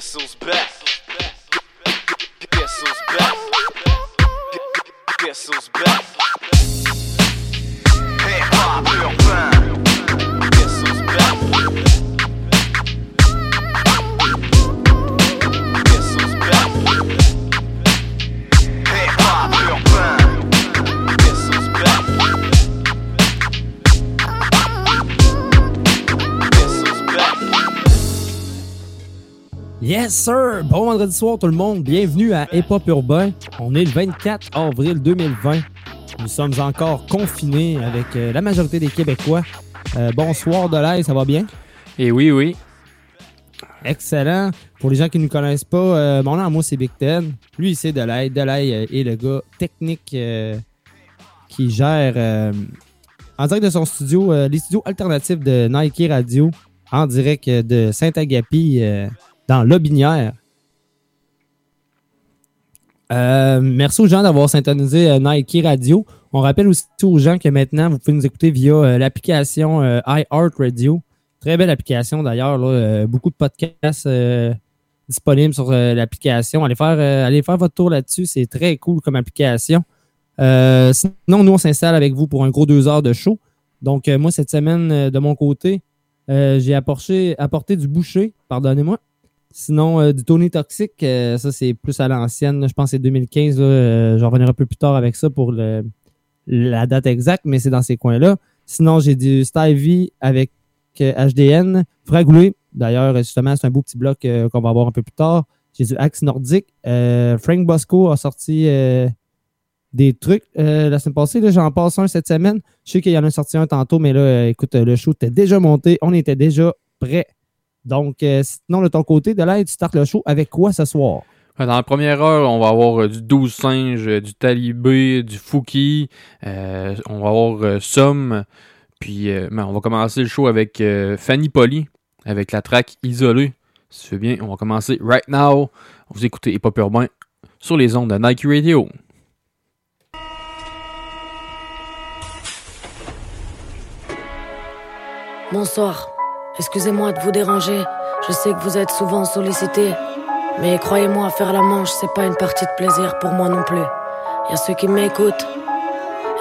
Guess who's back? Guess who's back? Guess who's back? Yes, sir! Bon vendredi soir, tout le monde. Bienvenue à Hip Hop Urbain. On est le 24 avril 2020. Nous sommes encore confinés avec euh, la majorité des Québécois. Euh, bonsoir, Delay, ça va bien? Et oui, oui. Excellent. Pour les gens qui ne nous connaissent pas, euh, mon nom moi, c'est Big Ten. Lui, c'est Delay. Delay est le gars technique qui gère en direct de son studio, les studios alternatifs de Nike Radio, en direct de Saint-Agapi, dans Lobinière. Euh, merci aux gens d'avoir syntonisé euh, Nike Radio. On rappelle aussi aux gens que maintenant, vous pouvez nous écouter via euh, l'application euh, iHeartRadio. Très belle application d'ailleurs. beaucoup de podcasts disponibles sur l'application. Allez faire, allez faire votre tour là-dessus. C'est très cool comme application. Sinon, nous, on s'installe avec vous pour un gros deux heures de show. Donc, moi, cette semaine, de mon côté, j'ai apporté du boucher, pardonnez-moi. Sinon, euh, du Tony Toxic, euh, ça, c'est plus à l'ancienne. Je pense que c'est 2015. là. Euh, J'en reviendrai un peu plus tard avec ça pour la date exacte, mais c'est dans ces coins-là. Sinon, j'ai du Stevie avec euh, HDN, Fragoulé. D'ailleurs, justement, c'est un beau petit bloc euh, qu'on va avoir un peu plus tard. J'ai du Axe Nordique. Euh, Frank Bosco a sorti euh, des trucs euh, la semaine passée. J'en passe un cette semaine. Je sais qu'il y en a sorti un tantôt, mais là, euh, écoute, euh, le show était déjà monté. On était déjà prêt. Donc, euh, sinon, de ton côté, de l'aide, tu startes le show avec quoi ce soir? Dans la première heure, on va avoir euh, du 12 singes, euh, du talibé, du fouki. euh, on va avoir euh, Somme. Puis, euh, ben, on va commencer le show avec euh, Fanny Polly, avec la track Isolée. Si tu veux bien, on va commencer right now. Vous écoutez Hip Hop Urbain sur les ondes de Nike Radio. Bonsoir. Excusez-moi de vous déranger. Je sais que vous êtes souvent sollicité. Mais croyez-moi, faire la manche, c'est pas une partie de plaisir pour moi non plus. Y a ceux qui m'écoutent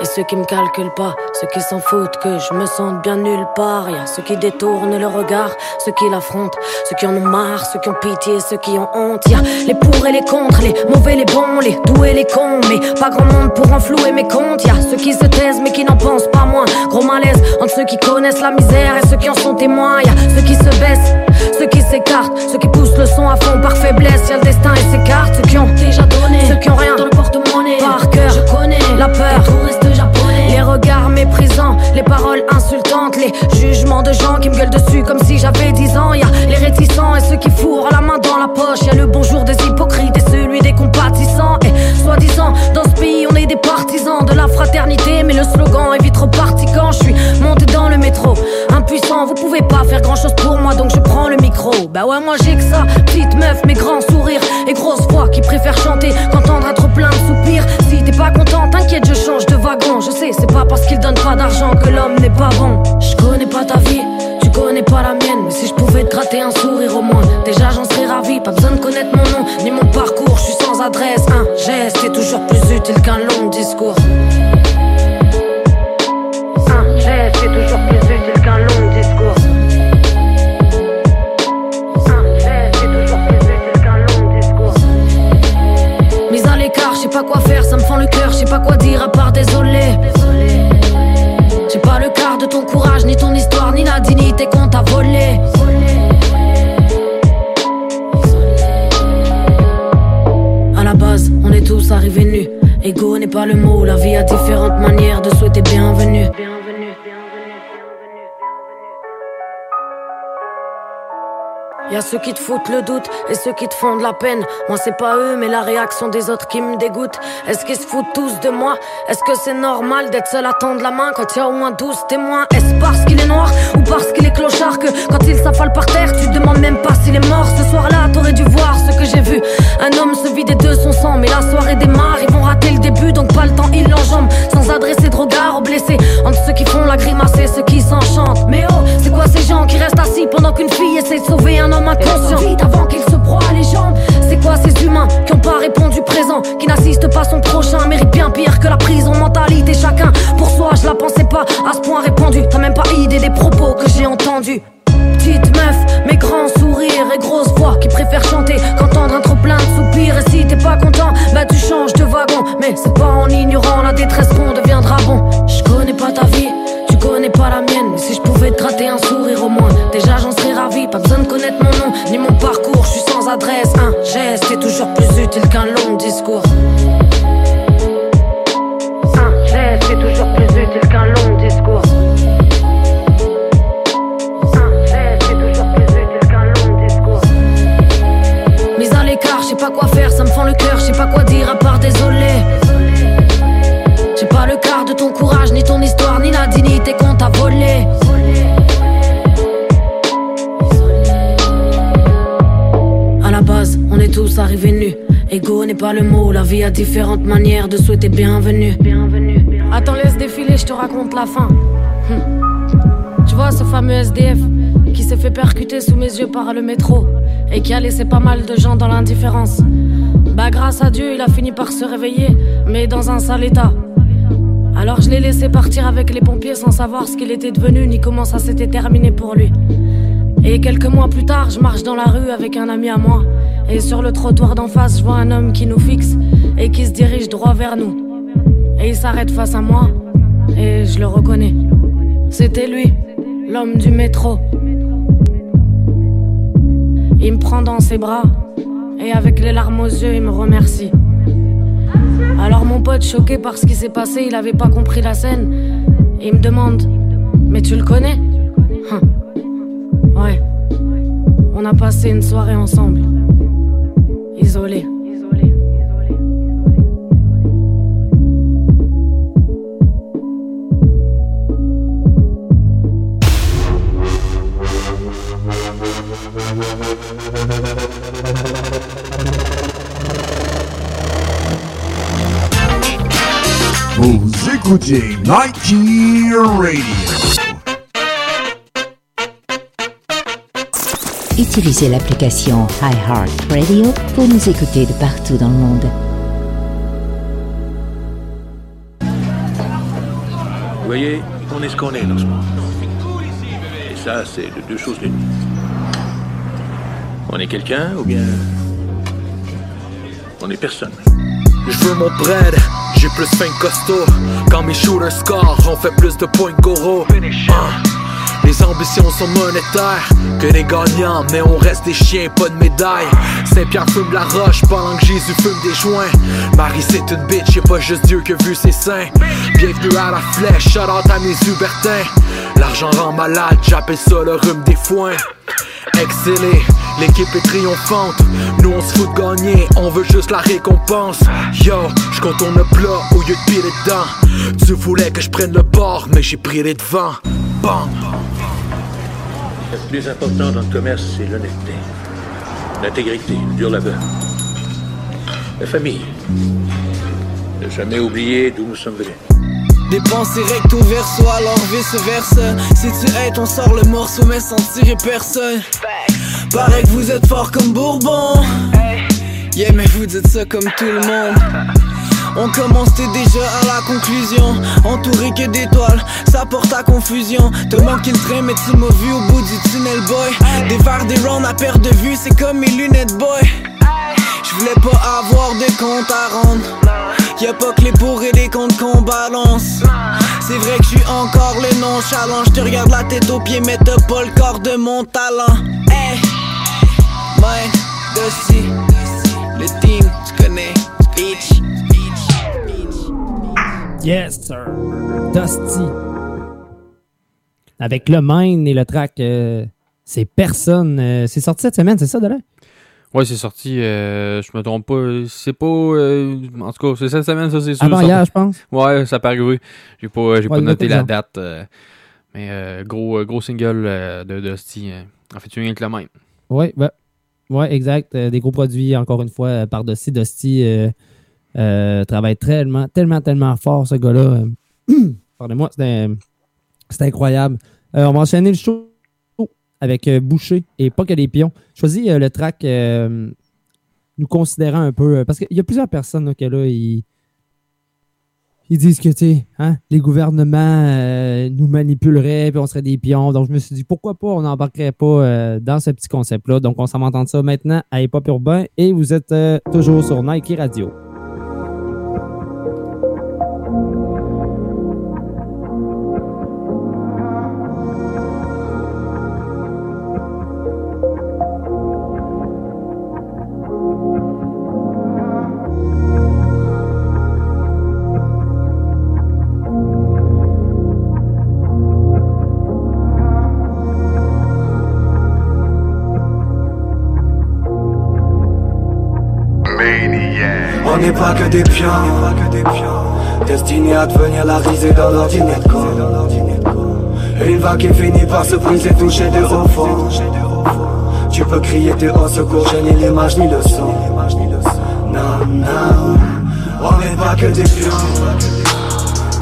et ceux qui me calculent pas, ceux qui s'en foutent que je me sente bien nulle part. Y a ceux qui détournent le regard, ceux qui l'affrontent, ceux qui en ont marre, ceux qui ont pitié, ceux qui ont honte. Y a les pour et les contre, les mauvais, les bons, les doux et les cons. Mais pas grand monde pour enflouer mes comptes. Y a ceux qui se taisent mais qui n'en pensent pas moins. Gros malaise entre ceux qui connaissent la misère et ceux qui en sont témoins. Y a ceux qui se baissent, ceux qui s'écartent, ceux qui poussent le son à fond par faiblesse. Y a le destin et ses cartes, ceux qui ont déjà donné, ceux qui ont rien dans le porte-monnaie. Par cœur, je connais la peur, Les regards méprisants, les paroles insultantes, les jugements de gens qui me gueulent dessus comme si j'avais 10 ans. Y a les réticents et ceux qui fourrent la main dans la poche. Y a le bonjour des hypocrites et celui des compatissants. Et soi-disant, dans on est des partisans de la fraternité. Mais le slogan est vite reparti quand je suis monté dans le métro. Impuissant, vous pouvez pas faire grand chose pour moi, donc je prends le micro. Bah ouais, moi j'ai que ça. Petite meuf, mais grands sourires et grosse voix qui préfère chanter qu'entendre un trop plein de soupirs. Si t'es pas content, t'inquiète, je change de wagon. Je sais, c'est pas parce qu'il donne pas d'argent que l'homme n'est pas bon. Je connais pas ta vie, tu connais pas la mienne. Mais si je pouvais te gratter un sourire au moins, déjà j'en serais ravi. Pas besoin de connaître mon nom ni mon parcours, je suis sans adresse. Y a ceux qui te foutent le doute et ceux qui te font de la peine. Moi, c'est pas eux, mais la réaction des autres qui me dégoûte. Est-ce qu'ils se foutent tous de moi? Est-ce que c'est normal d'être seul à tendre la main quand y a au moins 12 témoins? Est-ce parce qu'il est noir ou parce qu'il est clochard que quand il s'affale par terre, tu te demandes même pas s'il est mort? Ce soir-là, t'aurais dû voir ce que j'ai vu. Un homme se vider de son sang, mais la soirée démarre. Ils vont rater le début, donc pas le temps, ils l'enjambent. Sans adresser de regard aux blessés. Entre ceux qui font la grimace et ceux qui s'enchantent. Mais oh, c'est quoi ces gens qui restent assis pendant qu'une fille essaie de sauver un homme avant qu'il se broie les jambes C'est quoi ces humains qui ont pas répondu présent Qui n'assistent pas son prochain? Mérite bien pire que la prison Mentalité chacun pour soi Je la pensais pas à ce point répondu. T'as même pas idée des propos que j'ai entendus Petite meuf, mais grand sourire et grosse voix qui préfère chanter qu'entendre un trop plein de soupirs. Et si t'es pas content, bah tu changes de wagon. Mais c'est pas en ignorant la détresse qu'on deviendra bon. Je connais pas ta vie, tu connais pas la mienne. Si je pouvais te gratter un sourire au moins, déjà j'en serais ravi. Pas besoin de connaître mon nom ni mon parcours, je suis sans adresse. Un geste est toujours plus utile qu'un long discours. Un geste est toujours plus utile qu'un long discours. Un geste est toujours plus utile qu'un long discours. Mise à l'écart, je sais pas quoi faire, ça me fend le cœur, je sais pas quoi dire à part désolé. J'ai pas le quart de ton courage, ni ton histoire, ni la dignité qu'on tous arrivés nus. Ego n'est pas le mot, la vie a différentes manières de souhaiter bienvenue. Bienvenue. Attends, laisse défiler, je te raconte la fin. Hmm. Tu vois ce fameux SDF qui s'est fait percuter sous mes yeux par le métro et qui a laissé pas mal de gens dans l'indifférence. Bah grâce à Dieu, il a fini par se réveiller, mais dans un sale état. Alors je l'ai laissé partir avec les pompiers sans savoir ce qu'il était devenu ni comment ça s'était terminé pour lui. Et quelques mois plus tard, je marche dans la rue avec un ami à moi. Et sur le trottoir d'en face, je vois un homme qui nous fixe et qui se dirige droit vers nous. Et il s'arrête face à moi et je le reconnais. C'était lui, l'homme du métro. Il me prend dans ses bras et avec les larmes aux yeux, il me remercie. Alors mon pote, choqué par ce qui s'est passé, il avait pas compris la scène. Il me demande Mais tu le connais? Hein. Ouais. On a passé une soirée ensemble. Isolés. Vous écoutez Nike Radio. Utilisez l'application iHeartRadio pour nous écouter de partout dans le monde. Vous voyez, on est ce qu'on est dans ce monde. Et ça, c'est de deux choses l'une. On est quelqu'un ou bien on est personne? Je veux mon bread, j'ai plus faim que costaud. Quand mes shooters score, on fait plus de points que Goro. Ah. Les ambitions sont monétaires que des gagnants, mais on reste des chiens, pas de médaille. Saint-Pierre fume la roche pendant que Jésus fume des joints. Marie, c'est une bitch, y'a pas juste Dieu qui a vu ses seins. Bienvenue à la flèche, shout out à mes Hubertins. L'argent rend malade, j'appelle ça le rhume des foins. Excellé, l'équipe est triomphante. Nous on se fout de gagner, on veut juste la récompense. Yo, je contourne le plat au lieu de piler dedans. Tu voulais que je prenne le bord, mais j'ai pris les devants. Le plus important dans le commerce, c'est l'honnêteté, l'intégrité, le dur labeur. La famille. Ne jamais oublier d'où nous sommes venus. Dépenser recto verso alors vice versa. Si tu haites on sort le morceau mais sans tirer personne. Paraît que vous êtes fort comme Bourbon. Yeah mais vous dites ça comme tout le monde on commence t'es déjà à la conclusion. Entouré que d'étoiles, ça porte à confusion. Te manque une train mais tu m'as vu au bout du tunnel boy. Des verres, des rounds à perte de vue, c'est comme mes lunettes boy. Je voulais pas avoir de compte à rendre. Y'a pas que les pour et les comptes qu'on balance. C'est vrai que je suis encore le nonchalant. Je te regarde la tête aux pieds mais t'as pas le corps de mon talent. Hey Man, Dusty Le team, tu connais Yes, sir. Dusty. Avec le Mine et le track, euh, c'est personne. euh, c'est sorti cette semaine, c'est ça, Delin? Ouais, c'est sorti, euh, je me trompe pas. C'est pas. euh, en tout cas, c'est cette semaine, ça, c'est sûr. Avant hier, je pense? Ouais, ça peut arriver. J'ai pas, j'ai Ouais, pas noté la de date. mais gros, gros single de Dusty. en fait, tu viens avec le même. Oui, ben, ouais, exact. Des gros produits, encore une fois, euh, par-dessus. Dusty euh, travaille tellement, tellement, tellement fort, ce gars-là. Euh, Pardonnez-moi, c'était incroyable. Euh, on va enchaîner le show avec Boucher et pas que les pions. Choisis le track nous considérant un peu. parce qu'il y a plusieurs personnes là, que là, ils, disent que, hein, les gouvernements nous manipuleraient, puis on serait des pions. Donc, je me suis dit, pourquoi pas, on n'embarquerait pas dans ce petit concept-là. Donc, on s'en va entendre ça maintenant à Hip Urbain. Et vous êtes toujours sur Nike Radio. Des pions, destinés à devenir la risée dans l'ordinaire. Une vague qui finit par se briser, toucher de haut fond. Tu peux crier tes hauts secours, j'ai ni l'image ni le son. Non, non, on n'est pas que des pions,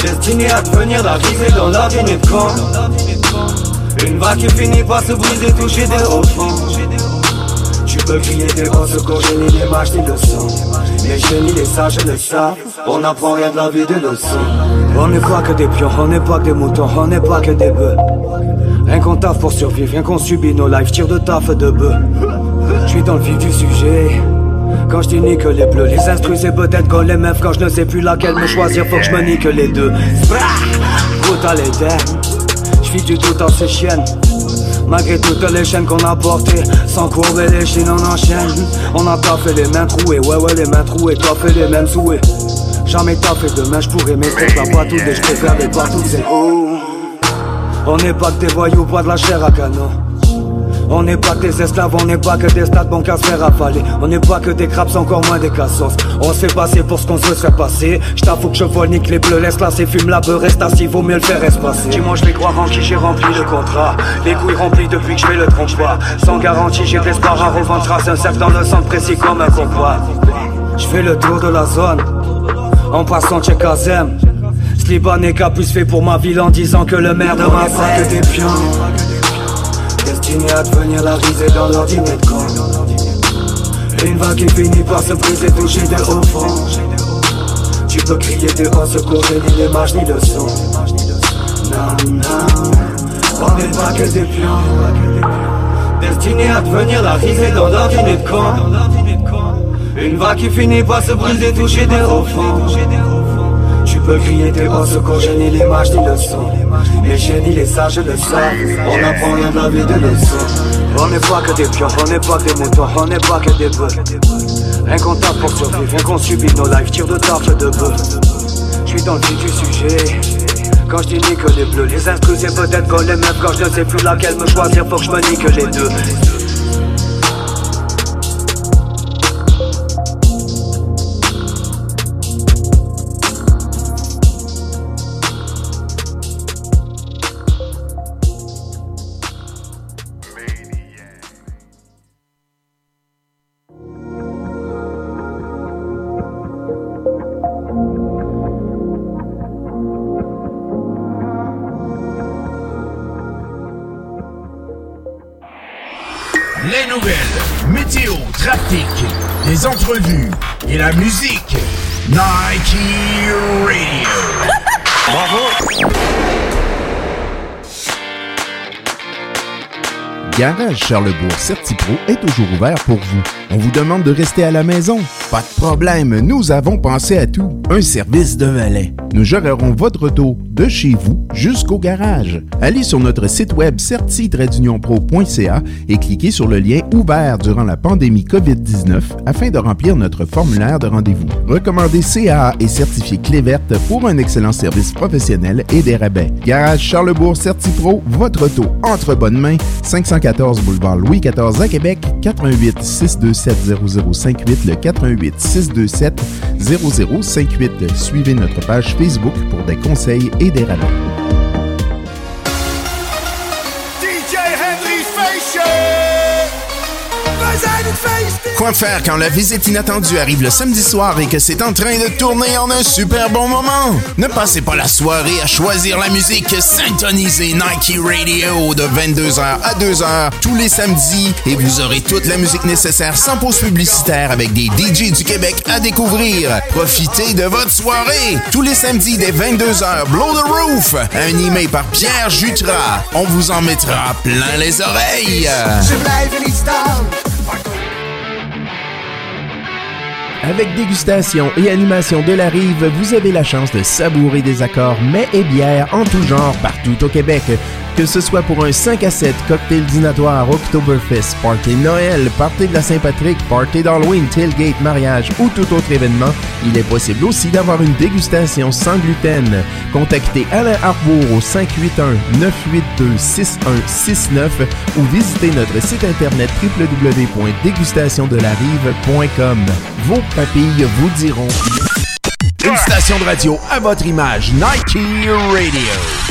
destinés à devenir la risée dans l'ordinaire. Une vague qui finit par se briser, toucher de haut peux crier tes hauts secours, j'ai ni l'image ni le. Les génies, les sages le savent, on n'apprend rien de la vie des leçons. On n'est pas que des pions, on n'est pas que des moutons, on n'est pas que des bœufs. Rien qu'on taffe pour survivre, rien qu'on subit nos lives, tire de taf de bœufs. Je suis dans le vif du sujet. Quand je dis nique les bleus, les instrus c'est peut-être qu'on les meufs Quand je ne sais plus laquelle me choisir, faut que je me nique les deux Brutal et damn Je du tout dans ces chiennes Malgré toutes les chaînes qu'on a portées Sans courber les chines on enchaîne. On a taffé les mains trouées, ouais ouais les mains trouées Taffé les mêmes souhaits. Jamais taffé demain je pourrais maîtriser la pas toutes et je préfère les partout On n'est pas que des voyous, pas de la chair à canon on n'est pas que des esclaves, on n'est pas que des stades banques à se faire avaler On n'est pas que des craps, encore moins des cassos. On s'est passé pour ce qu'on se serait passé J't'avoue que je vole, nique les bleus, laisse là, c'est fume la beurre, reste assis, vaut mieux le faire espacer. Dis-moi je vais croire en qui j'ai rempli le contrat. Les couilles remplies depuis que je fais le trompe pas Sans garantie, j'ai de l'espoir à revendre trace Un cerf dans le centre précis comme un combat Je fais le tour de la zone. En passant chez Kazem Ce Libanais capuce fait pour ma ville en disant que le maire de ma que des pions Destiné à devenir la risée dans de corps. Une vague qui finit par se briser, toucher de haut fond Tu peux crier de haut secours, ni l'image ni le son. Non, non, on n'est pas que des pions Destiné à devenir la risée dans l'ordinaire de corps. Une vague qui finit par se briser, toucher de haut fond tu peux crier tes hauts secours, j'ai ni l'image ni le son. Les génies, les sages le savent. On apprend rien de la vie de leçons On n'est pas que des pions, on n'est pas que des moutons On n'est pas que des bœufs. Tape pour survivre, rien qu'on subit nos lives Tire de tarte de bœufs. Je suis dans le vif du sujet. Quand je dis nique les bleus, les instrus c'est peut-être qu'on les meufs Quand je ne sais plus laquelle me choisir, faut que je me nique les deux Garage Charlebourg Certipro est toujours ouvert pour vous. On vous demande de rester à la maison? Pas de problème, nous avons pensé à tout. Un service de valet. Nous gérerons votre auto de chez vous jusqu'au garage. Allez sur notre site web certi-pro.ca et cliquez sur le lien ouvert durant la pandémie COVID-19 afin de remplir notre formulaire de rendez-vous. Recommandez CAA et certifié Clé verte pour un excellent service professionnel et des rabais. Garage Charlebourg Certipro, votre auto entre bonnes mains, 514 boulevard Louis XIV à Québec, 88 627 0058 le 88 627 0058. Suivez notre page Facebook pour des conseils et des rabais. Quoi faire quand la visite inattendue arrive le samedi soir et que c'est en train de tourner en un super bon moment? Ne passez pas la soirée à choisir la musique, syntonisez Nike Radio de 22h à 2h tous les samedis et vous aurez toute la musique nécessaire sans pause publicitaire avec des DJ du Québec à découvrir. Profitez de votre soirée tous les samedis dès 22h. Blow the Roof, animé par Pierre Jutras. On vous en mettra plein les oreilles. Avec dégustation et animation de la rive, vous avez la chance de savourer des accords mets et bières en tout genre partout au Québec. Que ce soit pour un 5 à 7 cocktail dînatoire, Oktoberfest, party Noël, party de la Saint-Patrick, party d'Halloween, tailgate, mariage ou tout autre événement, il est possible aussi d'avoir une dégustation sans gluten. Contactez Alain Harbour au 581-982-6169 ou visitez notre site internet www.dégustationdelarive.com. Vos papilles vous diront. Une station de radio à votre image, Nike Radio.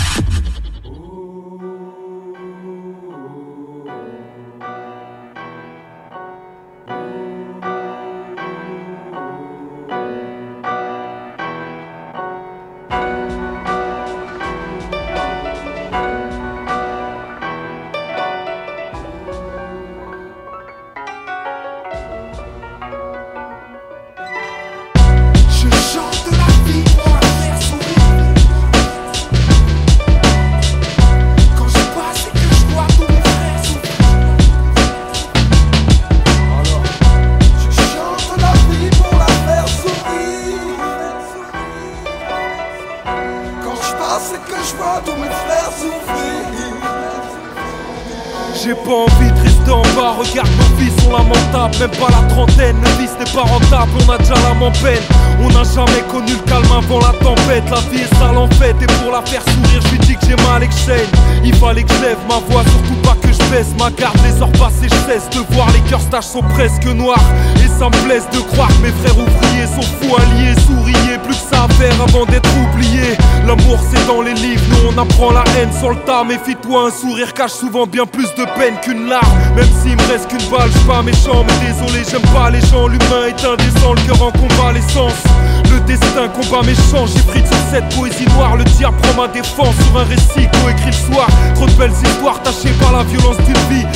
Sont presque noirs. Et ça me blesse de croire mes frères ouvriers sont fous alliés Souriez, plus que ça faire avant d'être oubliés. L'amour c'est dans les livres, nous on apprend la haine sur le tas. Méfie-toi, un sourire cache souvent bien plus de peine qu'une larme. Même s'il me reste qu'une balle, je suis pas méchant Mais désolé, j'aime pas les gens, l'humain est indécent Le cœur en convalescence, le destin combat méchant. J'ai pris sur cette poésie noire, le diable prend ma défense Sur un récit co-écrit le soir. Trop de belles histoires tachées par la violence d'une vie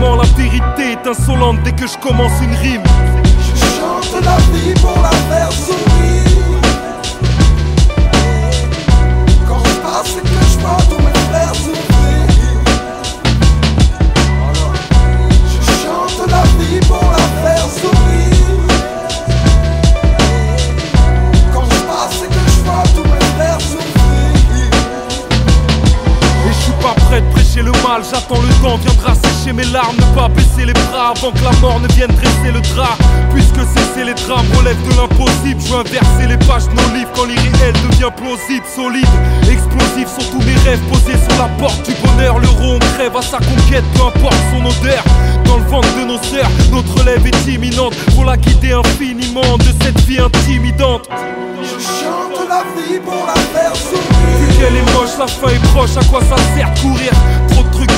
La vérité est insolente dès que je commence une rime Je chante la vie pour la faire sourire. Quand je passe et que je vois tous mes frères souffrir. Je chante la vie pour la faire sourire. Quand je passe et que je vois tous mes frères souffrir. Et je suis pas prêt de prêcher le mal, j'attends le temps viendra sécher mes larmes, ne pas baisser les bras avant que la mort ne vienne dresser le drap. Puisque cesser les drames relève de l'impossible, je veux inverser les pages de nos livres quand l'irréel devient plausible, solide, explosif sont tous mes rêves posés sur la porte du bonheur. L'euro on crève à sa conquête, peu importe son odeur. Dans le ventre de nos sœurs, notre relève est imminente, faut la quitter infiniment de cette vie intimidante. Je chante la vie pour la faire Vu sourire. qu'elle est moche, la fin est proche, à quoi ça sert de courir?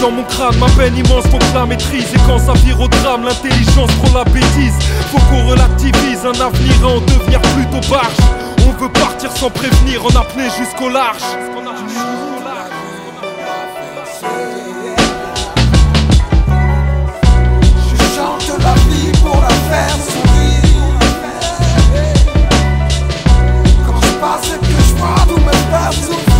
Dans mon crâne, ma peine immense, faut que la maîtrise. Et quand ça vire au drame, l'intelligence prend la bêtise. Faut qu'on relativise, un avenir à en devenir plutôt barge. On veut partir sans prévenir, en apnée jusqu'au large. Je chante la vie pour la faire sourire. Quand je passe que je vois tous mes frères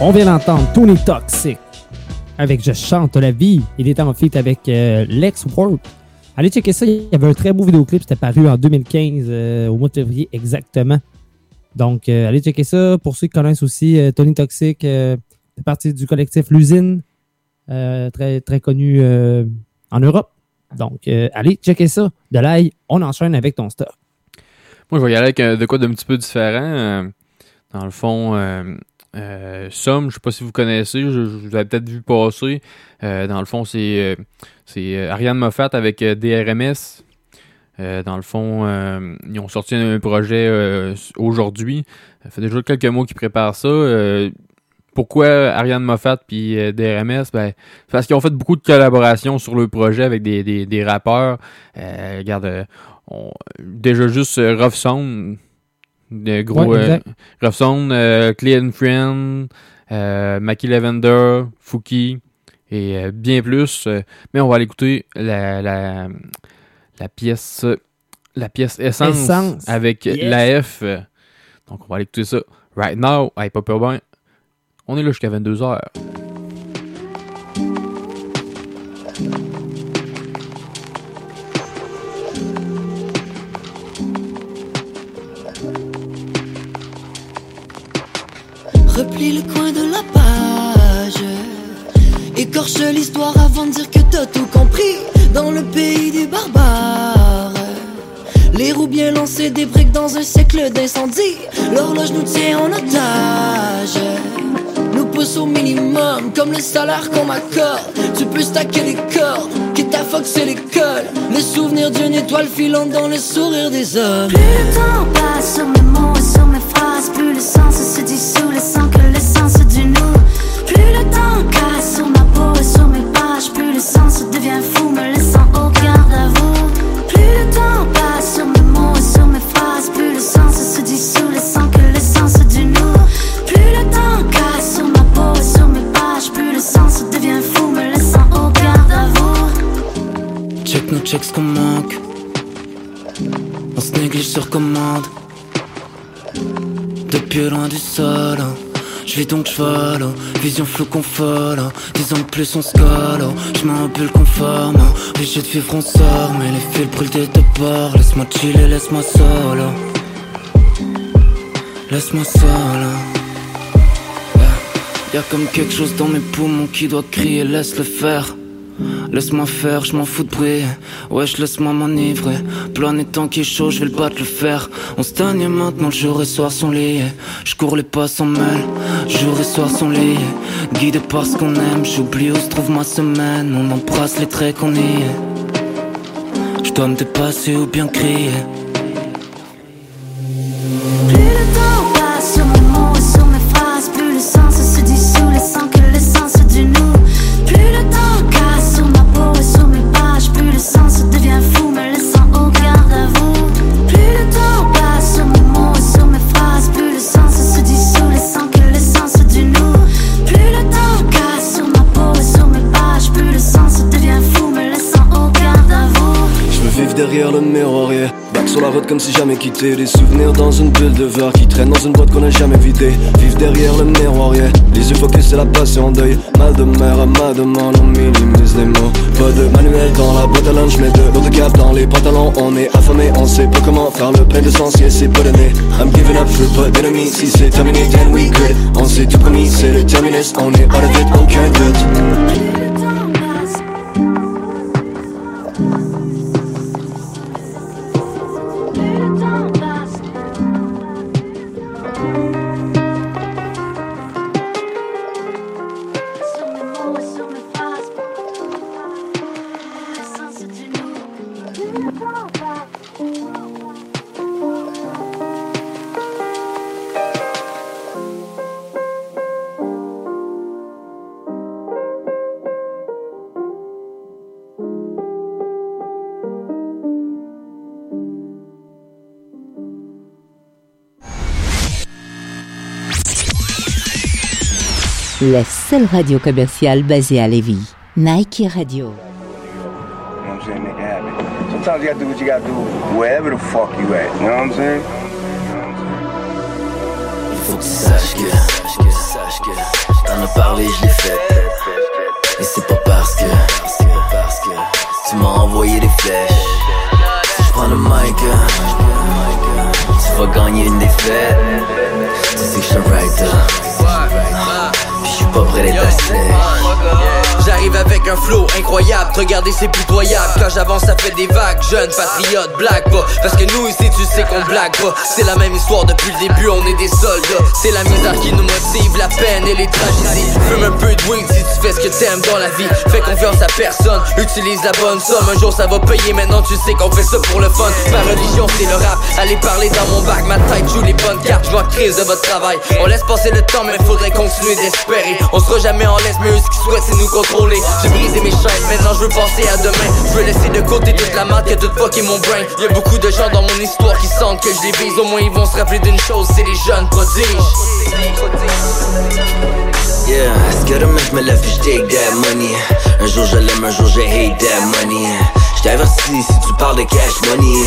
On vient d'entendre Tony Toxic avec Je chante la vie. Il était en feat avec euh, Lex Work. Allez checker ça. Il y avait un très beau vidéoclip. C'était paru en 2015, euh, au mois de février exactement. Donc, euh, allez checker ça. Pour ceux qui connaissent aussi Tony Toxic, c'est partie du collectif L'Usine, très, très connu en Europe. Donc, allez checker ça. De l'ail, on enchaîne avec ton stock. Moi, je vais y aller avec de quoi d'un petit peu différent. Dans le fond, euh, euh, Somme, je sais pas si vous connaissez, je, vous avais peut-être vu passer. Euh, dans le fond, c'est Ariane Moffat avec DRMS. Dans le fond, ils ont sorti un projet aujourd'hui. Ça fait déjà quelques mois qu'ils préparent ça. Pourquoi Ariane Moffat puis euh, DRMS? Ben, parce qu'ils ont fait beaucoup de collaborations sur le projet avec des, des, rappeurs. Regarde, déjà juste Rough Sound, de gros Ouais, euh, euh, Clean Friend, euh, Mackie Lavender, Fouki et euh, bien plus. Euh, mais on va aller écouter la, la, la pièce la pièce Essence, Essence. avec Yes. l'AF. Donc on va aller écouter ça right now. Hey, pas peur ben. On est là jusqu'à 22h. Replie le coin de la page. Écorche l'histoire avant de dire que t'as tout compris. Dans le pays des barbares. Les roues bien lancées, des briques dans un siècle d'incendie. L'horloge nous tient en otage. Nous pousse au minimum, comme le salaire qu'on m'accorde. Tu peux stacker les cordes, quitte à foxer l'école. Les souvenirs d'une étoile filante dans le sourire des hommes. Le temps passe sur mes mots plus le sens se dissout, laissant que l'essence du nous. Plus le temps casse sur ma peau et sur mes pages, plus le sens devient fou, me laissant au garde à vous. Plus le temps passe sur mes mots et sur mes phrases, plus le sens se dissout, laissant que l'essence du nous. Plus le temps casse sur ma peau et sur mes pages, plus le sens devient fou, me laissant au garde à vous. Check nos checks qu'on manque. On se néglige sur commande. Depuis loin du sol. Je vis donc j'vole, vision floue qu'on folle. Dix ans de plus on se colle, je bulle conforme. Obligé de vivre on sort, mais les fils brûlent des deux. Laisse-moi chiller, laisse-moi solo. Laisse-moi solo. Y'a comme quelque chose dans mes poumons qui doit crier, laisse le faire. Laisse-moi faire, je m'en fous de bruit. Wesh, laisse-moi m'enivrer. Planète tant qu'il est chaud, je vais le battre, le fer. On se maintenant, le jour et soir sont liés. Je cours les pas sans mêle, jour et soir sont liés. Guidé par ce qu'on aime, j'oublie où se trouve ma semaine. On embrasse les traits qu'on y est. Je dois me dépasser ou bien crier. Jamais quitté. Des souvenirs dans une bulle de verre qui traîne dans une boîte qu'on a jamais vidée. Vivre derrière le miroir, yeah. Les yeux focus, c'est la passion en deuil Mal de mer à ma demande, on minimise les mots. Pas de manuel dans la boîte à lunch Mais de l'eau de cap dans les pantalons. On est affamé, on sait pas comment faire le plein de sens Yeah, c'est pas donné I'm giving up, je veux pas d'ennemis. Si c'est terminé, then we good On s'est tout commis, c'est le terminus. On est out of it, aucun doute La seule radio commerciale basée à Lévis. Nike Radio. You know what I'm saying? Make it happen. Sometimes you gotta do what you gotta do wherever the fuck you at. You know what I'm saying? Faut que tu saches que T'en as parlé, je l'ai fait Et c'est pas parce que Tu m'as envoyé des flèches Si je prends le mic Tu vas gagner une défaite Tu sais que je suis un writer Puis je suis pas prêt d'être assez J'arrive avec un flow incroyable, regardez c'est pitoyable. Quand j'avance ça fait des vagues, jeune patriote, blague pas. Parce que nous ici tu sais qu'on blague pas. C'est la même histoire depuis le début, on est des soldats. C'est la misère qui nous motive, la peine et les tragédies. Fume un peu de weed si tu fais ce que t'aimes dans la vie. Fais confiance à personne, utilise la bonne somme. Un jour ça va payer, maintenant tu sais qu'on fait ça pour le fun. Ma religion c'est le rap, allez parler dans mon bac Ma tête joue les bonnes cartes, je crise de votre travail. On laisse passer le temps mais faudrait continuer d'espérer. On sera jamais en laisse mais eux ce qu'ils souhaitent c'est nous contrôler j'ai brisé mes chaînes, maintenant je veux penser à demain. Je veux laisser de côté toute la maths qui a tout fucké mon brain. Y'a beaucoup de gens dans mon histoire qui sentent que je les vise. Au moins ils vont se rappeler d'une chose, c'est les jeunes prodiges. Yeah, que demain je me lève puis je take that money. Un jour je l'aime, un jour je hate that money J't'avertis si tu parles de cash money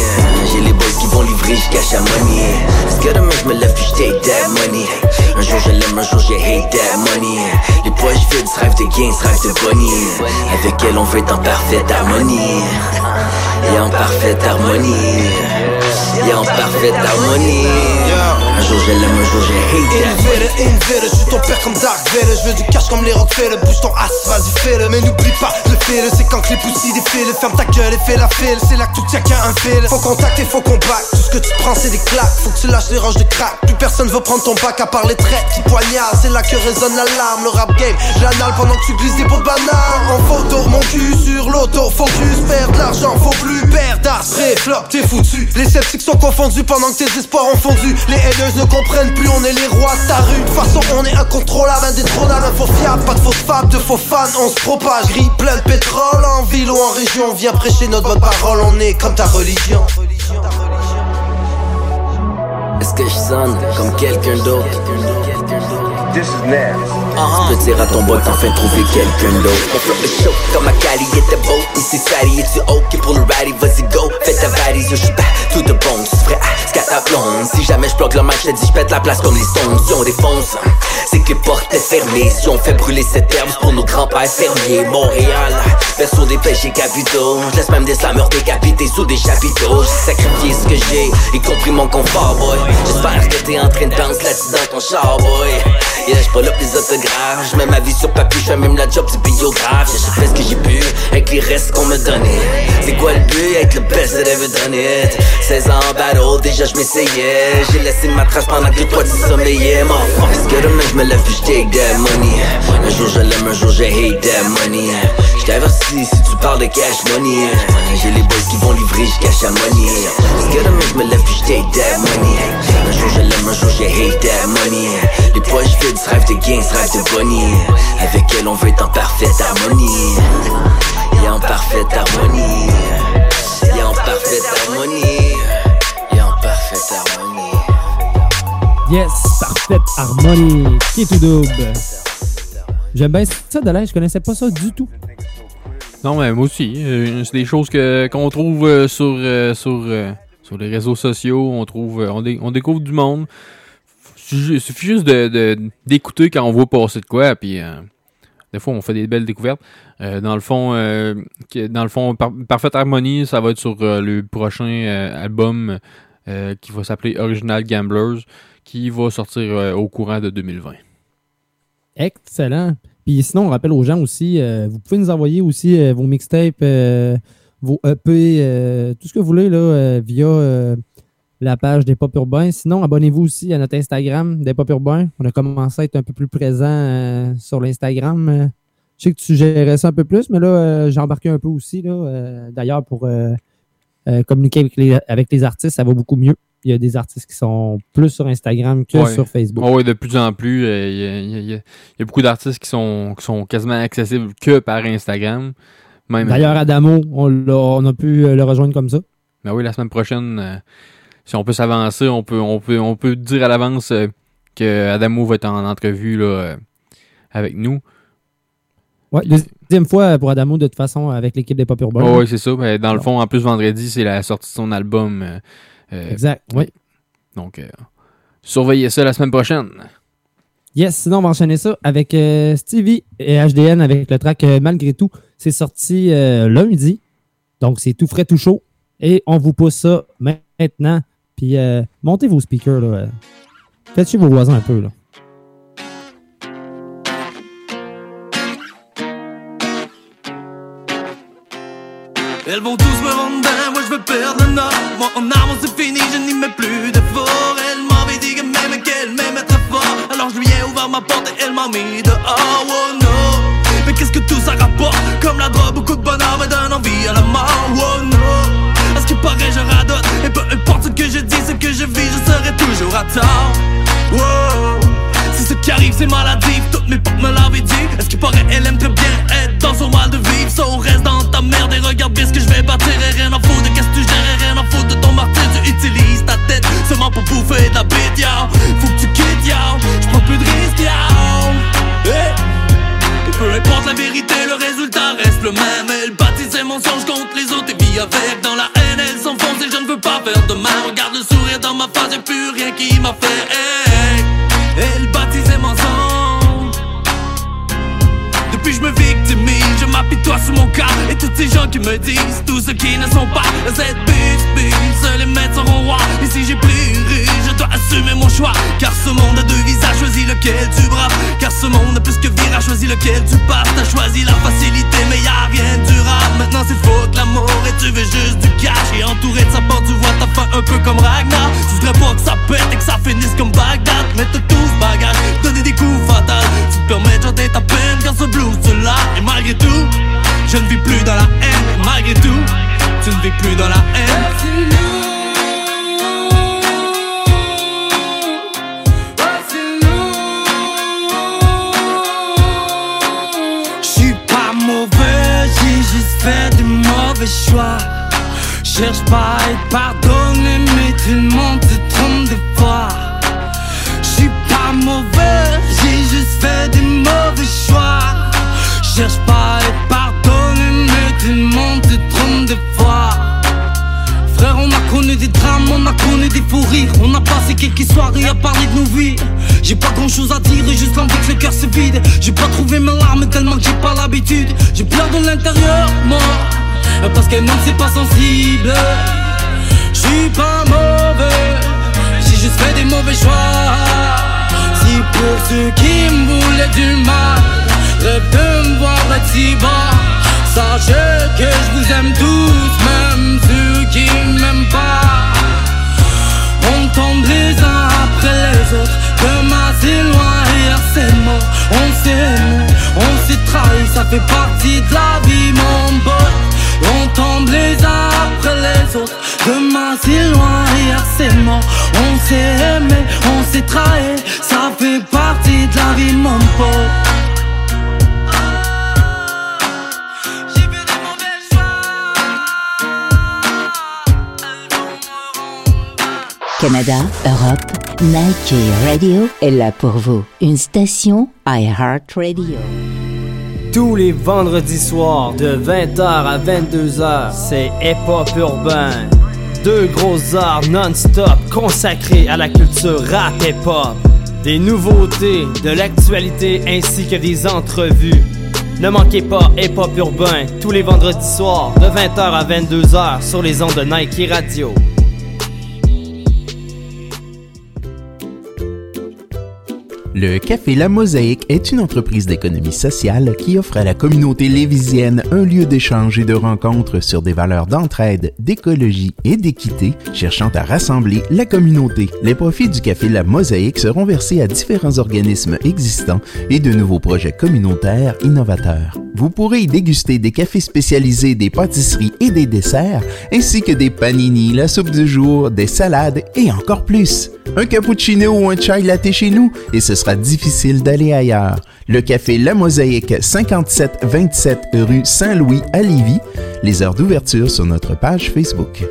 J'ai les boys qui vont livrer, j'cache la money. Ce que demain je me lève puis je that money? Un jour je l'aime, un jour je hate that money. Les poches vides, rêve de gains, rêve de bonnie. Avec elle on veut en parfaite harmonie. Et en parfaite harmonie. Et en parfaite harmonie Un jour je jour je suis ton père comme Dark Vader. Je veux du cash comme les Rockefeller, bouge ton ass, vas-y fais-le. Mais n'oublie pas, le fais-le, c'est quand que les poussis défilent Ferme ta gueule et fais la file, c'est là que tout tient qu'à un fil. Faut contacter, faut qu'on back, tout ce que tu prends c'est des claques. Faut que tu lâches les roches de crack, plus personne veut prendre ton bac à part les traits qui poignardent. C'est là que résonne l'alarme, le rap game. J'anale pendant que tu glisses des pots de banane. En photo, mon cul sur l'auto, faut juste perdre l'argent Faut plus spray, flop, t'es foutu. Les sceptiques sont confondus pendant que tes espoirs ont fondu. Les haters ne comprennent plus, on est les rois de ta rue. De toute façon on est incontrôlable, indétrônable, info fiable Pas de fausses fables, de faux fans, on se propage. Gris plein de pétrole en ville ou en région On vient prêcher notre bonne parole, on est comme ta religion. Est-ce que je sonne comme quelqu'un d'autre? This is nasty. Tu peux dire à ton boy enfin trouvé quelqu'un d'autre. On flotte le show comme ma Cali était beau. Ici Sally et tu ok pour le rally? Vas-y go, fais ta valise Je suis pas tout de bon, tu ferais qu'à ta blonde. Si jamais je bloque le match, je te dis je pète la place comme les stones. Si on défonce, c'est que les portes étaient fermées. Si on fait brûler cette herbe, c'est pour nos grands-pères fermiers. Montréal, version des péchés capitaux. Je laisse même des slameurs décapités sous des chapiteaux. J'ai sacrifié ce que j'ai, y compris mon confort boy. J'espère que t'es en train de danser dans ton char boy. Yeah, j'prends up les autographes, j'mets ma vie sur papier, j'fais même la job du biographe. J'ai fait ce que j'ai pu, avec les restes qu'on me donnait C'est quoi le but, être le best that ever done it. 16 ans en battle, déjà j'm'essayais J'ai laissé ma trace pendant que toi tu sommeillais. Mon Est-ce que demain j'me lève puis j'take that money. Un jour je l'aime, un jour je hate that money. J't'avertis si tu parles de cash money. J'ai les boys qui vont livrer, j'cache la money Est-ce que demain j'me lève puis j'take that money jour je l'aime, un jour je hate that money Les poches vides, rêve de gains, rêve de bonnie Avec elle on veut être en parfaite harmonie Et en parfaite harmonie Et en parfaite harmonie Et en parfaite harmonie Yes, parfaite harmonie. Qui est tout double? J'aime bien ça de l'air, je connaissais pas ça du tout. Non, mais moi aussi. euh, c'est des choses que qu'on trouve euh, sur, euh, sur, euh, sur les réseaux sociaux. On euh, découvre du monde. Il suffit juste d'écouter quand on voit passer de quoi. Euh, des fois, on fait des belles découvertes. Euh, dans le fond, dans le fond, Par- Parfaite Harmonie, ça va être sur le prochain album qui va s'appeler Original Gamblers, qui va sortir au courant de 2020. Excellent. Puis sinon, on rappelle aux gens aussi, vous pouvez nous envoyer aussi vos mixtapes, vos EP, euh, tout ce que vous voulez là, euh, via euh, la page des Pop Urbains. Sinon, abonnez-vous aussi à notre Instagram des Pop Urbains. On a commencé à être un peu plus présent euh, sur l'Instagram. Euh, je sais que tu gérais ça un peu plus, mais là, euh, j'ai embarqué un peu aussi. là, euh, D'ailleurs, pour communiquer avec les, avec les artistes, ça va beaucoup mieux. Il y a des artistes qui sont plus sur Instagram que Ouais. sur Facebook. Ah ouais, de plus en plus. euh, Il y, a- il y a- il y a- il y a beaucoup d'artistes qui sont, qui sont quasiment accessibles que par Instagram. D'ailleurs, Adamo, on, a pu euh, le rejoindre comme ça. Ben oui, la semaine prochaine, euh, si on peut s'avancer, on peut, on peut, on peut dire à l'avance euh, que Adamo va être en entrevue là, euh, avec nous. Ouais, deuxième fois pour Adamo, de toute façon, avec l'équipe des Pop Urbains. Oh, oui, c'est ça. Ben, dans le fond, en plus, vendredi, c'est la sortie de son album. euh, euh, Exact, oui. Donc, euh, surveillez ça la semaine prochaine. Yes, sinon on va enchaîner ça avec euh, Stevie et HDN avec le track euh, Malgré tout. C'est sorti euh, lundi, donc c'est tout frais, tout chaud. Et on vous pousse ça maintenant. Puis euh, montez vos speakers. Là. Faites chez vos voisins un peu. Là. Elles vont tous me dingue, moi je veux perdre le nord Moi en armes c'est fini, je n'y mets plus d'effort Elle m'avait dit que même qu'elle m'aimait très fort Alors je lui ai ouvert ma porte et elle m'a mis dehors Oh no Tout ça rapporte Comme la drogue, beaucoup de bonheur me donne envie à la mort. Oh no. À ce qui paraît je radote Et peu importe ce que je dis, ce que je vis, je serai toujours à tort. Wow. C'est ce qui arrive, c'est maladif, toutes mes potes me l'avaient dit. Est-ce qu'il paraît, elle aime très bien être dans son mal de vivre. Ça, on reste dans ta merde et regarde bien ce que je vais bâtir. Et rien à foutre de qu'est-ce que tu gères et rien à foutre de ton martyr. Tu utilises ta tête seulement pour bouffer de la bête, Faut que tu quittes, yo. J'prends plus de risques, yo. Et peu la vérité, le résultat reste le même. Elle bâtit ses mensonges contre les autres et vit avec. Dans la haine, elle s'enfonce et je ne veux pas faire de mal. Regarde le sourire dans ma face, y'a plus rien qui m'a fait. Elle bâtit ses mensonges Depuis je me victimise, je m'apitoie sur mon cas. Et tous ces gens qui me disent, tous ceux qui ne sont pas Cette bitch, bitch, les maîtres Et si j'ai je assumer mon choix. Car ce monde a deux visages, choisis lequel tu braves. Car ce monde a plus que virage, choisis lequel tu passes. T'as choisi la facilité mais y'a rien de durable. Maintenant c'est faux que l'amour et tu veux juste du cash. Et entouré de sa porte tu vois ta fin un peu comme Ragnar. Tu voudrais pas que ça pète et que ça finisse comme Bagdad. Mais tout ce bagage, donner des coups fatals. Tu te permets de chanter ta peine quand ce blues te l'a Et malgré tout, je ne vis plus dans la haine. Malgré tout, tu ne vis plus dans la haine Cherche pas à être pardonné, mais tout le monde te trompe des fois. J'suis pas mauvais, j'ai juste fait des mauvais choix. Cherche pas à être pardonné, mais tout le monde te trompe des fois. Frère, on a connu des drames, on a connu des fous rires. On a passé quelques soirées à parler de nos vies. J'ai pas grand chose à dire, et juste l'envie que le cœur se vide. J'ai pas trouvé mes larmes tellement que j'ai pas l'habitude. J'ai pleure de l'intérieur, moi. Parce qu'un homme c'est pas sensible. J'suis pas mauvais, j'ai juste fait des mauvais choix. Si pour ceux qui me voulaient du mal, rêvent de me voir être si bas. Sachez que je vous aime tous, même ceux qui m'aiment pas. On tombe les uns après les autres, demain c'est loin c'est mort. On s'est aimé, on s'est trahi, ça fait partie de la vie mon pote. On tombe les uns après les autres, demain c'est loin hier c'est mort. On s'est aimé, on s'est trahi, ça fait partie de la vie mon pote. Canada, Europe, Nike Radio est là pour vous. Une station iHeartRadio. Tous les vendredis soirs de 20h à 22h, c'est Hip Hop Urbain. Deux grosses heures non-stop consacrées à la culture rap hip hop. Des nouveautés, de l'actualité ainsi que des entrevues. Ne manquez pas Hip Hop Urbain tous les vendredis soirs de 20h à 22h sur les ondes de Nike Radio. Le Café La Mosaïque est une entreprise d'économie sociale qui offre à la communauté lévisienne un lieu d'échange et de rencontre sur des valeurs d'entraide, d'écologie et d'équité, cherchant à rassembler la communauté. Les profits du Café La Mosaïque seront versés à différents organismes existants et de nouveaux projets communautaires innovateurs. Vous pourrez y déguster des cafés spécialisés, des pâtisseries et des desserts, ainsi que des panini, la soupe du jour, des salades et encore plus. Un cappuccino ou un chai latte chez nous et ce sera difficile d'aller ailleurs. Le café La Mosaïque, 5727 rue Saint-Louis à Lévis. Les heures d'ouverture sur notre page Facebook.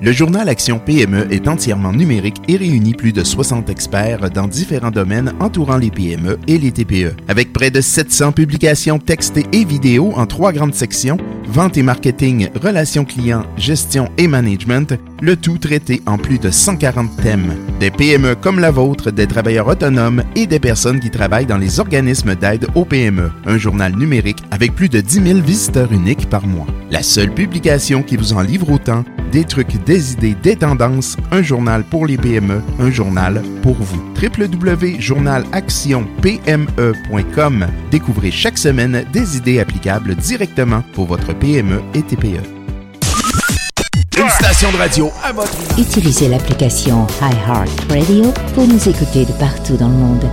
Le journal Action PME est entièrement numérique et réunit plus de 60 experts dans différents domaines entourant les PME et les TPE. Avec près de 700 publications textées et vidéos en trois grandes sections, vente et marketing, relations clients, gestion et management, le tout traité en plus de 140 thèmes. Des PME comme la vôtre, des travailleurs autonomes et des personnes qui travaillent dans les organismes d'aide aux PME. Un journal numérique avec plus de 10 000 visiteurs uniques par mois. La seule publication qui vous en livre autant, des trucs, des idées, des tendances, un journal pour les PME, un journal pour vous. www.journalactionpme.com. Découvrez chaque semaine des idées applicables directement pour votre PME et TPE. Une station de radio à votre Utilisez l'application iHeartRadio pour nous écouter de partout dans le monde.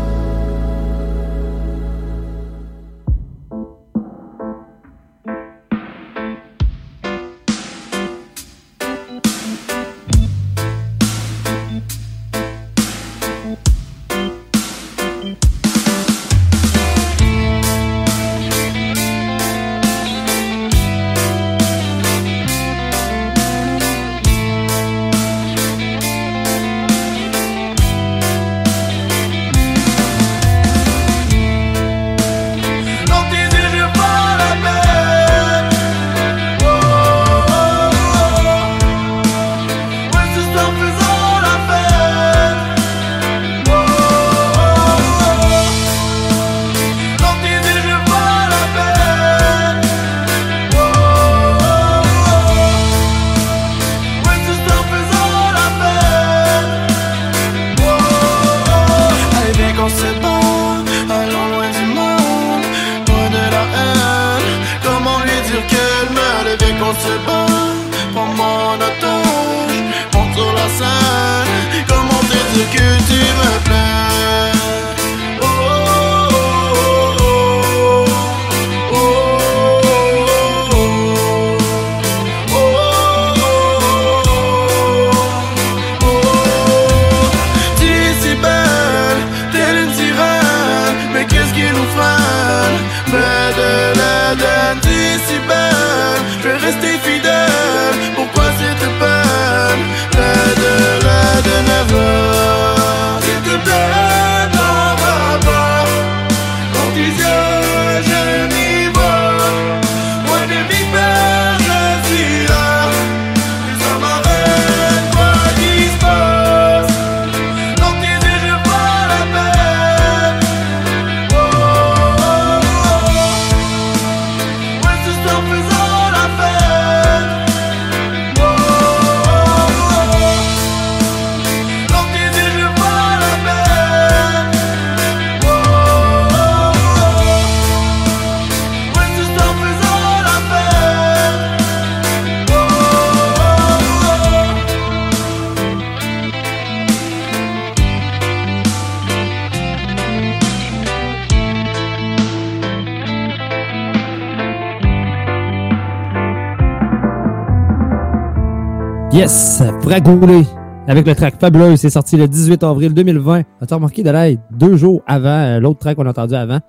Yes, Fragoulé avec le track Fabuleux, c'est sorti le 18 avril 2020. As-tu remarqué de l'aide deux jours avant euh, l'autre track qu'on a entendu avant?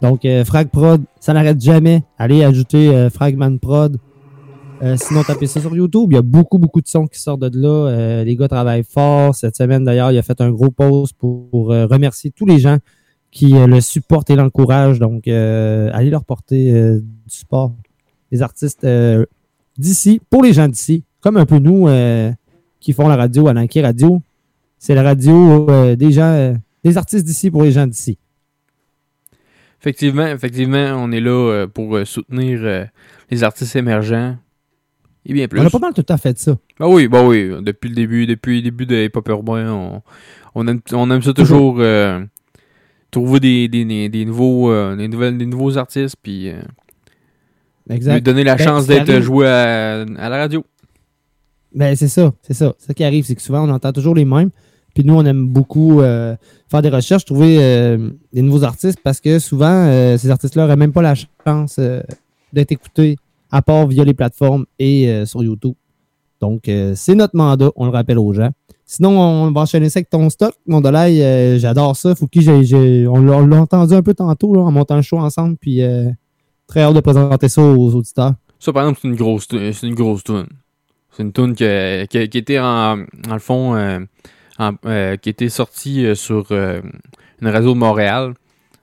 Donc, euh, Frag ça n'arrête jamais. Allez ajouter euh, Fragman Prod. Euh, sinon, tapez ça sur YouTube. Il y a beaucoup, beaucoup de sons qui sortent de là. Euh, les gars travaillent fort. Cette semaine, d'ailleurs, il a fait un gros post pour, pour, remercier tous les gens qui le supportent et l'encouragent. Donc, allez leur porter du support. Les artistes d'ici, pour les gens d'ici, comme un peu nous euh, qui font la radio à Nike Radio. C'est la radio euh, des gens, euh, des artistes d'ici pour les gens d'ici. Effectivement, effectivement, on est là pour soutenir les artistes émergents. Et bien plus. On a pas mal tout à fait ça. Bah oui, bah oui. Depuis le début, depuis le début de Hip Hop Urbain, on, on, aime, on aime ça toujours euh, trouver des, des, des, des nouveaux, euh, des, nouvelles, des nouveaux artistes, puis euh, Exact. lui donner la Ben, chance d'être joué à, à la radio. Ben, c'est ça, c'est ça. Ce qui arrive, c'est que souvent, on entend toujours les mêmes. Puis nous, on aime beaucoup euh, faire des recherches, trouver euh, des nouveaux artistes parce que souvent, euh, ces artistes-là n'auraient même pas la chance d'être écoutés à part via les plateformes et sur YouTube. Donc, c'est notre mandat, on le rappelle aux gens. Sinon, on va enchaîner ça avec ton stock. Mon Dolay, euh, j'adore ça. J'ai, j'ai- on l'a entendu un peu tantôt en montant le show ensemble. Puis très hâte de présenter ça aux auditeurs. Ça, par exemple, c'est une grosse, c'est une grosse tune. C'est une tune qui, qui était en, le fond, euh, en- euh, qui était sortie euh, sur euh, une radio de Montréal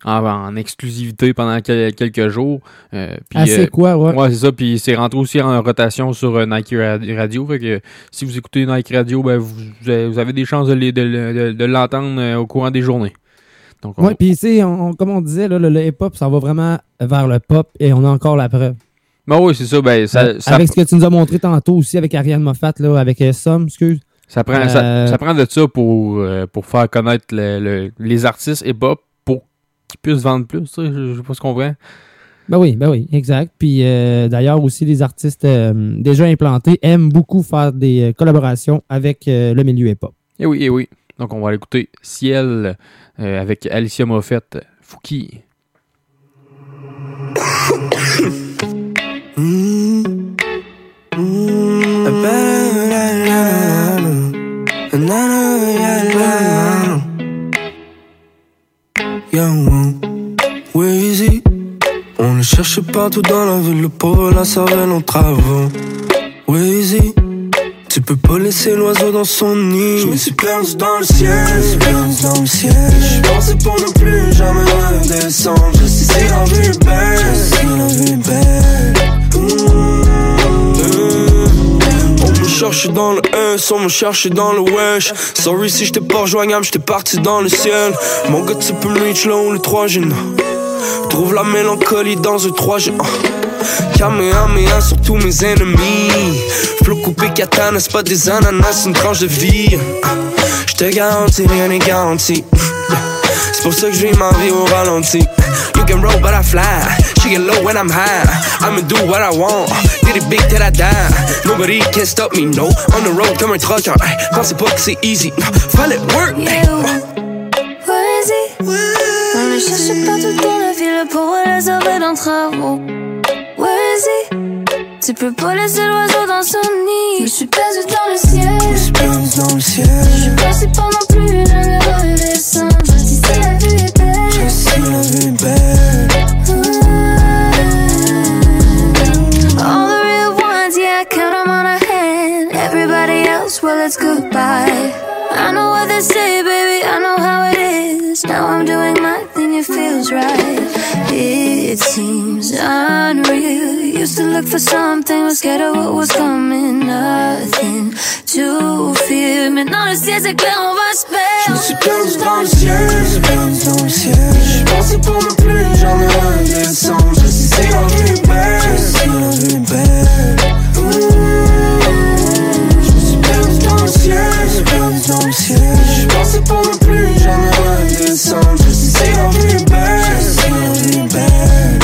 en, en exclusivité pendant quel- quelques jours. Ah, c'est quoi, ouais? c'est ça. Puis c'est rentré aussi en rotation sur Nike Ra- Radio. Fait que si vous écoutez Nike Radio, ben, vous, vous avez- des chances de, les- de, de- de l'entendre au courant des journées. Donc, on- Ouais, puis tu sais, comme on disait, là, le, le hip-hop, ça va vraiment vers le pop et on a encore la preuve. Ben oui, c'est ça. Ben, ça, Euh, ça- Avec ce que tu nous as montré tantôt aussi avec Ariane Moffat, là, avec euh, Somme, excuse. Ça prend, Euh, ça, ça prend de ça pour, euh, pour faire connaître le- le- les artistes hip-hop pour qu'ils puissent vendre plus. tu sais, Je, je sais pas ce qu'on comprend. Ben oui, ben oui, exact. Puis euh, d'ailleurs aussi, les artistes euh, déjà implantés aiment beaucoup faire des euh, collaborations avec euh, le milieu hip-hop. Eh oui, eh oui. Donc, on va l'écouter Ciel euh, avec Alicia Moffett, Fouki. On le cherche partout dans la ville, le pauvre la cervelle en travaux. Tu peux pas laisser l'oiseau dans son nid. Je me suis perdu dans le ciel, je me suis perdu dans le ciel. Je pensais pour ne plus jamais redescendre. Je sais si la vie est belle, je sais si la vie est belle. Mmh. On me cherche dans le S, on me cherche dans le wesh. Sorry si j'étais pas rejoignable, j'étais parti dans le ciel. Mon gars, tu peux me reach là où le 3 G Trouve la mélancolie dans un 3 G. Kamehameha sur tous mes ennemis. Flot coupé katana, c'est pas des ananas, c'est une tranche de vie. Je te garantis, rien n'est garanti. C'est pour ça que je ma vie au ralenti. You can roll, but I fly. She get low when I'm high. I'ma do what I want. Did it big till I die? Nobody can stop me, no. On the road comme un trucker. Hey, pensez pas que c'est easy. Fallait work. On le cherche partout dans la ville pour les sauver dans travaux. Tu peux pas laisser l'oiseau dans son nid. Je me suis perdu dans le ciel. Je me suis perdu dans le ciel. Je suis pas non plus redescendre. Si la vue est belle. Je sais la vie est belle. All the real ones, yeah, I count 'em on a hand. Everybody else, well, it's goodbye. I know what they say, baby, I know how it is. Now I'm doing my thing, it feels right. It seems unreal. Used to look for something, was scared of what was coming. Nothing to fear. Maintenant, le ciel c'est clair, on va se Je me suis perdre. perdu dans le ciel, je me suis perdu dans le ciel. Je pensais pour ne plus jamais redescendre. Je sais si la vie est belle, je sais si la redescendre. Je sais si la vie est belle, je sais si la vie est belle.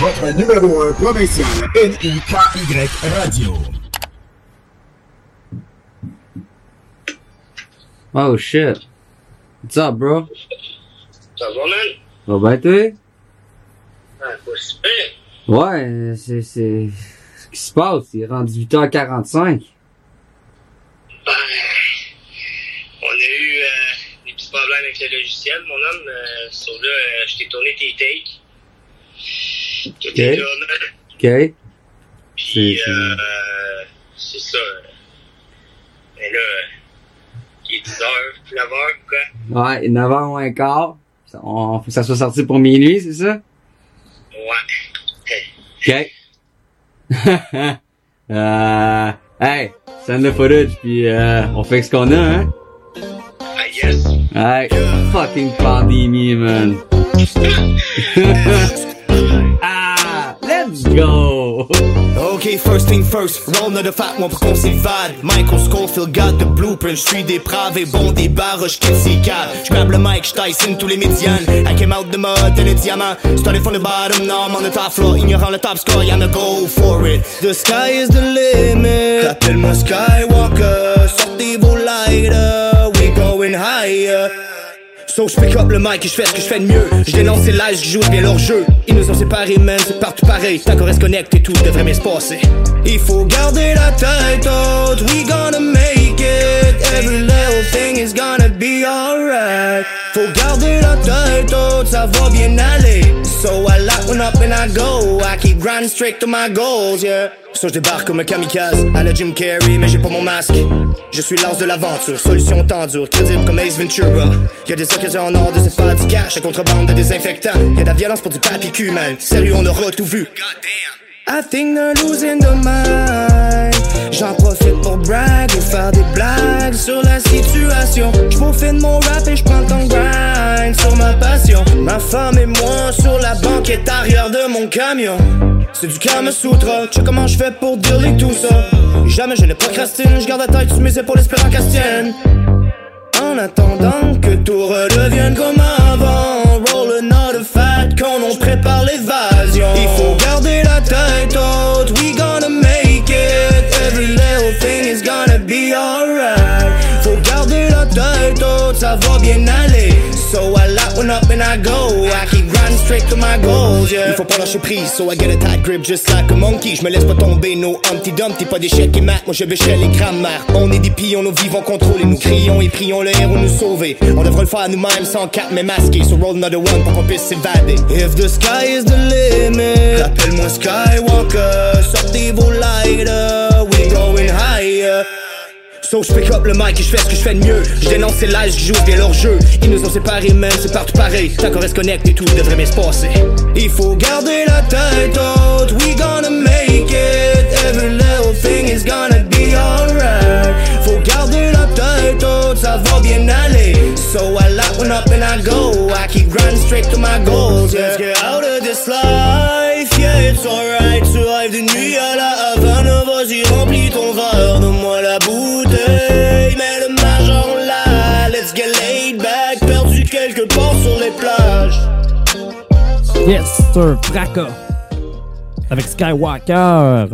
Votre numéro 1 provincial N-I-K-Y Radio. Oh shit. What's up, bro? Ça va, man? Va bien, toi? Ah, pas super. Ouais, c'est, c'est, ce qui se passe, il est rendu 8h45. Ben, on a eu euh, des petits problèmes avec le logiciel, mon homme. Euh, sur là, euh, je t'ai tourné tes takes. Tout Ok. est là. Ok? Puis, C'est, euh, c'est ça. Mais là, euh, il est 10h, 9h, quoi. Ouais, 9h moins quart. On, faut que ça soit sorti pour minuit, c'est ça? Ouais. Ok. euh, hey, send the footage, puis euh, on fait ce qu'on a, hein? Ah, yes. Hey, fucking pandémie, man. ah, let's go! Ok, first thing first, roll de fat one pour qu'on s'évade. Michael Scofield got the blueprint, j'suis dépravé, bon des barres, j'quitte ses cadres. J'grab le mic, j'tyson tous les médianes. I came out the mud, t'es les diamants. Started from the bottom, now I'm on the top floor. Ignorant le top score, y'en a go for it. The sky is the limit. Appelle-moi Skywalker, sortez vos lighters, we going higher. So je pick up le mic et je fais ce que je fais de mieux. Je dénonce ces lies, je joue bien leur jeu. Ils nous ont séparés, man, c'est partout pareil. Tant qu'on reste connecté, tout devrait bien se passer. Il faut garder la tête haute, we gonna make it. Every little thing is gonna be alright. Faut garder la tête haute, ça va bien aller. So I lock one up and I go. I keep grinding straight to my goals, yeah. So je débarque comme un kamikaze à la Jim Carrey, mais j'ai pas mon masque. Je suis l'as de l'aventure, solution tendure, crédible comme Ace Ventura. Y'a des occasions en or de se faire du cash, à contrebande de désinfectants. Y'a de la violence pour du papier cul, man. Sérieux, on aura tout vu. I think they're losing the mind. J'en profite pour brag et faire des blagues sur la situation. J'profite de mon rap et j'prends ton grind sur ma passion. Ma femme et moi sur la banquette arrière de mon camion. C'est du Kama Sutra, tu sais comment je fais pour dealer tout ça. Jamais je ne procrastine, je garde la tête sur mes épaules espérant qu'elle. En attendant que tout redevienne comme Go I keep grinding straight to my goals, yeah. Il faut pas lâcher prise, so I get a tight grip just like a monkey. Je me laisse pas tomber, no Humpty Dumpty Pas d'échec et mat, moi je bêcherai les grammaires. On est des pions, nos vivons contrôlés Nous crions et prions le héros nous sauver. On devrait le faire nous-mêmes sans cap mais masqué. So roll another one pour qu'on puisse s'évader. If the sky is the limit Appelle-moi Skywalker. Sortez vos lighters. We going higher So je pick up le mic et je fais ce que je fais de mieux. Je dénonce ces lies, je joue bien leur jeu. Ils nous ont séparés même, c'est partout pareil. Tant qu'on reste connecté, tout devrait bien se passer. Il faut garder la tête haute We gonna make it. Every little thing is gonna be alright. Faut garder la tête haute, ça va bien aller. So I lock one up and I go. I keep grinding straight to my goals. Let's get out of this life Yeah, it's alright. Rêves de nuit à Yes, sir, Fracas. Avec Skywalker.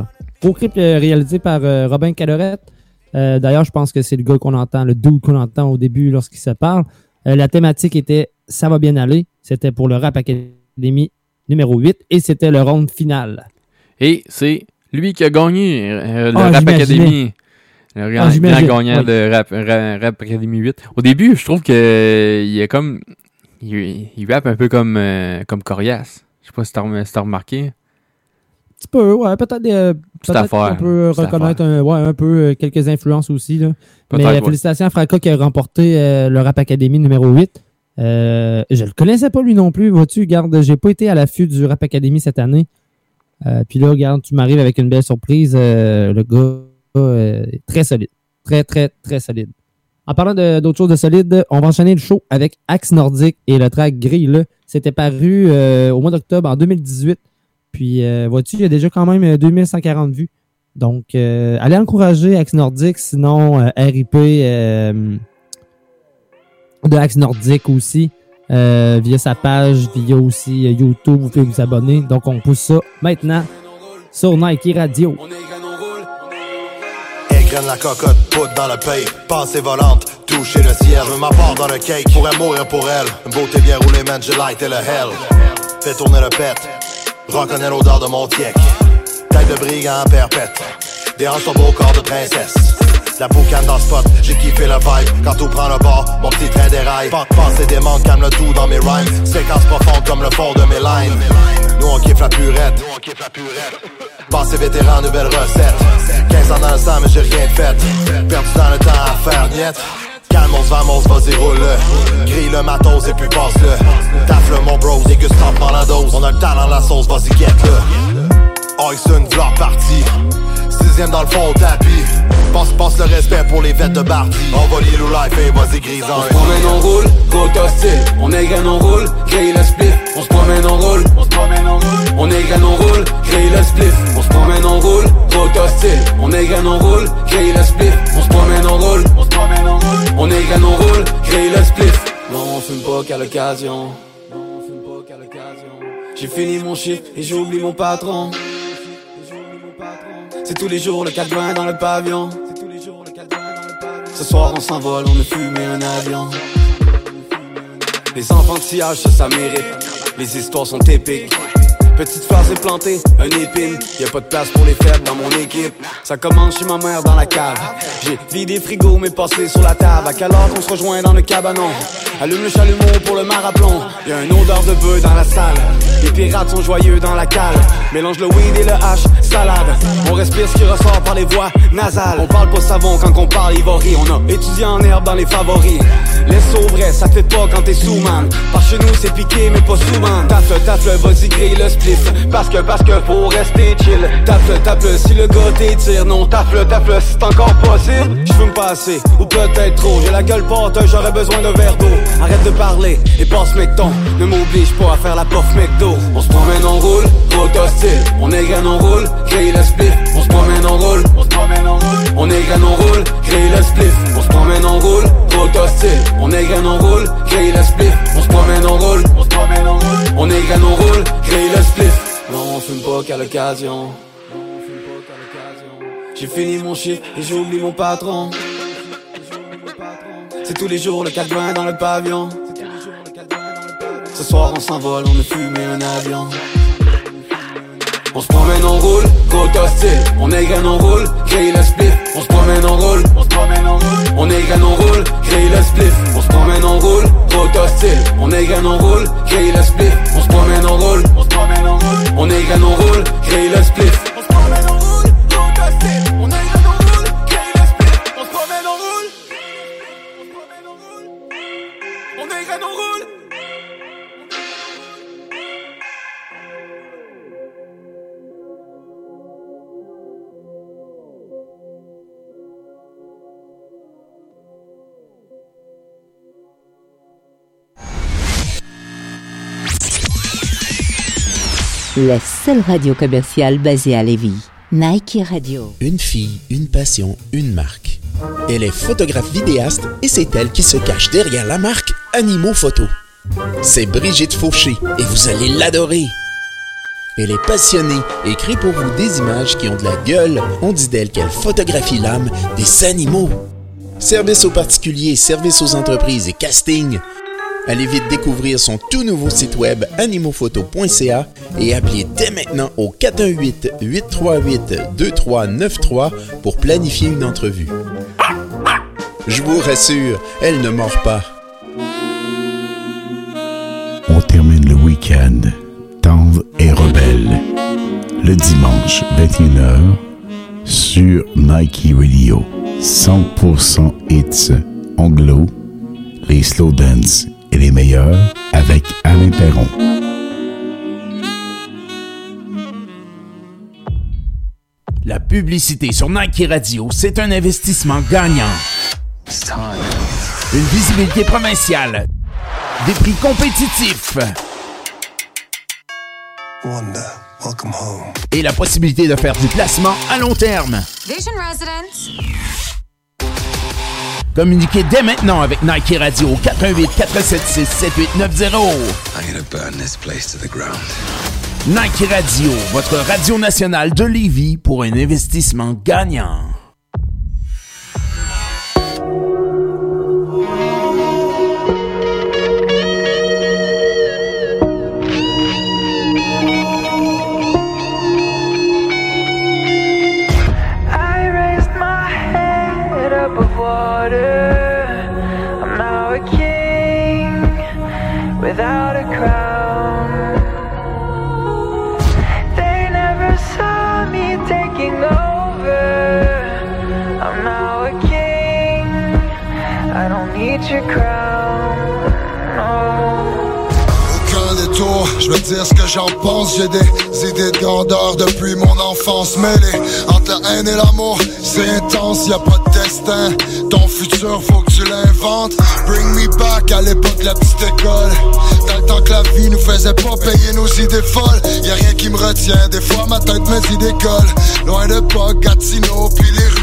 Au clip euh, réalisé par euh, Robin Cadorette. Euh, D'ailleurs, je pense que c'est le gars qu'on entend, le dude qu'on entend au début lorsqu'il se parle. Euh, la thématique était Ça va bien aller. C'était pour le Rap Academy numéro 8 et c'était le round final. Et c'est lui qui a gagné euh, le Ah, Rap j'imaginais. Academy. Le Ah, grand, gagnant de Rap, Ra- Rap Academy 8. Au début, je trouve que euh, il est comme. Il, il rappe un peu comme, euh, comme Corias. Je sais pas si t'as si remarqué. Un petit peu, ouais, peut-être euh, affaire, qu'on peut petite reconnaître un, ouais, un peu euh, quelques influences aussi. Là. Mais ouais. félicitations à Fracas qui a remporté le Rap Academy numéro 8. Euh, je le connaissais pas lui non plus, vois-tu, garde, j'ai pas été à l'affût du Rap Academy cette année. Puis là, regarde, tu m'arrives avec une belle surprise. le gars est très solide. Très, très, très solide. En parlant d'autres choses de solide, on va enchaîner le show avec Axe Nordique et le track Grille. C'était paru euh, au mois d'octobre en 2018. Puis, euh, vois-tu, il y a déjà quand même euh, 2140 vues. Donc, euh, allez encourager Axe Nordique, sinon euh, RIP euh, de Axe Nordique aussi, euh, via sa page, via aussi euh, YouTube, vous pouvez vous abonner. Donc, on pousse ça maintenant sur Nike Radio. Égrène la cocotte, poudre dans le paye, pensée volante, toucher le ciel. Je veux ma part dans le cake, pourrais mourir pour elle. Une beauté bien roulée, man, light et le hell. Fais tourner le pet, reconnais l'odeur de mon tiek. Tête de brigand perpète, dérange ton beau corps de princesse. La boucane dans le spot, j'ai kiffé le vibe Quand tout prend le bord, mon petit train déraille Pas des manques, calme le tout dans mes rhymes. Séquence profonde comme le fond de mes lines. Nous on kiffe la purette. Passé vétéran, nouvelle recette. 15 ans dans le sang mais j'ai rien fait. Perdu dans le temps à faire niette. Calmos, vamos, vas-y roule-le Grille le matos et puis passe-le. Tafle mon bro, déguste en la dose. On a le talent, la sauce, vas-y guette-le. Oyson, vlog parti Sixième dans le fond au tapis Passe, passe le respect pour les vêtes de Barty On va l'île life et vas-y grisant. On se promène en roule, gros hostile. On égrène en roule, grille le split On se promène en roule, on se promène en roule. On égrène en roule, grille le split On se promène en roule, gros hostile. On égrène en roule, grille le split On se promène en roule, on se promène en roule. On égrène en roule, grille le split Non on fume pas qu'à l'occasion. Non on fume pas qu'à l'occasion. J'ai fini mon chiffre et j'oublie mon patron c'est tous les jours le cadouin dans le pavillon. Ce soir on s'envole, on a fumé un avion. Les enfantillages, ça, ça mérite. Les histoires sont épiques. Petite phrase est plantée, un épine. Y a pas de place pour les faibles dans mon équipe. Ça commence chez ma mère dans la cave. J'ai vidé frigo, mais passé sur la table. À quelle heure qu'on se rejoint dans le cabanon? Allume le chalumeau pour le maraplomb. Y a une odeur de bœuf dans la salle. Les pirates sont joyeux dans la cale. Mélange le weed et le hash, salade. On respire ce qui ressort par les voies nasales. On parle pas savon quand on parle ivory. On a étudié en herbe dans les favoris. Laisse au vrai, ça fait pas quand t'es sous man. Par chez nous c'est piqué mais pas souvent. Tape-le, tape-le, vas-y grille le. Parce que, parce que pour rester chill. Tape-le, tape-le si le gars t'étire. Non, tape-le, tape-le si c'est encore possible. J'fume pas assez, ou peut-être trop. J'ai la gueule porte, j'aurais besoin d'un verre d'eau. Arrête de parler et passe ton Ne m'oblige pas à faire la pof McDo. On se promène en roule, route hostile. On est graine en roule, grille le split. On se promène en roule, on se promène en roule. On est graine en roule, grille le split. On se promène en roule, On est graine en roule, grille le split. On se promène en roule, on se promène en roule. On est graine en roule, grille le split. Non, on fume pas qu'à l'occasion. J'ai fini mon chiffre et j'oublie mon patron. C'est tous les jours le cadouin dans le pavillon. Ce soir on s'envole, on a fumé un avion. On se promène en roule, côte hostile. On est graine en roule, grille le split. On se promène en roule, on se promène en roule. On est graine en roule, grille le split. On se promène en roule, côte hostile. On est graine en roule, grille le split. On se promène en roule, on se promène en roule. On est graine en roule, grille le split. La seule radio commerciale basée à Lévis. Nike Radio. Une fille, une passion, une marque. Elle est photographe vidéaste et c'est elle qui se cache derrière la marque Animaux Photo. C'est Brigitte Fauché et vous allez l'adorer. Elle est passionnée et crée pour vous des images qui ont de la gueule. On dit d'elle qu'elle photographie l'âme des animaux. Service aux particuliers, service aux entreprises et casting. Allez vite découvrir son tout nouveau site web animophoto.ca et appelez dès maintenant au 418-838-2393 pour planifier une entrevue. Je vous rassure, elle ne mord pas. On termine le week-end tendre et rebelle. Le dimanche 21h sur Nike Radio. 100% hits anglo, les slow dance et les meilleurs avec Alain Perron. La publicité sur Nike Radio, c'est un investissement gagnant. Une visibilité provinciale. Des prix compétitifs. Et la possibilité de faire du placement à long terme. Vision Residence. Communiquez dès maintenant avec Nike Radio au 418 476 7890. I'm gonna burn this place to the ground. Nike Radio, votre radio nationale de Lévis pour un investissement gagnant. Without a crown. They never saw me taking over. I'm now a king. I don't need your crown. Je veux dire ce que j'en pense. J'ai des idées de depuis mon enfance. Mêlées entre la haine et l'amour, c'est intense, y a pas de destin. Ton futur, faut que tu l'inventes. Bring me back à l'époque la petite école. Dans le temps que la vie nous faisait pas payer nos idées folles. Y a rien qui me retient, des fois ma tête me dit d'école. Loin de pas Gatineau, puis les.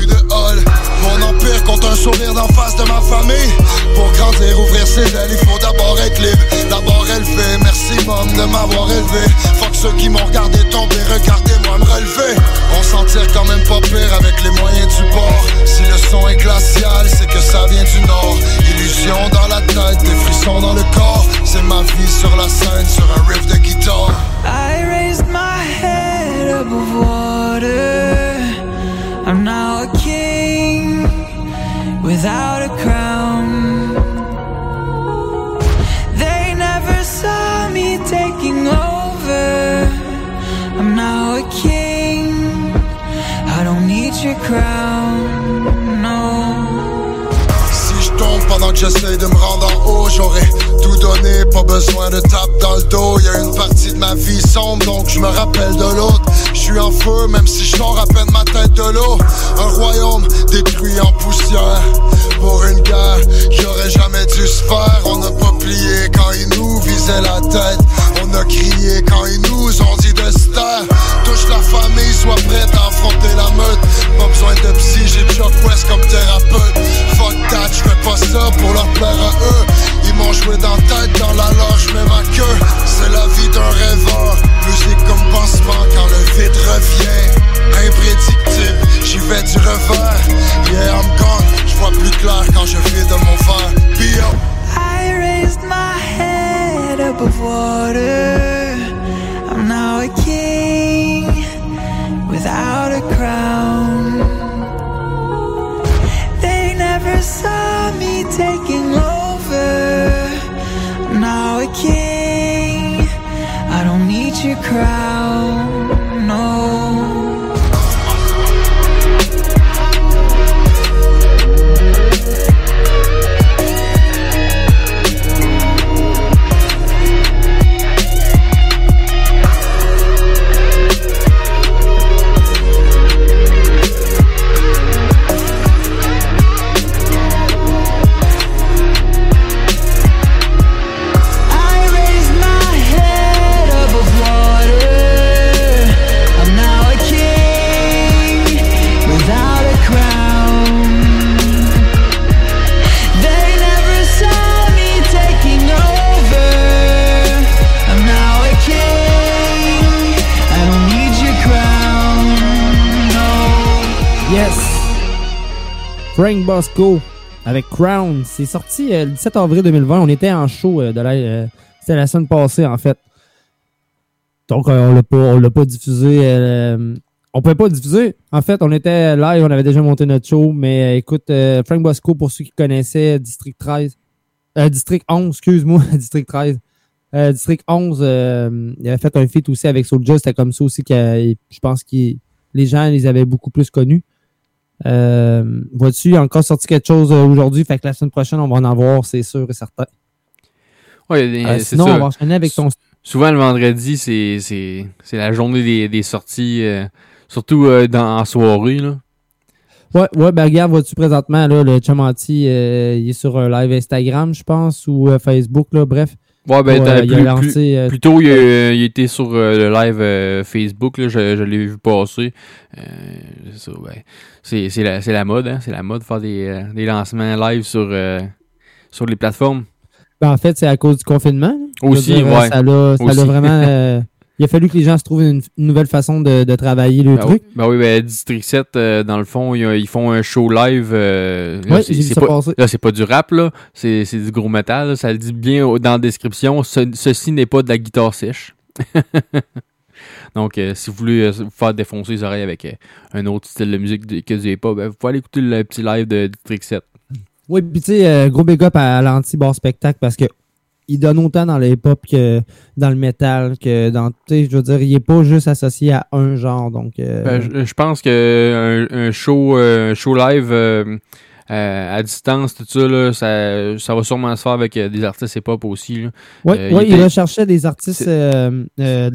Mon empire compte un sourire d'en face de ma famille. Pour grandir, ouvrir ses ailes, il faut d'abord être libre, d'abord élevé. Merci, mom, de m'avoir élevé. Fuck ceux qui m'ont regardé tomber, regardez-moi me relever. On s'en tire quand même pas pire avec les moyens du bord. Si le son est glacial, c'est que ça vient du nord. Illusion dans la tête, des frissons son dans le corps. C'est ma vie sur la scène, sur un riff de guitare. I raised my head above water. I'm now a without a crown. They never saw me taking over. I'm now a king. I don't need your crown, pendant que j'essaie de me rendre en haut, j'aurais tout donné, pas besoin de tape dans le dos. Y a une partie de ma vie sombre, donc je me rappelle de l'autre. Je suis en feu, même si je à peine ma tête de l'eau. Un royaume détruit en poussière. Pour une guerre qui aurait jamais dû se faire. On n'a pas plié quand ils nous visaient la tête. On a crié quand ils nous ont dit de se taire. Touche la famille, sois prête à affronter la meute. Pas besoin de psy, j'ai Chuck West comme thérapeute. Fuck that, je fais pas ça pour leur plaire à eux. Ils m'ont joué dans tête, dans la loge, mais ma queue. C'est la vie d'un rêveur. Musique comme pansement quand le vide revient. Imprédictible, j'y vais du revers. Yeah, I'm gone, je vois plus clair quand je vide de mon verre. I raised my head above water. Without a crown. They never saw me taking over. Now a king. I don't need your crown, Frank Bosco avec Crown. C'est sorti euh, le 17 avril 2020. On était en show euh, de la, euh, C'était la semaine passée, en fait. Donc, on l'a pas, l'a pas diffusé. on pouvait pas diffuser. En fait, on était live, on avait déjà monté notre show. Mais écoute, Frank Bosco, pour ceux qui connaissaient District 13, euh, District 11, excuse-moi, District 13. Euh, District 11, euh, il avait fait un feat aussi avec Soulja. C'était comme ça aussi que je pense que les gens les avaient beaucoup plus connus. Euh, Vois-tu, il a encore sorti quelque chose euh, aujourd'hui, fait que la semaine prochaine, on va en avoir, c'est sûr et certain. Ouais, Euh, sinon, ça. on va enchaîner avec ton. Souvent, le vendredi, c'est, la journée des, des sorties, euh, surtout dans, en soirée. Là. Ouais, ouais, ben regarde, vois-tu présentement, là, le Chamanti, il est sur un live Instagram, je pense, ou Facebook, là, bref. Ouais, ben, Ouais, il plus, a lancé, plus- euh, plus tôt, il, a- il était sur euh, le live euh, Facebook, là, je, je l'ai vu passer. C'est ben, c'est, la, c'est la mode, hein, c'est la mode de faire des, des lancements live sur, sur les plateformes. Ben, en fait, c'est à cause du confinement. Aussi, dire, ouais. Ça l'a, vraiment. il a fallu que les gens se trouvent une, une nouvelle façon de, de travailler le Ben truc. oui, ben oui, ben District 7, euh, dans le fond, ils, ils font un show live. euh, Ouais, c'est, pas, là, c'est pas du rap, là. C'est, du gros métal. là. Ça le dit bien dans la description. Ce- ceci n'est pas de la guitare sèche. Donc, euh, si vous voulez euh, vous faire défoncer les oreilles avec un autre style de musique que du hip-hop, ben, vous pouvez aller écouter le petit live de District 7. Oui, puis tu sais, gros big up à, l'anti-bar spectacle parce que il donne autant dans le hip-hop que dans le métal, que dans. Je veux dire, il est pas juste associé à un genre. Donc. euh, Ben, je, je pense que un, un show, euh, show live euh, à distance, tout ça, là, ça, ça va sûrement se faire avec des artistes hip-hop aussi. Oui, ouais, il, était- recherchait des artistes de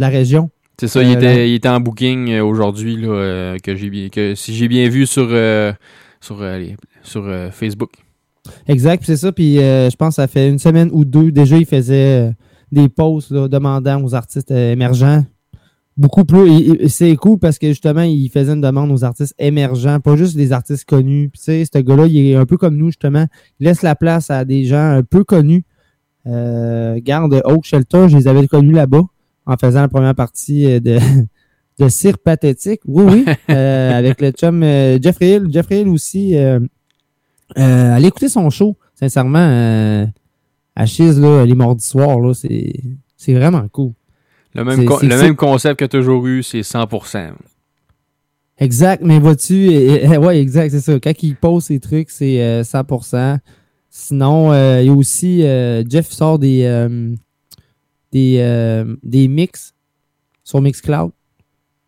la région. C'est ça, il, là. était, il était en booking aujourd'hui, là, que j'ai bien, que si j'ai bien vu sur, sur, sur Facebook. Exact, c'est ça. Puis euh, je pense que ça fait une semaine ou deux. Déjà, il faisait euh, des posts là, demandant aux artistes euh, émergents. Beaucoup plus. C'est cool parce que justement, il faisait une demande aux artistes émergents, pas juste des artistes connus. Puis tu sais, ce gars-là, il est un peu comme nous, justement. Il laisse la place à des gens un peu connus. Euh, garde Oak Shelter, je les avais connus là-bas en faisant la première partie de, de Cire Pathétique. Oui, oui. euh, avec le chum euh, Jeffrey Hill. Jeffrey Hill aussi. Euh, euh, allez écouter son show. Sincèrement, euh, là, les mardis soirs, là, c'est, c'est vraiment cool. Le même, con- le même concept que toujours eu, c'est 100%. Exact, mais vois-tu, et- et- ouais, exact, c'est ça. Quand il pose ses trucs, c'est euh, 100%. Sinon, euh, il y a aussi, euh, Jeff sort des, euh, des, euh, des mix sur Mixcloud.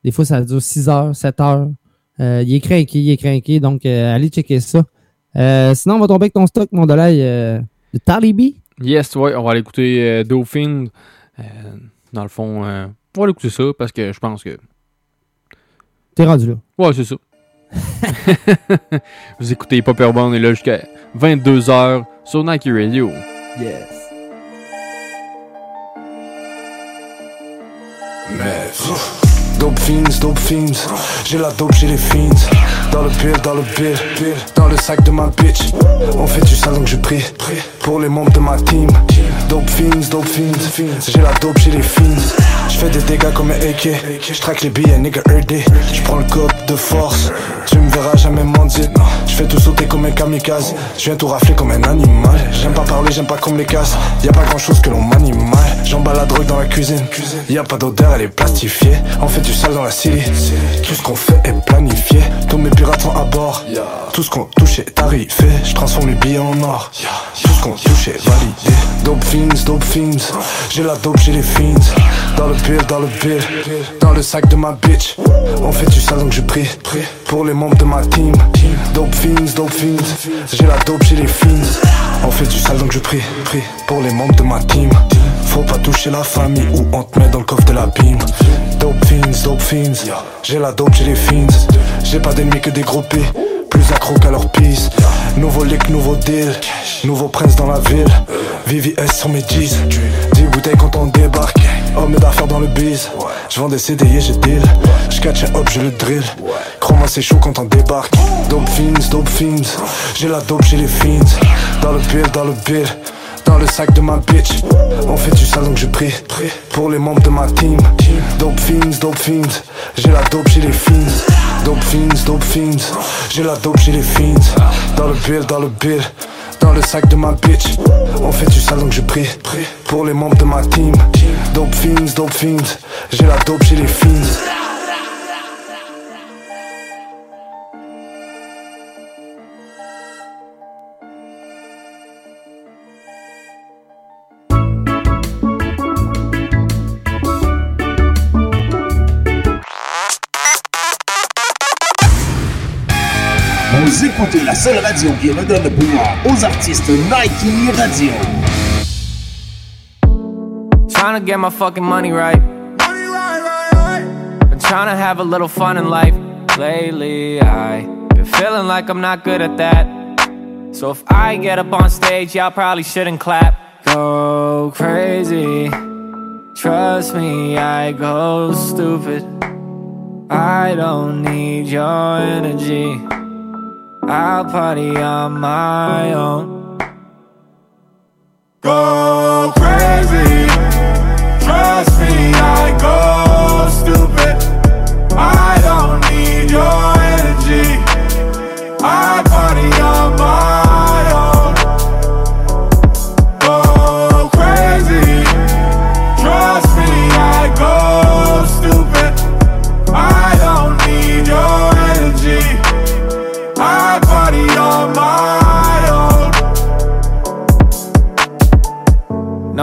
Des fois, ça dure 6 heures, 7 heures. Euh, il est craqué, il est craqué, donc euh, allez checker ça. Euh, sinon, on va tomber avec ton stock, mon dollar, euh, de Talibi. Yes, ouais, on va aller écouter euh, Dauphin. Euh, dans le fond, euh, on va aller écouter ça parce que je pense que. T'es rendu là. Ouais, c'est ça. Vous écoutez Pop Urban et là jusqu'à 22h sur Nike Radio. Yes. Mais Dope fiends, dope fiends. J'ai la dope, j'ai les fiends. Dans le bill, dans le bill Dans le sac de ma bitch. On fait du sale donc je prie. Pour les membres de ma team. Dope fiends, dope fiends. J'ai la dope, j'ai les fiends Je fais des dégâts comme un AK Je traque les billets, nigga RD Je prends le code de force. Tu me verras jamais mendier. Je fais tout sauter comme un kamikaze. Je viens tout rafler comme un animal. J'aime pas parler, j'aime pas qu'on me les casse Y'a pas grand chose que l'on manie mal J'emballe la drogue dans la cuisine. Y'a pas d'odeur, elle est plastifiée. On fait du sale dans la city. Tout ce qu'on fait est planifié. Tous mes pirates sont à bord. Tout ce qu'on touche est tarifé. Je transforme les billets en or. Tout ce qu'on touche est validé. Dope fiends, dope fiends. J'ai la dope, j'ai les fiends. Dans le dans le bill Dans le sac de ma bitch. On fait du sale donc je prie. Pour les membres de ma team. Dope fiends, dope fiends. J'ai la dope, j'ai les fiends. On fait du sale donc je prie. Pour les membres de ma team. Faut pas toucher la famille ou on te met dans le coffre de la bim Dope fiends, dope fiends. J'ai la dope, j'ai les fiends. J'ai pas d'ennemis que des gros P Plus accro qu'à leur pisse. Nouveau lick, nouveau deal. Nouveau prince dans la ville. VVS sur mes jeans 10 bouteilles quand on débarque Homme d'affaires dans le biz. Je vends des CDI je deal. Je catch un hop, je le drill. Crois-moi c'est chaud quand on débarque. Dope fiends, dope fiends. J'ai la dope, j'ai les fiends. Dans le bill, dans le bill dans le sac de ma bitch. On fait du sale donc je prie. Pour les membres de ma team. Dope fiends, dope fiends. J'ai la dope, j'ai les fiends. Dope fiends, dope fiends. J'ai la dope, j'ai les fiends. Dans le bill, dans le bill dans le sac de ma bitch. On fait du sale donc je prie. Pour les membres de ma team. Dope fiends, dope fiends. J'ai la dope, j'ai les fiends seule radio qui redonne le pouvoir aux artistes Nike Radio. Trying to get my fucking money right. Been trying to have a little fun in life. Lately, I been feeling like I'm not good at that. So if I get up on stage, y'all probably shouldn't clap. Go crazy. Trust me, I go stupid. I don't need your energy. I'll party on my own. Go crazy. Trust me, I go stupid. I don't need your energy. I party on my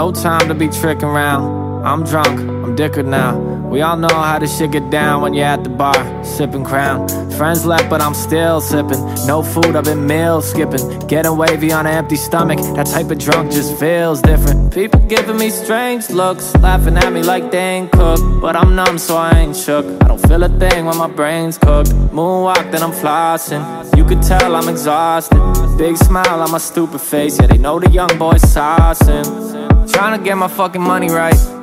No time to be tricking around. I'm drunk, I'm dickered now. We all know how this shit get down when you're at the bar, sipping crown. Friends left, but I'm still sipping. No food, I've been meal skipping. Getting wavy on an empty stomach. That type of drunk just feels different. People giving me strange looks, laughing at me like they ain't cooked. But I'm numb, so I ain't shook. I don't feel a thing when my brain's cooked. Moonwalk, then I'm flossing. You could tell I'm exhausted. Big smile on my stupid face. Yeah, they know the young boy's saucing. Trying to get my fucking money right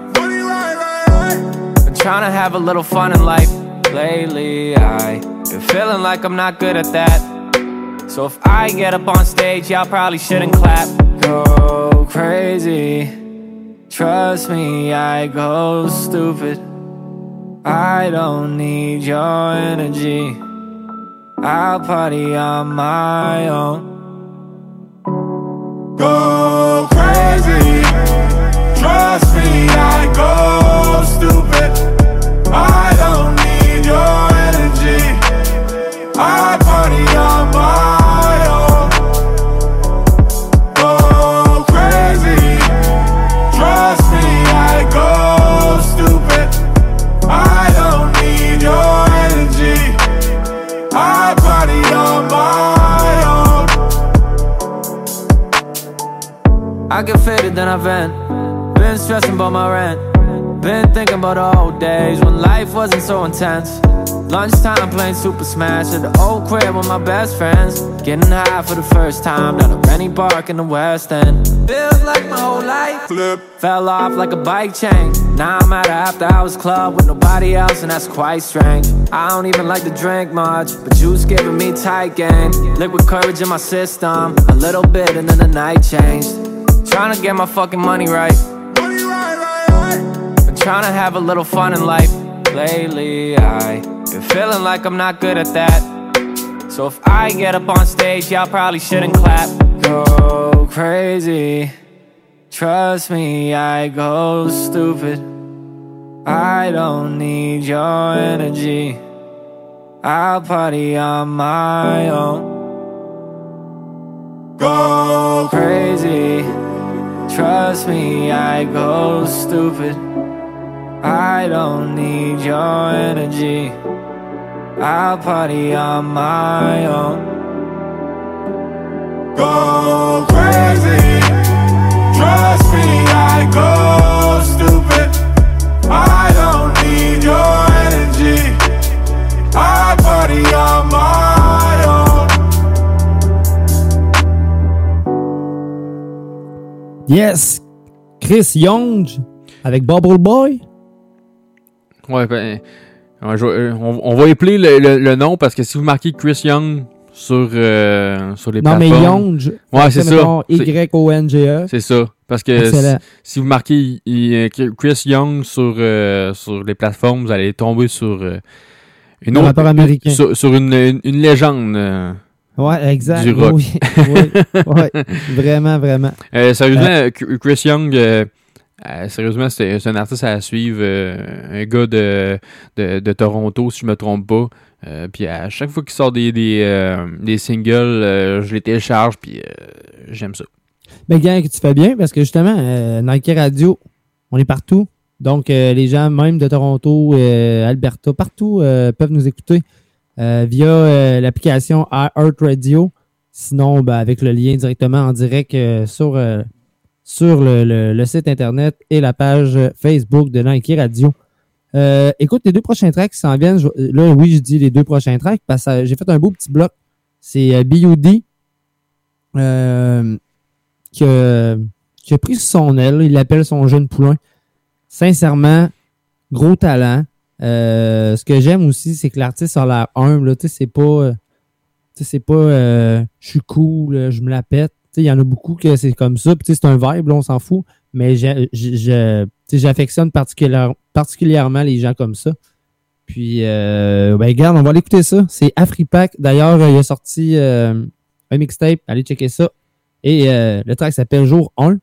trying to have a little fun in life. Lately, I been feeling like I'm not good at that. So if I get up on stage, y'all probably shouldn't clap. Go crazy. Trust me, I go stupid. I don't need your energy. I'll party on my own. Go crazy. Trust me, I go so stupid. I don't need your energy. I party on my own. Go crazy. Trust me, I go stupid. I don't need your energy. I party on my own. I get faded, then I vent. Been stressing about my rent. Been thinking about the old days when life wasn't so intense. Lunchtime playing Super Smash at the old crib with my best friends. Getting high for the first time down at Rennie Park in the West End. Feels like my whole life flip. Fell off like a bike chain. Now I'm at a after hours club with nobody else, and that's quite strange. I don't even like to drink much, but juice giving me tight game. Liquid courage in my system, a little bit, and then the night changed. Trying to get my fucking money right. Trying to have a little fun in life. Lately, I been feeling like I'm not good at that. So if I get up on stage, y'all probably shouldn't clap. Go crazy. Trust me, I go stupid. I don't need your energy. I'll party on my own. Go crazy. Trust me, I go stupid. I don't need your energy. I'll party on my own. Go crazy. Trust me, I go stupid. I don't need your energy. I party on my own. Yes! Chris Young avec Bubble Boy. Ouais, ben, on, je- euh, on- on va épeler le, le- le nom parce que si vous marquez Chris Young sur, euh, sur les Non, mais plateformes. Young, Ouais, c'est ça. Y-O-N-G-E. C'est ça. Parce que si, si vous marquez y- Chris Young sur, euh, sur les plateformes, vous allez tomber sur euh, une Un autre. américain. Sur, sur une, une, une légende. euh, Ouais, exact. Du rock. Oui, oui, ouais. Vraiment, vraiment. Euh, sérieusement, Ch- Chris Young, euh, sérieusement, c'est un artiste à suivre. euh, un gars de, de, Toronto, si je me trompe pas. Euh, puis à chaque fois qu'il sort des, des, des singles, je les télécharge, puis j'aime ça. Mais gars, tu fais bien parce que justement, Nike Radio, on est partout. Donc, les gens, même de Toronto, Alberta, partout, peuvent nous écouter via l'application iHeart Radio. Sinon, ben, avec le lien directement en direct sur, sur le, le- le site Internet et la page Facebook de Nike Radio. Euh, écoute, les deux prochains tracks s'en viennent. là, oui, je dis les deux prochains tracks parce que j'ai fait un beau petit bloc. C'est euh, B.U.D. euh, qui, a, qui a pris son aile. Il l'appelle son jeune poulain. Sincèrement, gros talent. Euh, ce que j'aime aussi, c'est que l'artiste a l'air humble. Tu sais, c'est pas. euh, Tu sais, c'est pas. euh, je suis cool, je me la pète. Il y en a beaucoup que c'est comme ça. Puis, c'est un vibe, on s'en fout. Mais j'affectionne particulière- particulièrement les gens comme ça. Puis, euh, ben, regarde, on va aller écouter ça. C'est Afripack. D'ailleurs, il a sorti euh, un mixtape. Allez checker ça. Et euh, le track s'appelle Jour 1.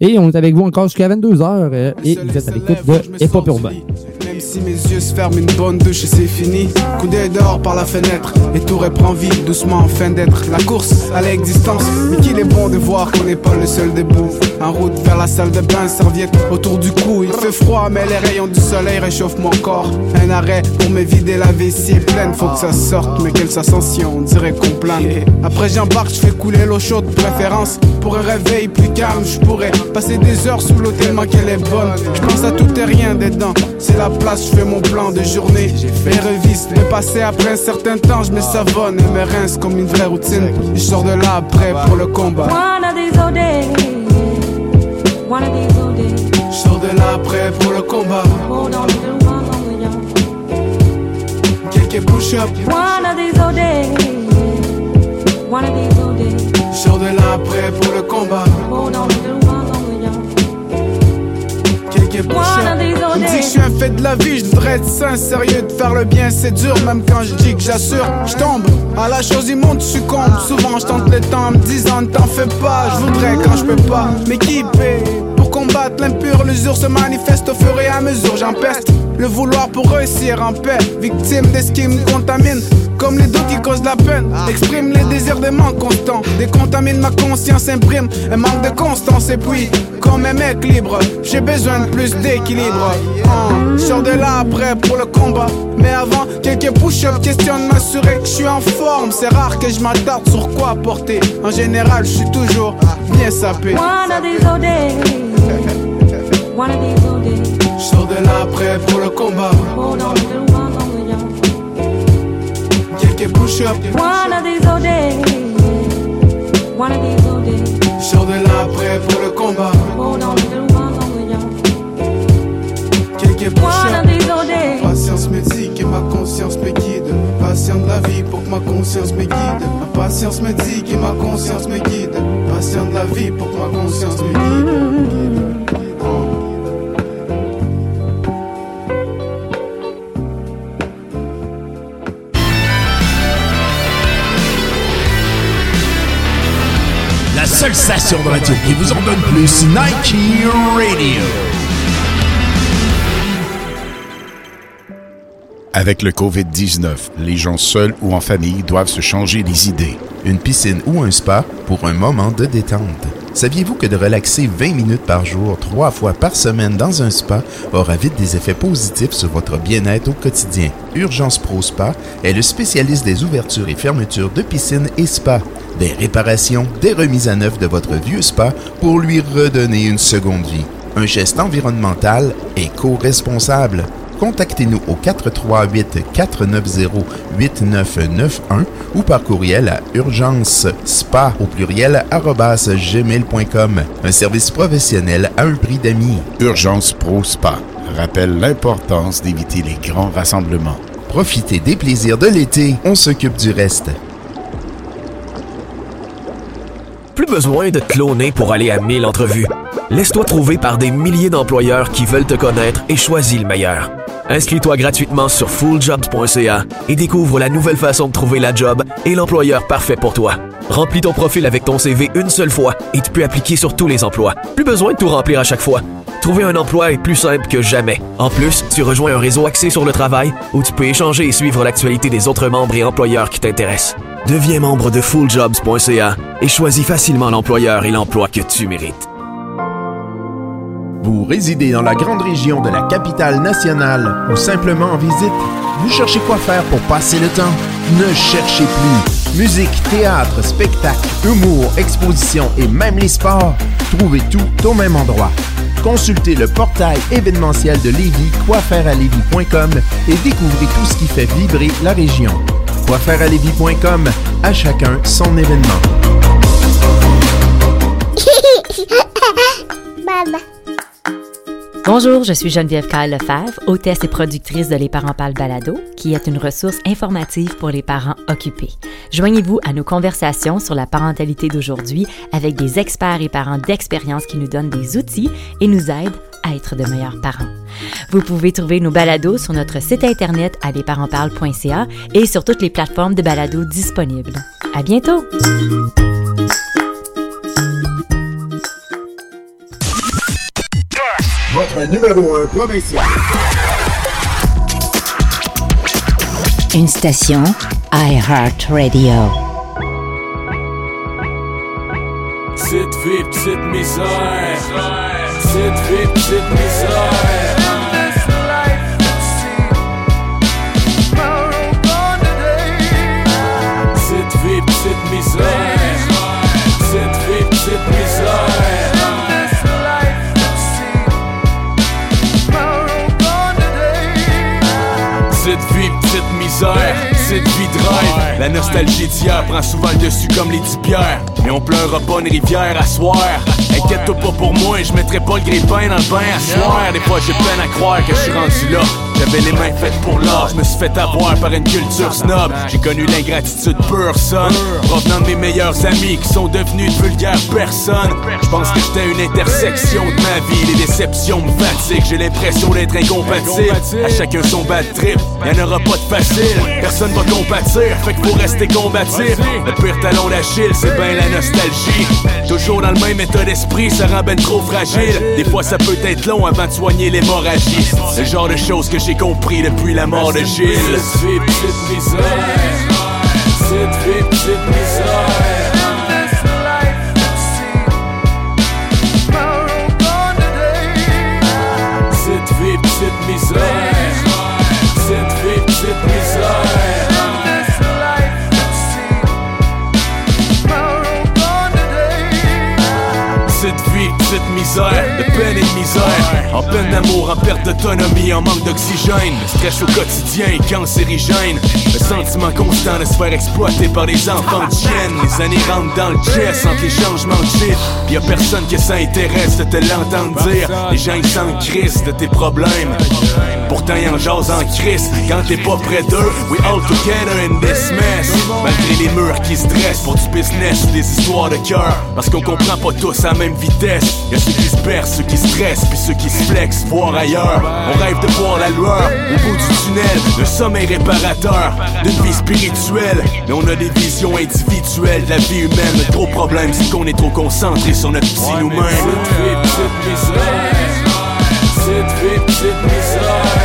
Et on est avec vous encore jusqu'à 22h. euh, et vous êtes à l'écoute de Hip Hop Urbain. Si mes yeux se ferment une bonne douche et c'est fini. Coup d'œil dehors par la fenêtre Et tout reprend vie doucement en fin d'être La course à l'existence. Mais qu'il est bon de voir qu'on n'est pas le seul debout. En route vers la salle de bain Serviette autour du cou. Il fait froid mais les rayons du soleil réchauffent mon corps. Un arrêt pour me vider la vessie est pleine. Faut que ça sorte mais quelle sensation On dirait qu'on plane. Après j'embarque je fais couler l'eau chaude Préférence. Pour un réveil plus calme Je pourrais passer des heures sous l'eau tellement qu'elle est bonne. Je pense à tout et rien dedans C'est la place, je fais mon plan de journée Les revistes, le passé après un certain temps Je me savonne et me rince comme une vraie routine Je sors de là après pour le combat One of these old days. One of these old days. Je sors de là après pour le combat. Quelques push-up One of these old days. One of these old days. Je sors de là après pour le combat Old On me dit que je suis un fait de la vie, je devrais être sain, sérieux de faire le bien, c'est dur, même quand je dis que j'assure. Je tombe, à la chose immonde, je succombe. Souvent je tente le temps en me disant ne t'en fais pas, je voudrais quand je peux pas. Mais qui paie pour qu'on me combattre l'impur, l'usure se manifeste au fur et à mesure. J'empeste le vouloir pour réussir en paix. Victime de ce qui me contamine, comme les doutes qui causent la peine. Exprime les désirs des manques constants, décontamine ma conscience, imprime un manque de constance. Et puis, comme un mec libre, j'ai besoin de plus d'équilibre. Hein, sors de là après pour le combat. Mais avant, quelques push-ups questionnent m'assurer que je suis en forme. C'est rare que je m'attarde sur quoi porter. En général, je suis toujours bien sapé. Je sors de là après pour le combat. Quelques push-ups. Je sors de là après pour le combat. Quelques push-ups. Patience me ma conscience me guide. Patient de la vie pour que ma conscience me guide. Ma patience me dit que ma conscience me guide. Patient de la vie pour que ma conscience me guide. La seule station de radio qui vous en donne plus, Nike Radio. Avec le COVID-19, les gens seuls ou en famille doivent se changer les idées. Une piscine ou un spa pour un moment de détente. Saviez-vous que de relaxer 20 minutes par jour, trois fois par semaine dans un spa aura vite des effets positifs sur votre bien-être au quotidien? Urgence Pro Spa est le spécialiste des ouvertures et fermetures de piscines et spas, des réparations, des remises à neuf de votre vieux spa pour lui redonner une seconde vie. Un geste environnemental éco-responsable. Contactez-nous au 438-490-8991 ou par courriel à urgence spa au pluriel gmail.com. Un service professionnel à un prix d'amis. Urgence Pro Spa rappelle l'importance d'éviter les grands rassemblements. Profitez des plaisirs de l'été, on s'occupe du reste. Plus besoin de te cloner pour aller à 1000 entrevues. Laisse-toi trouver par des milliers d'employeurs qui veulent te connaître et choisis le meilleur. Inscris-toi gratuitement sur fulljobs.ca et découvre la nouvelle façon de trouver la job et l'employeur parfait pour toi. Remplis ton profil avec ton CV une seule fois et tu peux appliquer sur tous les emplois. Plus besoin de tout remplir à chaque fois. Trouver un emploi est plus simple que jamais. En plus, tu rejoins un réseau axé sur le travail où tu peux échanger et suivre l'actualité des autres membres et employeurs qui t'intéressent. Deviens membre de fulljobs.ca et choisis facilement l'employeur et l'emploi que tu mérites. Vous résidez dans la grande région de la capitale nationale ou simplement en visite? Vous cherchez quoi faire pour passer le temps? Ne cherchez plus. Musique, théâtre, spectacle, humour, exposition et même les sports. Trouvez tout au même endroit. Consultez le portail événementiel de Lévis, quoifairealévis.com et découvrez tout ce qui fait vibrer la région. Quoifairealévis.com, à chacun son événement. Bonjour, je suis Geneviève Kyle Lefebvre, hôtesse et productrice de Les Parents Parlent Balado, qui est une ressource informative pour les parents occupés. Joignez-vous à nos conversations sur la parentalité d'aujourd'hui avec des experts et parents d'expérience qui nous donnent des outils et nous aident à être de meilleurs parents. Vous pouvez trouver nos balados sur notre site internet à lesparentsparlent.ca et sur toutes les plateformes de balados disponibles. À bientôt! Numéro 1 provincial. Une station iHeartRadio. Petite vie, petite misère. Petite vie, petite misère. La nostalgie d'hier prend souvent le dessus comme les dix pierres. Mais on pleurera pas une rivière à soir. Inquiète-toi pas pour moi, je mettrai pas le grille-pain dans le bain à soir. Des fois j'ai peine à croire que je suis rendu là. J'avais les mains faites pour l'art, je me suis fait avoir par une culture snob. J'ai connu l'ingratitude pure, son. Provenant de mes meilleurs amis qui sont devenus de vulgaires personnes. Je pense que j'étais une intersection de ma vie. Les déceptions me fatiguent, j'ai l'impression d'être incompatible. À chacun son bad trip, y'en aura pas de facile. Personne va compatir, fait que faut rester combatif. Le pire talon d'Achille, c'est ben la nostalgie. Toujours dans le même état d'esprit, ça rend ben trop fragile. Des fois, ça peut être long avant de soigner l'hémorragie. Le genre de choses que j'ai compris depuis la mort de Gilles. Petite petite misère. Petite petite misère. Cette misère, de peine et de misère. En peine d'amour, en perte d'autonomie, en manque d'oxygène. Le stress au quotidien cancérigène Le sentiment constant de se faire exploiter par des enfants de chiennes Les années rentrent dans le chest entre les changements de shit Pis y'a personne qui s'intéresse de te l'entendre dire. Les gens ils s'en crissent de tes problèmes. Pourtant y'en jase en crise quand t'es pas près d'eux We all together in this mess. Malgré les murs qui se dressent pour du business Des histoires de cœur. Parce qu'on comprend pas tous à la même vitesse Y'a ceux qui se percent, ceux qui stressent Puis ceux qui se flexent, voir ailleurs On rêve de voir la lueur au bout du tunnel. Le sommeil réparateur d'une vie spirituelle. Mais on a des visions individuelles de la vie humaine. Le gros problème c'est qu'on est trop concentré sur notre petit nous-mêmes. Petite vie, petite misère. Petite vie, petite misère.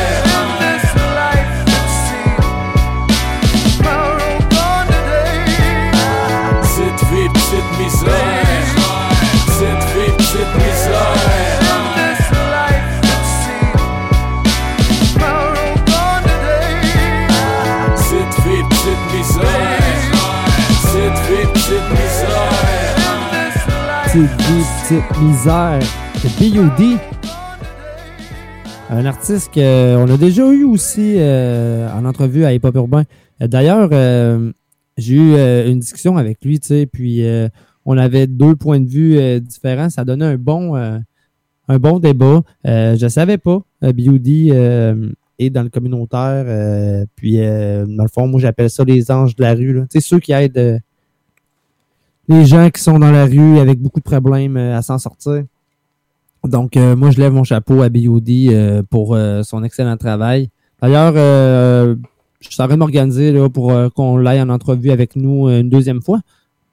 Petite vie, petite misère. C'est B.U.D. Un artiste qu'on a déjà eu aussi euh, en entrevue à Hip Hop Urbain. Euh, D'ailleurs, euh, j'ai eu une discussion avec lui, tu sais, puis on avait deux points de vue différents. Ça donnait un bon, un bon débat. Je savais pas, B.U.D. est dans le communautaire. puis, dans le fond, moi, j'appelle ça les anges de la rue. Tu sais, ceux qui aident les gens qui sont dans la rue avec beaucoup de problèmes euh, à s'en sortir. Donc, euh, moi, je lève mon chapeau à B.O.D. euh, pour son excellent travail. D'ailleurs, je de m'organiser pour qu'on l'aille en entrevue avec nous une deuxième fois,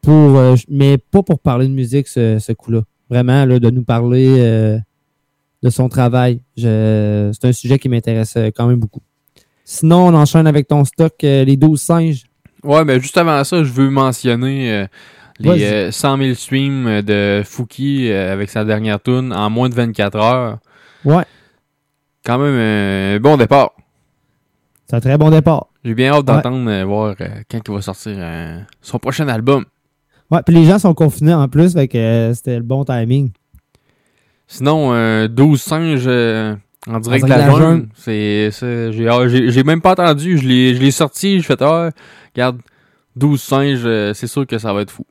pour, mais pas pour parler de musique ce, coup-là. Vraiment, là, de nous parler de son travail. C'est un sujet qui m'intéresse quand même beaucoup. Sinon, on enchaîne avec ton stock, les 12 singes. Ouais, mais juste avant ça, je veux mentionner. Les euh, 100 000 streams euh, de Fouki euh, avec sa dernière tune en moins de 24 heures. Ouais. Quand même un bon départ. C'est un très bon départ. J'ai bien hâte d'entendre euh, voir euh, quand il va sortir euh, son prochain album. Ouais, puis les gens sont confinés en plus, fait que euh, c'était le bon timing. Sinon, euh, 12 singes euh, en direct de la jungle. c'est c'est- j'ai ah, j'ai j'ai même pas entendu, je l'ai je l'ai sorti, je fais ah, regarde 12 singes, euh, c'est sûr que ça va être fou.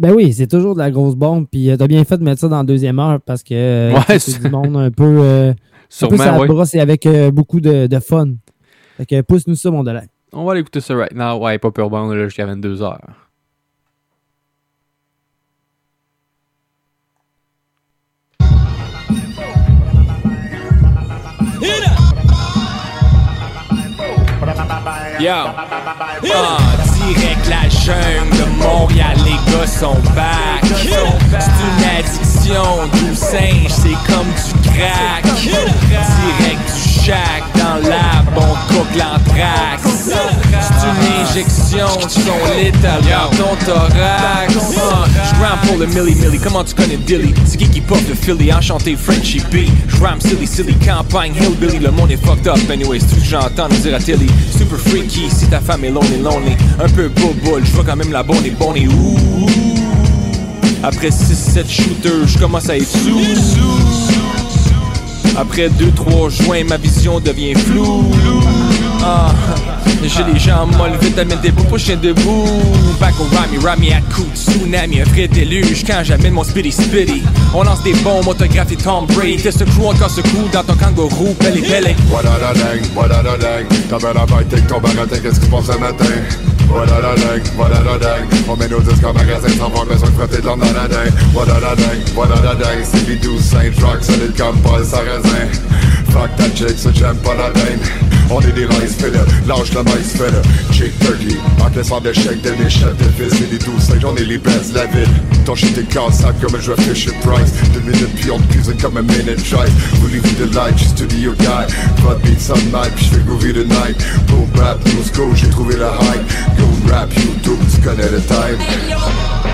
Ben oui, c'est toujours de la grosse bombe. Puis euh, t'as bien fait de mettre ça dans la deuxième heure parce que euh, Ouais, c'est du monde un peu, euh, un peu Sûrement, la ouais. brosse et avec euh, beaucoup de, de fun. Fait que pousse-nous ça, mon delay. On va aller écouter ça right now, ouais, pas peur bande là jusqu'à 22 Yo, ah, direct la jungle de Montréal, les gars sont back. C'est une addiction, du singe, c'est comme du crack. Direct du shack, dans la on cook l'anthrax. C'est une injection, létal dans ton thorax. J'rame pour le milli milli, comment tu connais Dilly? C'est qui qui pop de Philly, enchanté Frenchy B. J'rame silly silly, campagne hillbilly, le monde est fucked up. Anyways, tout ce que j'entends dire à télé. Super freaky, si ta femme est lonely lonely. Un peu boboule, j'vois quand même la bonne et bonne et ouh. Après 6-7 shooters, j'commence à être sous. Après 2-3 joints, ma vision devient floue. Ah, j'ai les jambes molles, vitamine D pour chien debout. Back au Rami, Rami à coup de tsunami, un vrai déluge quand j'amène mon spitty spitty. On lance des bombes, autographe et Tom Brady. Teste crew encore ce coup dans ton kangourou, belle et belle. Voilà la dingue, voilà la dingue. Ta belle à ton baratin, qu'est-ce qui se passe ce matin? Voilà la dingue, voilà la dingue. On met nos disques en magasin sans avoir besoin de frotter de l'homme dans la dingue. Voilà la dingue, voilà la dingue. C'est les douze saints, rock solide comme Paul Sarrazin. Fuck ta chick, ça j'aime pas la dingue. On est des rice fillers, lâche la maïs filler Chick turkey, encaissement de chèque de mes chefs de fils et des douze J'en ai les baisses de la ville Ton shit est cassable comme un joueur Fisher Price. Deux minutes puis on te cuisine comme un minute drive Voulez-vous de light, j'suis studio guy. Pas de beat some night, puis j'fais groovy tonight Boom rap, new school, j'ai trouvé le hype. Go rap, YouTube, tu connais le time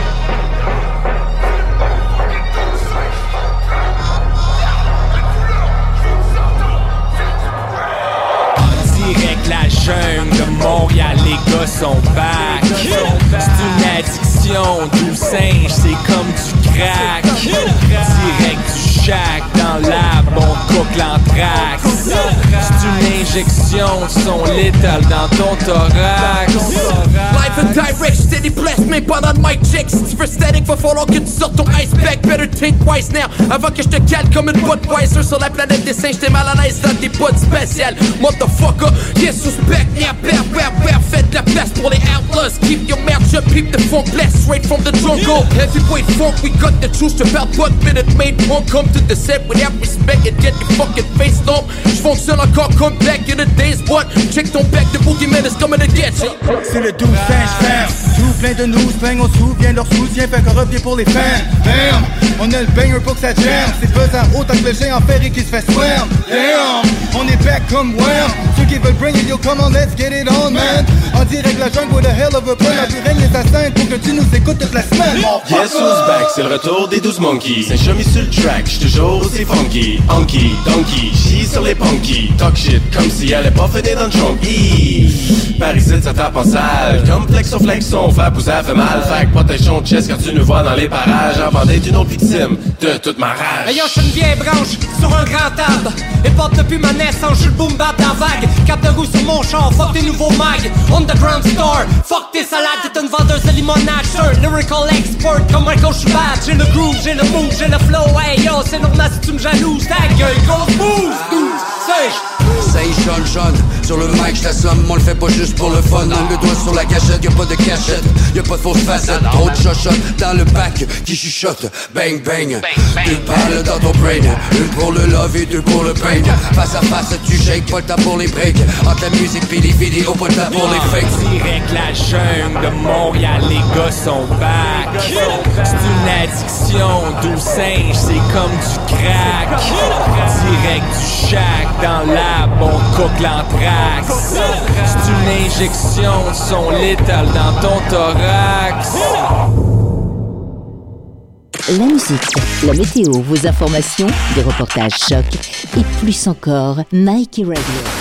La jungle de Montréal, les gars sont back. C'est une addiction, du singe, c'est comme du Direct du shack dans la bombe coque l'anthrax. C'est une injection, son létal dans ton thorax. Live and direct, des places, mais pendant le mic check. Si tu veux static, va falloir que tu sortes ton ice pack. Better think twice now, avant que je te cale comme une Budweiser sur la planète des singes. T'es mal à l'aise dans tes potes spéciales. Motherfucker, yes, suspect, yeah, bear, bear, bear. Faites la place pour les outlaws. Keep your mouth shut, peep the funk blast straight from the jungle. Heavyweight funk, we the truth about what minute made punk. Come to the set without respect and get your fucking face stomped. J'fonctionne encore comme back in the days, what? Check ton back, the boogeyman is coming to get you. C'est le 12 singe ferme Tout plein de nous on se souvient leur soutien Fait qu'on revient pour les fans Bam, on a le banger pour que ça jam C'est pesant autant que le géant ferré qui se fait Damn, on est back comme Qui veulent bring it, yo come on let's get it on man En direct la jungle with a hell of a plan La plus règne ta scène pour que tu nous écoutes toute la semaine Yes, who's back, c'est le retour des 12 monkeys. C'est chemis sur le track, j'suis toujours aussi funky. Honky, donkey, j'suis sur les punky. Talk shit comme si elle est pas faite dans le chunky. Par ici, ça tape en salle. Comme flexon, flexon, fait pousser, fait mal. Fait que protège ton chest quand tu nous vois dans les parages. Avant d'être une autre victime de toute ma rage. Ayant je une vieille branche sur un grand arbre Et porte depuis ma naissance, je le boom bap dans vague Cap de roue sur mon char, fuck tes nouveaux mags. Underground store, fuck tes salades. T'es une vendeuse de limonade, sir Lyrical expert. Comme Michael Schubert J'ai le groove, j'ai le move, j'ai le flow. Hey yo, c'est normal si tu me jalouses. Ta gueule, grosse boost, douce, sèche Say Sean Sean, sur le mic j't'assomme, on le fait pas juste pour le fun. Le doigt sur la gâchette, y'a pas de cachette, y'a pas de fausse facette. Trop de chochotte dans le bac qui chuchote. Bang bang, deux balles dans ton brain. Une pour le love et deux pour le pain. Face à face tu shakes, pas le temps pour les breaks Entre la musique pis les vidéos, pas pour les fakes Direct la jungle de Montréal, les gars sont back. C'est une addiction, d'où singe, c'est comme du crack. Direct du shack dans la bombe coque l'anthrax. C'est une injection, son létal dans ton thorax. La musique, la météo, vos informations, des reportages chocs et plus encore, Nike Radio.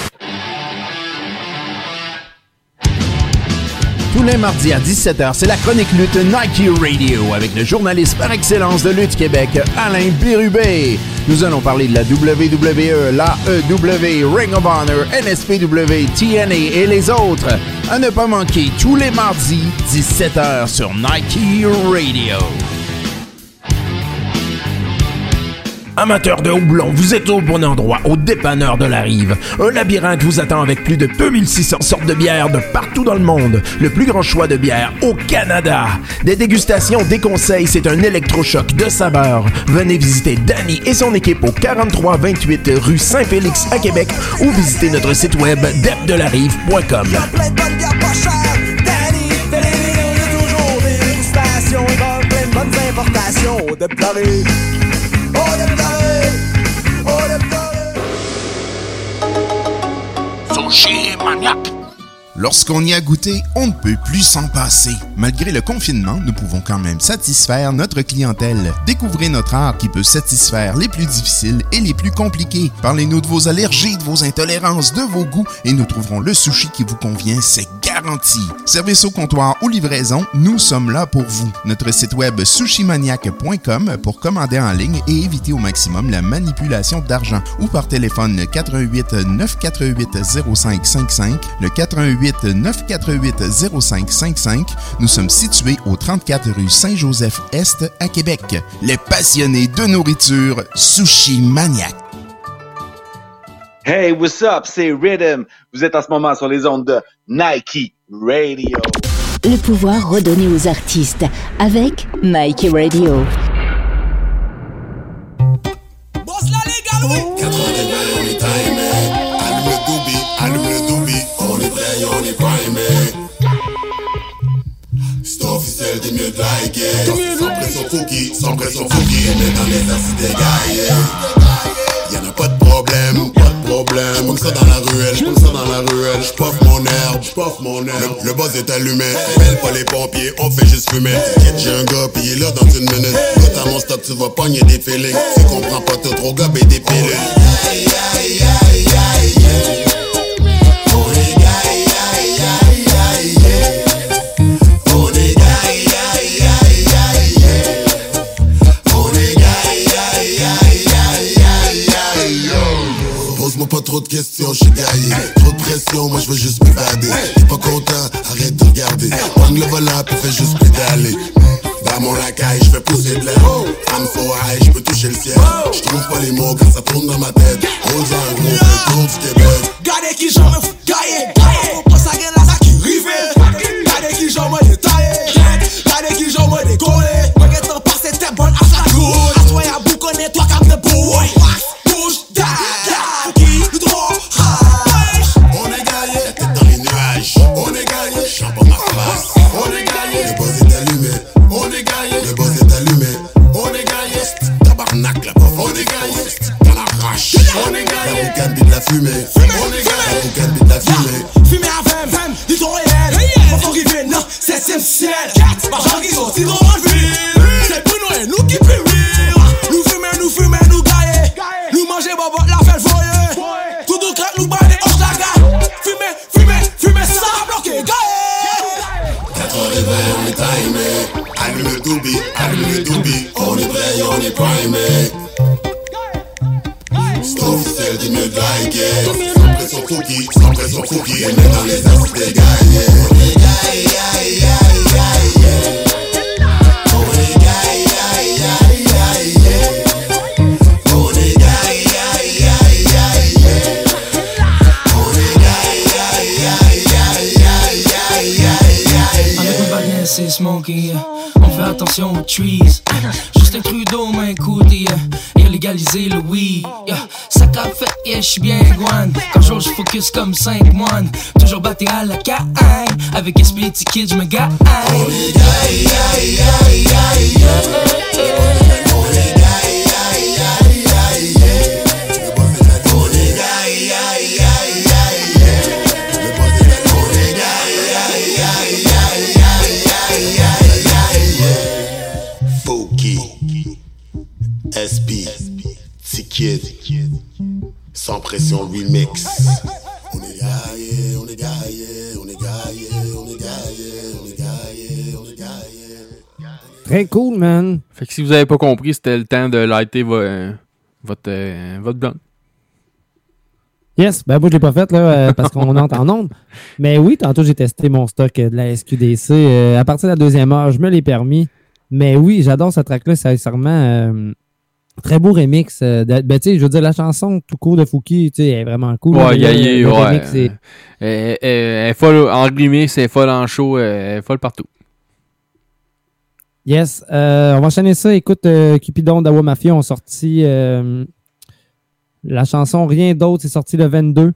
Les mardis à 17h, c'est la chronique lutte Nike Radio avec le journaliste par excellence de Lutte Québec, Alain Bérubé. Nous allons parler de la WWE, l'AEW, Ring of Honor, NSPW, TNA et les autres. À ne pas manquer tous les mardis, 17h sur Nike Radio. Amateurs de houblon, vous êtes au bon endroit, au dépanneur de la rive. Un labyrinthe vous attend avec plus de 2600 sortes de bières de partout dans le monde. Le plus grand choix de bières au Canada. Des dégustations, des conseils, c'est un électrochoc de saveurs. Venez visiter Danny et son équipe au 4328 rue Saint-Félix à Québec ou visitez notre site web depdelarive.com. Plein de Sushi maniaque. Lorsqu'on y a goûté, on ne peut plus s'en passer. Malgré le confinement, nous pouvons quand même satisfaire notre clientèle. Découvrez notre art qui peut satisfaire les plus difficiles et les plus compliqués. Parlez-nous de vos allergies, de vos intolérances, de vos goûts et nous trouverons le sushi qui vous convient, c'est garanti. Service au comptoir ou livraison, nous sommes là pour vous. Notre site web sushimaniac.com pour commander en ligne et éviter au maximum la manipulation d'argent ou par téléphone 88 948 0555 le 88 948 0555. Nous sommes situés au 34 rue Saint-Joseph-Est à Québec. Les passionnés de nourriture Sushi Maniac. Hey, what's up? C'est Rhythm. Vous êtes en ce moment sur les ondes de Nike Radio. Le pouvoir redonné aux artistes avec Nike Radio. Boss la oui. De liker Sans pression fouki, sans pression fouki Mais dans les assis des gars Y'en a pas de problème, pas de problème. J'pomme ça dans la ruelle, j'pomme ça dans la ruelle. J'poffe mon herbe, j'poffe mon herbe. Le, buzz est allumé, appelle pas les pompiers On fait juste fumer. T'inquiète j'ai un gars, il est là dans une minute. Quand t'as mon stop, tu vas pogner des feelings. Tu comprends pas, t'as trop gobé des pilules trop de questions, j'suis gaillé Trop de pression, moi j'veux juste m'évader. T'es pas content, arrête de regarder. Prends le volant fais juste pédaler. Dans mon racaille, j'fais pousser de l'air. I'm so high, j'peux toucher le ciel. J'trouve pas les mots quand ça tourne dans ma tête. Hold un gros tour du Québec. Gardez qui j'en fous gaillé focus comme 5 moines. Toujours batté à la cagne, avec esprit Kid, j'me gagne. Très cool, man. Fait que si vous avez pas compris, c'était le temps de lighter vo- euh, votre, euh, votre blonde. Yes, ben moi je l'ai pas fait là euh, parce qu'on entre en onde. Mais oui, tantôt j'ai testé mon stock euh, de la SQDC. à partir de la deuxième heure, je me l'ai permis. Mais oui, j'adore ce track-là, sincèrement. très beau remix. euh, de- ben tu sais, je veux dire, la chanson tout court de Fouki, tu sais, elle est vraiment cool. Ouais, là, gaillé, le ouais. remix, c'est- Elle, elle- elle est folle en remix, elle est folle en show, elle est folle partout. Yes, euh, on va enchaîner ça. Écoute, euh, Cupidon d'Awa Mafia ont sorti euh, la chanson Rien d'autre, c'est sorti le 22.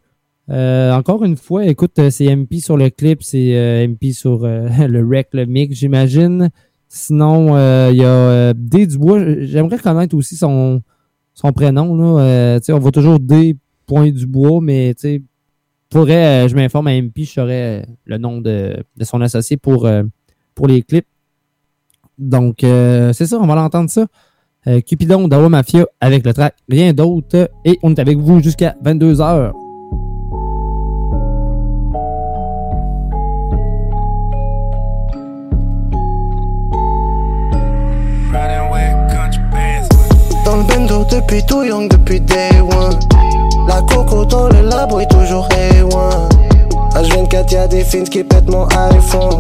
Euh, encore une fois, écoute, euh, c'est MP sur le clip, c'est euh, MP sur le rec, le mix, j'imagine. Sinon, il y a D Dubois. J'aimerais connaître aussi son, son prénom. Là. On voit toujours D. Dubois, mais tu pourrais, je m'informe à MP, je saurais le nom de, de son associé pour, pour les clips. Donc, euh, c'est ça, on va l'entendre ça. Euh, Cupidon d'Awa Mafia avec le track Rien d'autre. Et on est avec vous jusqu'à 22h. Dans le bendo depuis tout young, depuis day one. La coco dans le labo est toujours A1. H24 y'a des fins qui pètent mon iPhone.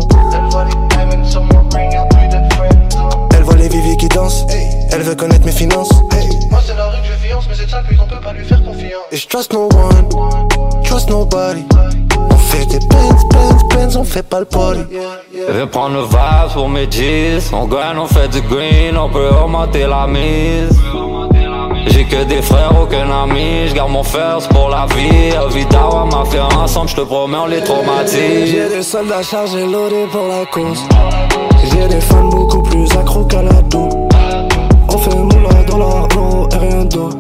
Qui. Elle veut connaître mes finances. Moi c'est la rue que je fiance mais cette sale pute on peut pas lui faire confiance Et je trust no one, trust nobody. On fait des pens, pens, pens, on fait pas le party. Je vais prendre le vase pour mes jeans On gagne, on fait du green, on peut augmenter la mise J'ai que des frères, aucun ami, je garde mon fer, pour la vie. Evita, m'a fait ensemble, je te promets, on les traumatise. J'ai des soldats chargés loadés pour la cause. J'ai des fans beaucoup plus accros qu'à la dos. On fait moula dans eau et rien d'autre.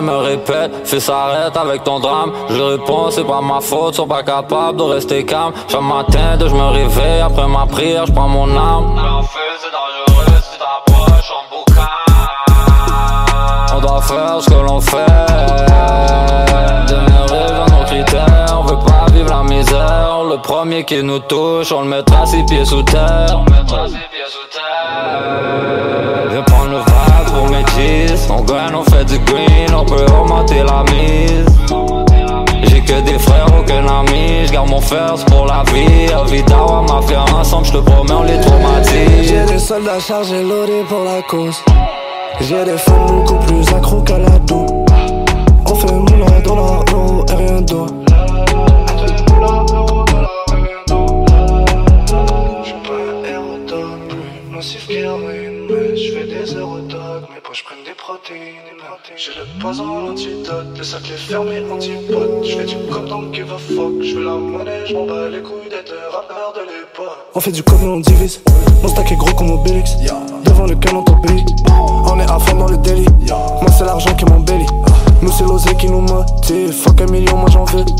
Me répète, fais arrête avec ton drame. Je réponds, c'est pas ma faute, sont pas capables de rester calme. Chaque matin, je me réveille, après ma prière, je prends mon âme. On doit faire ce que l'on fait. Vivre la misère. Le premier qui nous touche, on le mettra six pieds sous terre. On mettra six pieds sous terre. Viens prendre le vibe pour mes cheese. On gagne, on fait du green, on peut augmenter la mise. J'ai que des frères, aucun ami. Je garde mon fer, c'est pour la vie. Evita, m'a fait ensemble, je te promets, on les traumatise. J'ai des soldats chargés loadés pour la cause. J'ai des fans beaucoup plus accros qu'à la dos. On fait moula dans la eau et rien d'autre. Mais je fais des aérodocs. Mes poches prennent des protéines. J'ai le poison en antidote, le sac est fermé, antipote. Je fais du cop dans le give a fuck. Je veux la monnaie, je m'en bats les couilles d'être rappeur de l'époque. On fait du cop et on divise. Mon stack est gros comme Obélix. Devant lequel on t'obéit. On est à fond dans le délit. Moi c'est l'argent qui m'embellit. Nous c'est l'osé qui nous motive. Fuck un million, moi j'en veux 10.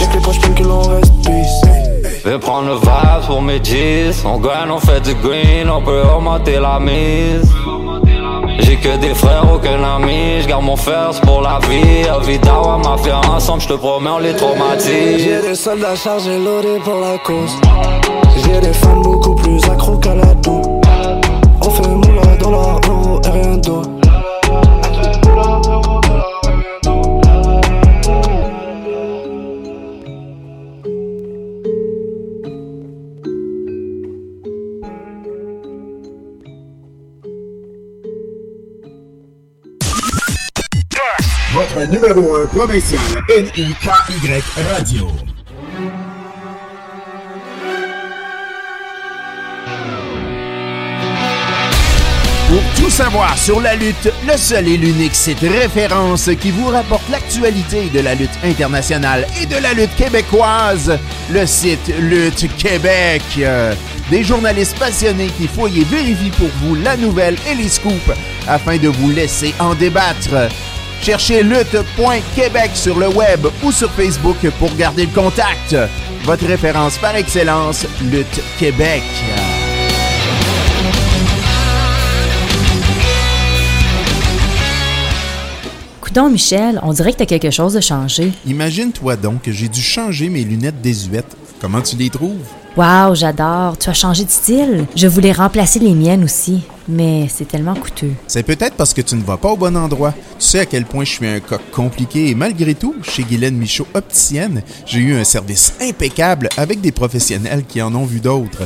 Y'a que les poches pleines que l'on reste peace. Viens prendre le vibe pour mes G's. On gagne, on fait du green, on peut augmenter la mise. J'ai que des frères, aucun ami. Je garde mon fer, c'est pour la vie. Evita, m'a fait ensemble, je te promets, on les traumatise. J'ai des soldats chargés loadés pour la cause. J'ai des fans beaucoup plus accros qu'à la dos. On fait moula dans eau et rien d'autre. Numéro 1 provincial NIKY Radio. Pour tout savoir sur la lutte, le seul et l'unique site référence qui vous rapporte l'actualité de la lutte internationale et de la lutte québécoise, le site Lutte Québec. Des journalistes passionnés qui fouillent et vérifient pour vous la nouvelle et les scoops afin de vous laisser en débattre. Cherchez lutte.québec sur le web ou sur Facebook pour garder le contact. Votre référence par excellence, Lutte Québec. Coudon, Michel, on dirait que t'as quelque chose de changé. Imagine-toi donc que j'ai dû changer mes lunettes désuètes. Comment tu les trouves? Wow, j'adore. Tu as changé de style. Je voulais remplacer les miennes aussi, mais c'est tellement coûteux. C'est peut-être parce que tu ne vas pas au bon endroit. Tu sais à quel point je suis un coq compliqué et malgré tout, chez Guylaine Michaud Opticienne, j'ai eu un service impeccable avec des professionnels qui en ont vu d'autres.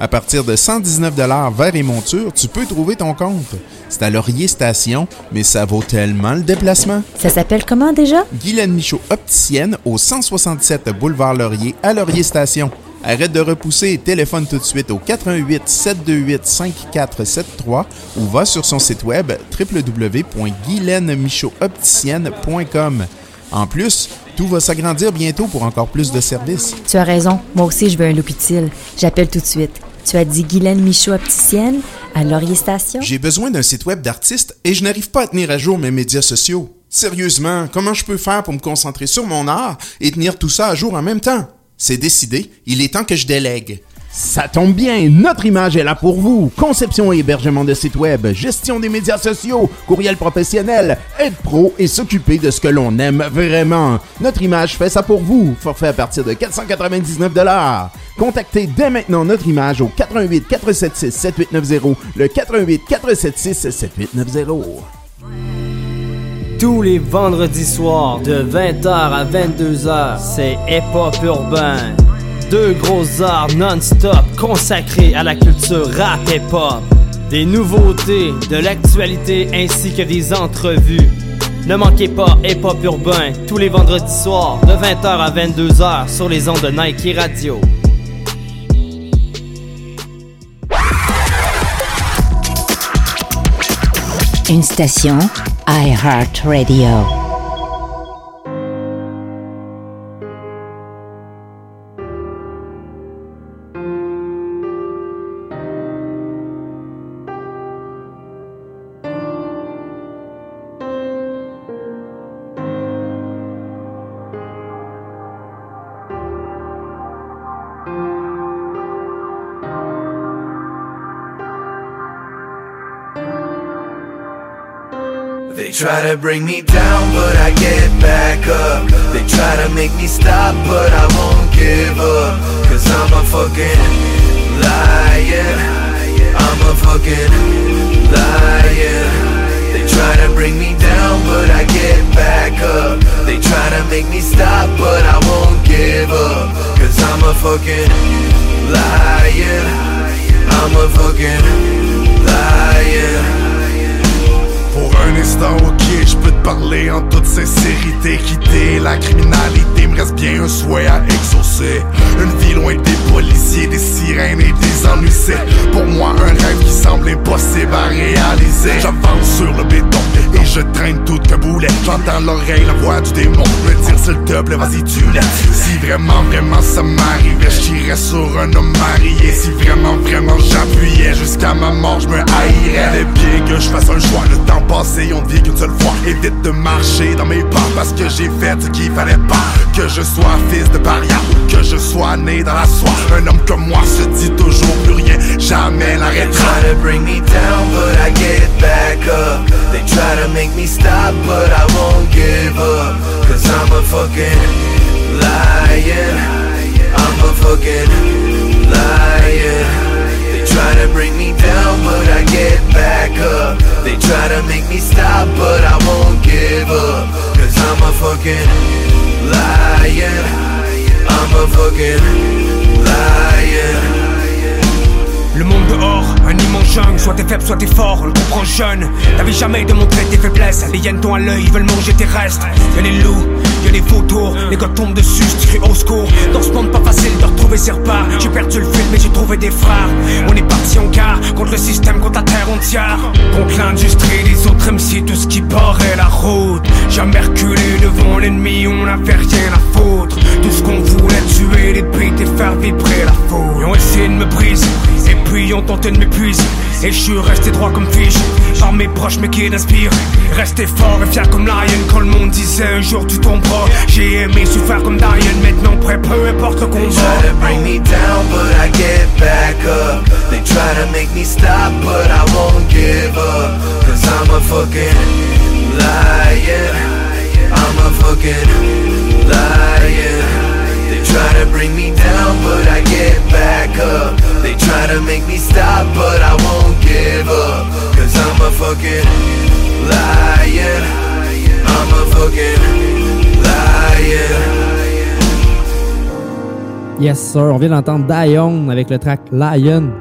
À partir de 119 verre et monture, tu peux trouver ton compte. C'est à Laurier Station, mais ça vaut tellement le déplacement. Ça s'appelle comment déjà? Guylaine Michaud Opticienne au 167 boulevard Laurier à Laurier Station. Arrête de repousser et téléphone tout de suite au 88 728 5473 ou va sur son site web www.guylainemichaudopticienne.com. En plus, tout va s'agrandir bientôt pour encore plus de services. Tu as raison. Moi aussi, je veux un look utile. J'appelle tout de suite. Tu as dit Guylaine Michaud opticienne à Laurier Station? J'ai besoin d'un site web d'artiste et je n'arrive pas à tenir à jour mes médias sociaux. Sérieusement, comment je peux faire pour me concentrer sur mon art et tenir tout ça à jour en même temps? C'est décidé, il est temps que je délègue. Ça tombe bien, notre image est là pour vous. Conception et hébergement de site web, gestion des médias sociaux, courriel professionnel, être pro et s'occuper de ce que l'on aime vraiment. Notre image fait ça pour vous. Forfait à partir de 499 Contactez dès maintenant notre image au 88 476 7890, le 88 476 7890. Tous les vendredis soirs de 20h à 22h, c'est Hip Hop Urbain. Deux grosses arts non-stop consacrés à la culture rap hip hop. Des nouveautés, de l'actualité ainsi que des entrevues. Ne manquez pas Hip Hop Urbain tous les vendredis soirs de 20h à 22h sur les ondes de Nike Radio. Une station iHeartRadio. Try to bring me down, but I get back up. They try to make me stop, but I won't give up. Cause I'm a fucking lion. I'm a fucking lion. They try to bring me down, but I get back up. They try to make me stop, but I won't give up. Cause I'm a fucking lion. I'm a fucking lion. Un instant, ok, je peux te parler en toute sincérité. Quitter la criminalité me reste bien un souhait à exaucer. Une vie loin des policiers, des sirènes et des ennuis. Pour moi un rêve qui semble impossible à réaliser. J'avance sur le béton et je traîne tout que boulet. J'entends l'oreille, la voix du démon me dire s'il te plaît, vas-y, tu l'es. Si vraiment, vraiment ça m'arrivait, je sur un homme marié. Si vraiment, vraiment j'appuyais jusqu'à ma mort, je me haïrais. Les pieds que je fasse un choix, le temps passé, on vit qu'une seule fois. Évite de marcher dans mes pas parce que j'ai fait ce qu'il fallait pas. Que je sois fils de paria ou que je sois né dans la soie. Un homme comme moi se dit toujours plus rien, jamais l'arrêtera. Fucking lion. I'm a fucking lion. They try to bring me down, but I get back up. They try to make me stop, but I won't give up. Cause I'm a fucking lion. I'm a fucking lion. Dehors, un immense jungle, soit t'es faible, soit t'es fort, on le comprend jeune. T'avais jamais démontré tes faiblesses, les hyènes t'ont à l'œil, ils veulent manger tes restes. Y'a les loups, y'a les vautours, les gars tombent dessus, tu cries au secours. Dans ce monde pas facile de retrouver ses repères. J'ai perdu le fil, mais j'ai trouvé des frères. On est parti en quart, contre le système, contre la terre entière. Contre l'industrie, les autres MC, tout ce qui barrait la route. Jamais reculé devant l'ennemi, on n'avait rien à foutre. Tout ce qu'on voulait tuer, les beats et faire vibrer la foule. Ils ont essayé de me briser, et puis ont tenté de m'épuiser. Et je suis resté droit comme fiche, par mes proches mais qui d'inspire. Resté fort et fier comme Lion quand le monde disait un jour tu tomberas. J'ai aimé souffrir comme Diane, maintenant prêt peu importe le They combat. try to bring me down, but I get back up. They try to make me stop, but I won't give up. Cause I'm a fucking lion. I'm a fucking lion. They try to bring me down, but I get back up. They try to make me stop, but I won't give up. Cause I'm a fucking lion. Lion. Yes, sir. On vient d'entendre Dion avec le track Lion.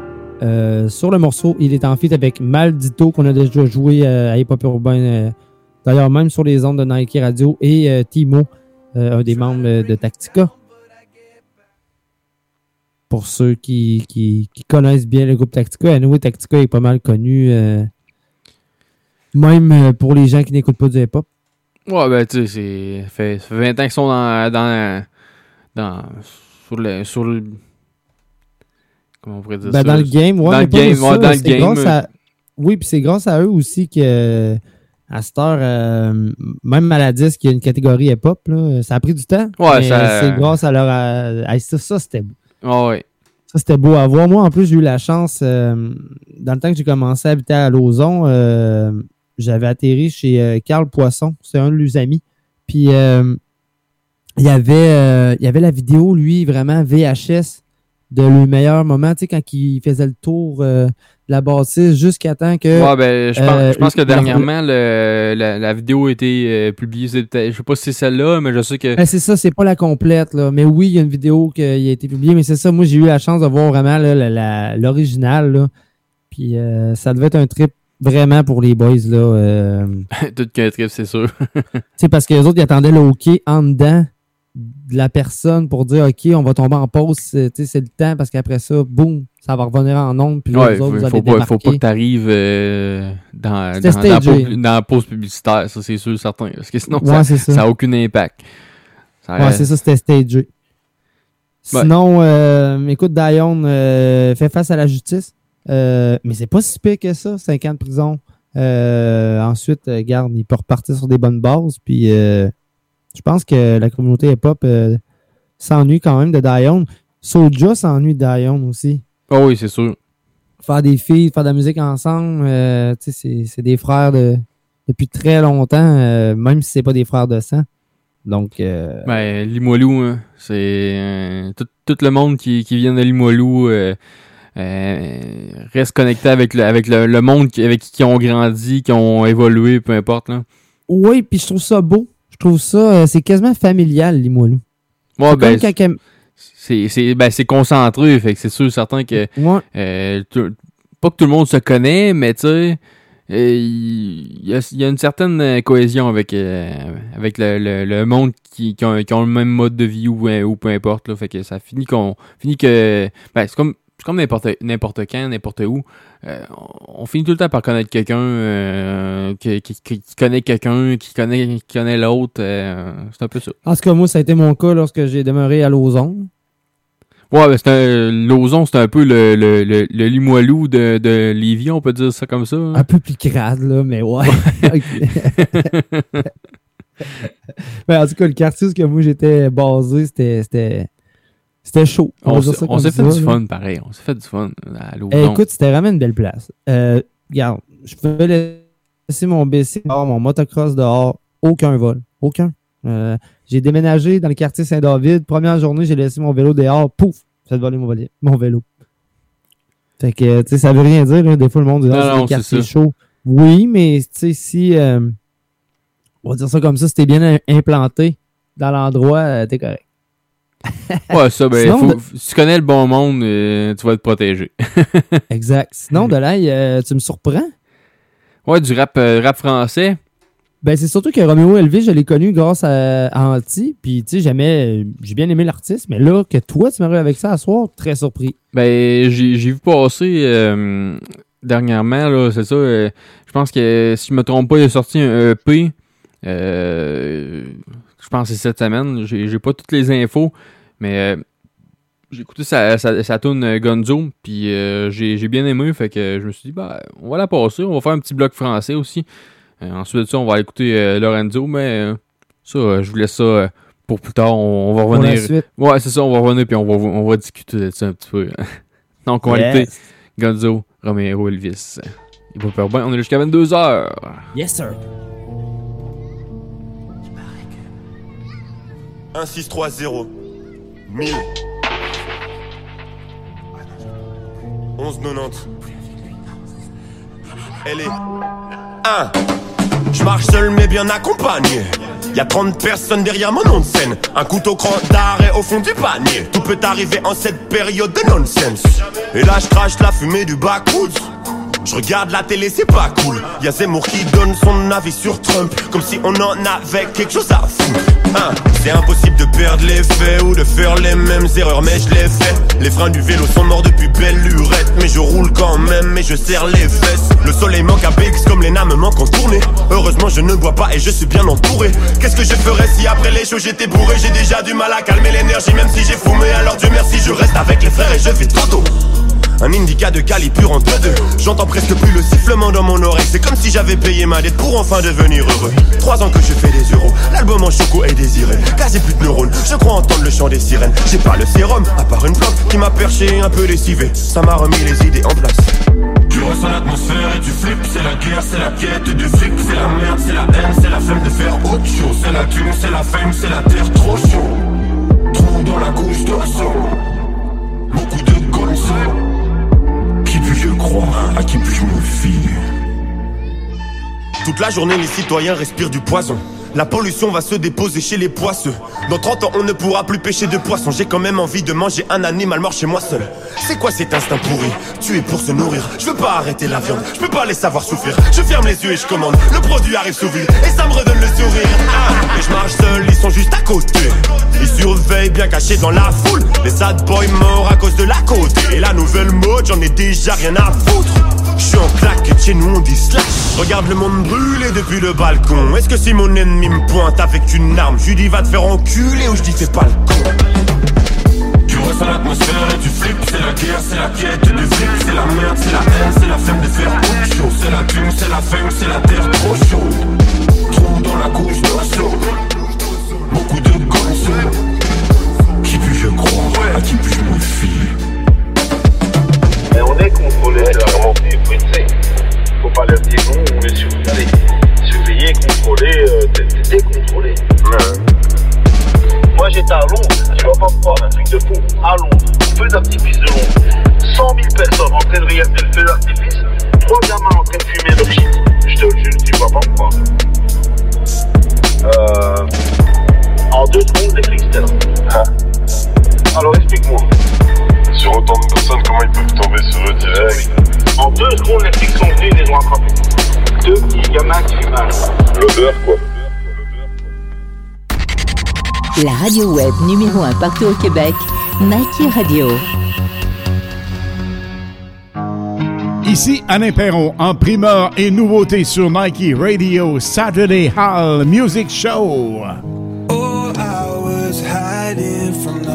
Euh, sur le morceau, il est en feat avec Maldito, qu'on a déjà joué euh, à Hip Hop Urbain. euh, D'ailleurs, même sur les ondes de Nike Radio. Et Timo, un des membres de Tactica. Pour ceux qui, qui, qui connaissent bien le groupe Tactica. Anyway, Tactica est pas mal connu. euh, même euh, pour les gens qui n'écoutent pas du hip-hop. Ouais, ben, tu sais, ça fait, ça fait 20 ans qu'ils sont dans, dans, dans, sur le, sur le, comment on pourrait dire Ben, ça? dans le game, ouais. Dans le game, ouais, dans le game. grâce à- Oui, puis c'est grâce à eux aussi que à cette heure, euh, même à la disque, il y a une catégorie hip-hop. Ça a pris du temps. Ouais, ça- C'est grâce à leur. à- à- ça, ça, c'était ouais. Ça, c'était beau à voir. Moi, en plus, j'ai eu la chance, euh, dans le temps que j'ai commencé à habiter à Lauson, euh, j'avais atterri chez euh, Carl Poisson. C'est un de leurs amis. Puis, il y avait il y avait la vidéo, lui, vraiment VHS de le meilleur moment, tu sais, quand il faisait le tour euh, de la bâtisse jusqu'à temps que. Ouais, ben, je pense, euh, je pense que dernièrement, le- la, la vidéo a été euh, publiée. Je sais pas si c'est celle-là, mais je sais que. Ben, c'est ça, c'est pas la complète, là. Mais oui, il y a une vidéo qui a été publiée, mais c'est ça, moi j'ai eu la chance de voir vraiment l'original, là. Puis euh, ça devait être un trip vraiment pour les boys, là. euh. Tout qu'un trip, c'est sûr. Tu sais, parce que les autres, ils attendaient le hockey en dedans de la personne pour dire OK, on va tomber en pause, c'est tu le temps parce qu'après ça, boum, ça va revenir en ondes. Puis là, Ouais, vous autres, vous allez faut pas, faut pas que t'arrives euh, dans, dans, dans, la pause, dans la pause publicitaire, ça c'est sûr, certain. Parce que sinon, Ouais, ça n'a aucun impact. Ça Ouais, c'est ça, c'était stagé. Sinon, euh, écoute, Dion euh, fait face à la justice. Euh, mais c'est pas si pire que ça, 5 ans de prison. Ensuite, garde, il peut repartir sur des bonnes bases. Puis je pense que la communauté hip-hop euh, s'ennuie quand même de Dion. Soulja s'ennuie de Dion aussi. Ah oui, c'est sûr. Faire des filles, faire de la musique ensemble, euh, c'est- des frères de, depuis très longtemps, euh, même si c'est pas des frères de sang. Donc, euh, Ben, Limoilou, hein, c'est euh, tout, tout le monde qui, qui vient de Limoilou euh, reste connecté avec le, avec le, le monde qui, avec qui ils ont grandi, qui ont évolué, peu importe. Là. Oui, puis je trouve ça beau. Je trouve ça, euh, c'est quasiment familial, Limoilou. Ouais, C'est ben, c'est c'est ben, c'est concentré, fait que c'est sûr certain que euh, tout- pas que tout le monde se connaît, mais tu sais euh, il y, a, il y a une certaine euh, cohésion avec euh, avec le, le, le monde qui, qui, ont, qui ont le même mode de vie ou, euh, ou peu importe là, fait que ça finit qu'on finit que ben c'est comme comme n'importe quand, n'importe où. Euh, on on finit tout le temps par connaître quelqu'un euh, qui, qui, qui connaît quelqu'un, qui connaît qui connaît l'autre. euh, c'est un peu ça. En tout cas, moi, ça a été mon cas lorsque j'ai demeuré à Lauson. Ouais, ben c'est un. Lauson, c'est un peu le, le, le, le Limoilou de, de Lévis, on peut dire ça comme ça. hein. Un peu plus crade, là, mais ouais. mais en tout cas, le quartier où que moi j'étais basé, c'était. C'était chaud. On, s'est- on fait ça, du là. fun, pareil. On s'est fait du fun à Eh, Lauson. écoute, c'était vraiment une belle place. Euh, regarde, je pouvais laisser mon BC dehors, mon motocross dehors, aucun vol. Aucun. Euh, j'ai déménagé dans le quartier Saint-David. Première journée, j'ai laissé mon vélo dehors. Pouf! Ça a volé mon, vol- mon vélo. Fait que, tu sais, ça veut rien dire. Là. Des fois, le monde dit, Non, ah, c'est quartier chaud. Oui, mais, tu sais, si, euh, on va dire ça comme ça, si t'es bien im- implanté dans l'endroit, euh, t'es correct. Ouais, ça, ben, Sinon, faut- de- si tu connais le bon monde, euh, tu vas être protégé. Exact. Sinon, de là, euh, tu me surprends? ouais, du rap, euh, rap français. Ben, c'est surtout que Roméo Elvis, je l'ai connu grâce à, à Anti. Puis, tu sais, j'aimais, j'ai bien aimé l'artiste. Mais là, que toi, tu m'arrives avec ça à soir, très surpris. Ben, j'ai vu passer dernièrement, là, c'est ça. je pense que, si je me trompe pas, il a sorti un EP. euh, je pense que c'est cette semaine. J'ai pas toutes les infos, mais euh, j'ai écouté sa, sa, sa tune euh, Gonzo, puis euh, j'ai j'ai bien aimé. Fait que je me suis dit, bah, on va la passer. On va faire un petit bloc français aussi. Euh, ensuite de ça, on va écouter euh, Lorenzo, mais euh, ça, euh, je vous laisse ça pour plus tard. On, on va Pour revenir. la suite. Ouais, c'est ça, on va revenir puis on va, on va discuter de ça un petit peu. Donc, on va Yes. écouter Gonzo, Romero, Elvis. Il va faire bien. On est jusqu'à 22h. Yes, sir. 1 6 3 0 1000 11 90 Elle est 1 Je marche seul mais bien accompagné. Y'a 30 personnes derrière mon nom de scène Un couteau cran d'arrêt au fond du panier. Tout peut arriver en cette période de nonsense Et là je crache la fumée du backwoods je regarde la télé, c'est pas cool. Y'a Zemmour qui donne son avis sur Trump, comme si on en avait quelque chose à foutre. Hein, c'est impossible de perdre les faits ou de faire les mêmes erreurs, mais je les fais. Les freins du vélo sont morts depuis belle lurette, mais je roule quand même et je serre les fesses. Le soleil manque à BX comme les nains me manquent en tournée. Heureusement, je ne bois pas et je suis bien entouré. Qu'est-ce que je ferais si après les shows j'étais bourré? J'ai déjà du mal à calmer l'énergie, même si j'ai fumé. Alors Dieu merci, je reste avec les frères et je vais trop tôt. Un indica de calibre entre deux. J'entends presque plus le sifflement dans mon oreille. C'est comme si j'avais payé ma dette pour enfin devenir heureux. Trois ans que je fais des euros. L'album en choco est désiré. Quasi plus de neurones. Je crois entendre le chant des sirènes. J'ai pas le sérum à part une clope Qui m'a perché un peu lessivé. Ça m'a remis les idées en place. Tu ressens l'atmosphère et tu flippes. C'est la guerre, c'est la quête du fric. C'est la merde, c'est la haine, c'est la flemme de faire autre chose. C'est la thune, c'est la fame, c'est la terre trop chaud Trou dans la couche d'oiseau. Beaucoup de gonzo Toute la journée, les citoyens respirent du poison. La pollution va se déposer chez les poisseux. Dans 30 ans, on ne pourra plus pêcher de poissons. J'ai quand même envie de manger un animal mort chez moi seul. C'est quoi cet instinct pourri? Tuer pour se nourrir. Je veux pas arrêter la viande, je peux pas les savoir souffrir. Je ferme les yeux et je commande. Le produit arrive sous vide et ça me redonne le sourire. Ah, et je marche seul, ils sont juste à côté. Ils surveillent bien cachés dans la foule. Les sad boys morts à cause de la côte. Et la nouvelle mode, j'en ai déjà rien à foutre. Je suis en claque, chez nous on dit slash. Regarde le monde brûler depuis le balcon. Est-ce que si mon ennemi me pointe avec une arme, je lui dis va te faire enculer ou je dis fais pas le con. Tu ressens l'atmosphère et tu C'est la guerre, c'est la quête du fric C'est la merde, c'est la haine, c'est la flemme de faire chose C'est la thune, c'est la femme, c'est la terre trop chaude. Trou dans la couche d'osso Beaucoup de gonzos Qui puis je crois, à qui puis je me fie Mais on est contrôlé, la remontée, faut pas leur dire non, on est surveillé. Surveillé, contrôlé, euh, décontrôlé. Moi j'étais à Londres, tu vas pas me croire, un truc de fou. À Londres, feu d'artifice de Londres. 100 000 personnes en train de regarder le feu d'artifice, trois gamins en train de fumer leur shit. Je te le jure, tu vas pas me croire. Euh, en deux secondes, les flics étaient là. Hein? Alors explique-moi. Sur autant de personnes, comment ils peuvent tomber sur eux direct En deux secondes, les flics sont venus et les ont attrapés. Deux petits gamins qui fument. L'odeur quoi La radio web numéro 1 partout au Québec, Nike Radio. Ici Alain Perron en primeur et nouveauté sur Nike Radio Saturday Hall Music Show. Oh, I was hiding from.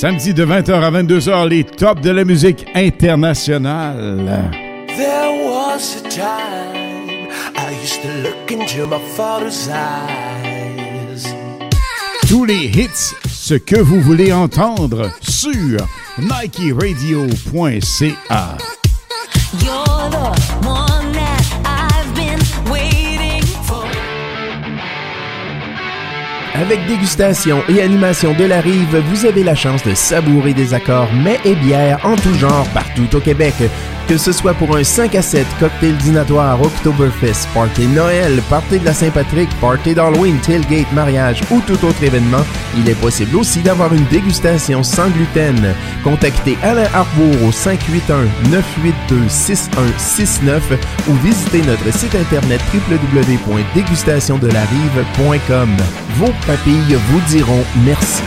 Samedi de 20h à 22h, les tops de la musique internationale. There was a time I used to look into my father's eyes. Tous les hits, ce que vous voulez entendre sur NikeRadio.ca. Avec dégustation et animation de la rive, vous avez la chance de savourer des accords mets et bières en tout genre partout au Québec. Que ce soit pour un 5 à 7 cocktail dînatoire, Oktoberfest, party Noël, party de la Saint-Patrick, party d'Halloween, tailgate, mariage ou tout autre événement, il est possible aussi d'avoir une dégustation sans gluten. Contactez Alain Harbour au 581-982-6169 ou visitez notre site internet www.dégustationdelarive.com. Vos papilles vous diront merci.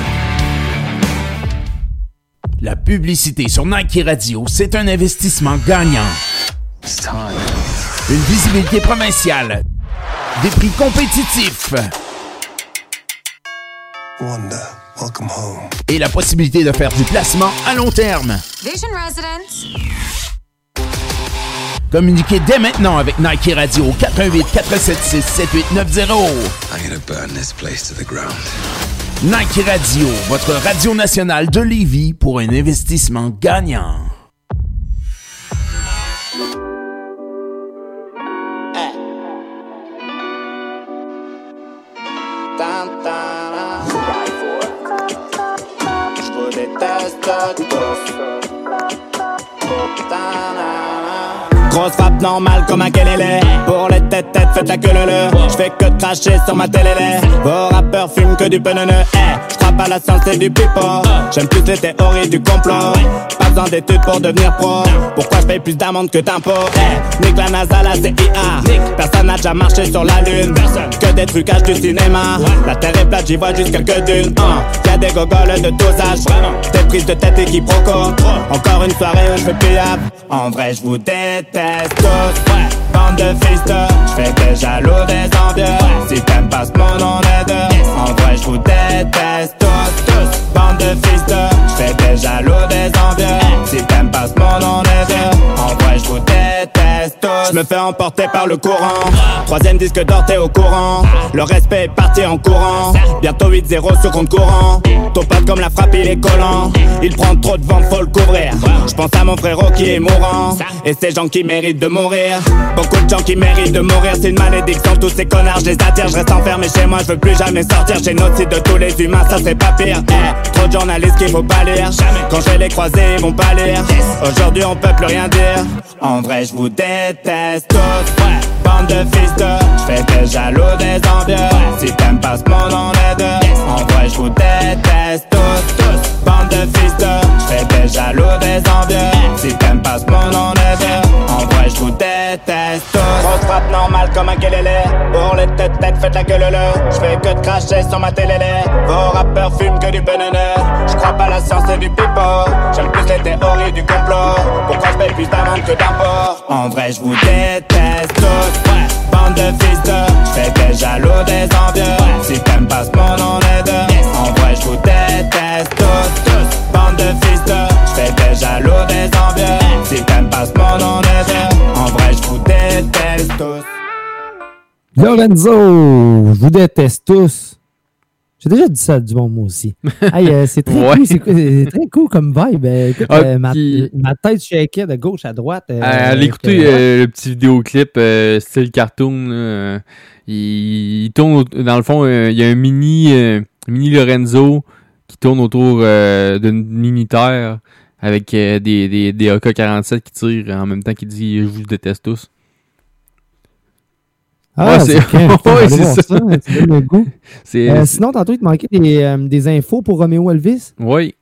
La publicité sur Nike Radio, c'est un investissement gagnant. Une visibilité provinciale. Des prix compétitifs. Wanda, welcome home. Et la possibilité de faire du placement à long terme. Vision Residence. Communiquez dès maintenant avec Nike Radio au 418 476 7890. I'm gonna burn this place to the ground. Nike Radio, votre radio nationale de Lévis pour un investissement gagnant. Grosse frappe normale comme un kelele Pour les têtes têtes faites la queue le le. J'fais que cracher sur ma télé Vos rappeurs fument que du penene Eh, j'crois pas à la science et du pipo J'aime plus les théories du complot besoin d'études pour devenir pro. Pourquoi je paye plus d'amende que d'impôts Eh, nique la NASA, la CIA Personne n'a déjà marché sur la lune. Que des trucages du cinéma. La terre est plate, j'y vois juste quelques dunes uh. Y'a des gogoles de tous âges Des prises de tête et quiproquos Encore une soirée où je fais pliable En vrai je vous déteste tous. Bande de fils de J'fais des jaloux des envieux Si t'aimes pas ce monde on est deux. En vrai je vous déteste tous Bande de fils de J'fais des jaloux des envieux. Si t'aimes pas ce monde on est deux. En vrai je vous Je me fais emporter par le courant. Troisième disque d'or t'es au courant. Le respect est parti en courant. Bientôt 8-0 sur compte courant. Ton pote comme la frappe il est collant. Il prend trop de vent faut le couvrir. Je pense à mon frérot qui est mourant. Et ces gens qui méritent de mourir. Beaucoup de gens qui méritent de mourir. C'est une malédiction. Tous ces connards je les attire Je reste enfermé chez moi. Je veux plus jamais sortir Génocide de tous les humains ça c'est pas pire. Eh, Trop de journalistes qu'il faut pas lire. Quand je vais les croiser ils vont pas lire. Aujourd'hui on peut plus rien dire. En vrai je vous déteste déteste tous, ouais. Bande de fils de, j'fais des jaloux des envieux. Si t'aimes pas ce monde, on est deux. En vrai, j'vous déteste tous, tous. Bande de fils de, j'fais des jaloux des envieux. Si t'aimes pas ce monde, on est deux. En vrai, j'vous déteste tous. On frappe normal comme un guélélé. Pour les têtes têtes, faites la gueule le. J'fais que de cracher sur ma télé. Vos rappeurs fument que du banana. J'crois pas à la science et du pipeau. J'aime plus les théories du complot. Pourquoi j'paye plus d'amende que d'impôts? En vrai, j'vous déteste tous. Ouais. Bande de fils de, j'fais des jaloux des envieux. Si t'aimes pas ce monde, on est deux. En vrai, j'vous déteste tous, tous. Bande de fils de, j'fais des jaloux des envieux. Si t'aimes pas ce monde, on est deux. En vrai, j'vous déteste tous. Lorenzo, je vous déteste tous. J'ai déjà dit ça du bon mot aussi. Hey, euh, c'est très, Ouais. cool, c'est très cool comme vibe. Euh, écoute, Ah, euh, ma, puis- ma tête shakait de gauche à droite. euh, Allez écouter le petit vidéoclip style cartoon. il, il tourne, dans le fond, il y a un mini, mini Lorenzo qui tourne autour d'une mini-terre avec euh, des, des, des AK-47 qui tirent en même temps qu'il dit « Je vous déteste tous ». Ah, Ouais, c'est ouais, ça. le goût. Euh, sinon, tantôt, il te manquait des, euh, des infos pour Romeo Elvis? Oui.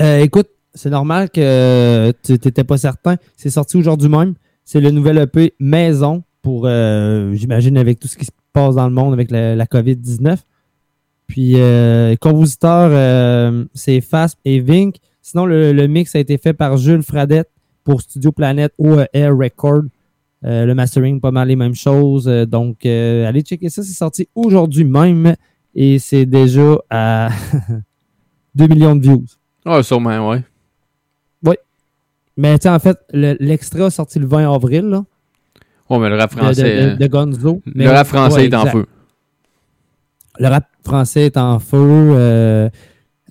Euh, écoute, c'est normal que tu n'étais pas certain. C'est sorti aujourd'hui même. C'est le nouvel EP Maison pour, j'imagine, avec tout ce qui se passe dans le monde avec la, la COVID-19. Puis, compositeur, c'est Fasp et Vink. Sinon, le, le mix a été fait par Jules Fradette pour Studio Planète ou Air Record. Euh, le mastering, pas mal les mêmes choses. Euh, donc, euh, allez checker ça. C'est sorti aujourd'hui même et c'est déjà à 2 millions de views. Ah, sûrement, ouais. Oui. Mais tu en fait, le- l'extrait a sorti le 20 avril. Là, Ouais, mais le rap français... De, de, de Gonzo. le rap français ouais, est en feu. Le rap français est en feu. euh,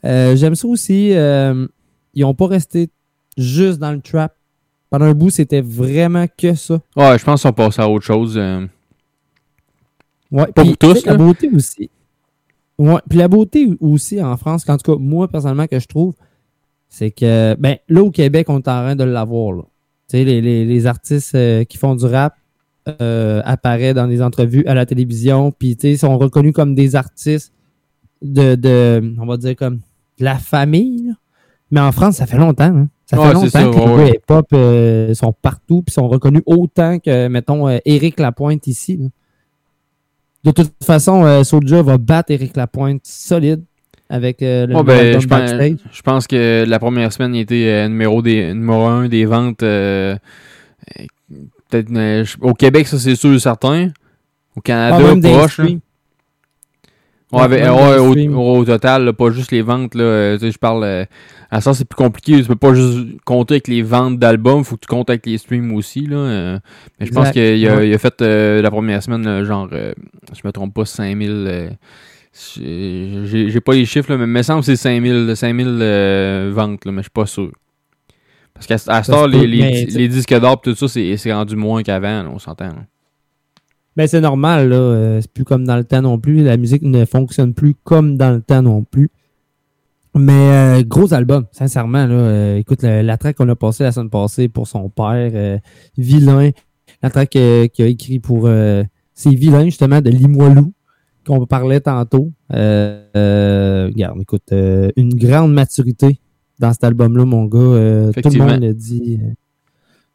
euh, J'aime ça aussi. euh, ils n'ont pas resté juste dans le trap. Pendant un bout, c'était vraiment que ça. Ouais, je pense qu'on passe à autre chose. euh. Ouais, Pas pour tous, La beauté aussi. Ouais, puis la beauté aussi en France, en tout cas, moi, personnellement, que je trouve, c'est que, ben, là, au Québec, on est en train de l'avoir, là. Tu sais, les, les, les artistes euh, qui font du rap euh, apparaissent dans des entrevues à la télévision, puis, tu sais, sont reconnus comme des artistes de, de, on va dire, comme de la famille, là. Mais en France, ça fait longtemps, hein. Ça fait Ouais, longtemps que ouais, les ouais. hip-hop euh, sont partout, puis sont reconnus autant que, mettons, euh, Éric Lapointe ici, là. De toute façon, euh, Soulja va battre Eric Lapointe solide avec euh, le nouvel ben, je, pense, je pense que la première semaine, il était euh, numéro, des, numéro un des ventes. Peut-être au Québec, ça c'est sûr et certain. Au Canada, Ah, proche. là. Ouais, ouais, des au, au total, là, pas juste les ventes. Là, euh, je parle. euh, à ça, c'est plus compliqué. Tu peux pas juste compter avec les ventes d'albums. faut que tu comptes avec les streams aussi. Là, euh, mais je pense qu'il a, Ouais. a fait euh, la première semaine, euh, genre, euh, je me trompe pas, 5000. euh, j'ai pas les chiffres, là, mais il me semble que c'est 5000, 5000 euh, ventes, mais je suis pas sûr. Parce qu'à se les, les, les disques d'or tout ça, c'est rendu moins qu'avant, on s'entend. Là. Ben, c'est normal, là. euh, c'est plus comme dans le temps non plus. La musique ne fonctionne plus comme dans le temps non plus. Mais euh, gros album, sincèrement. Là, euh, écoute, la, la track qu'on a passée la semaine passée pour son père, euh, Vilain, la track euh, qu'il a écrit pour euh, c'est Vilain, justement, de Limoilou, qu'on parlait tantôt. Euh, euh, regarde, écoute, euh, une grande maturité dans cet album-là, mon gars. Euh, tout le monde l'a dit.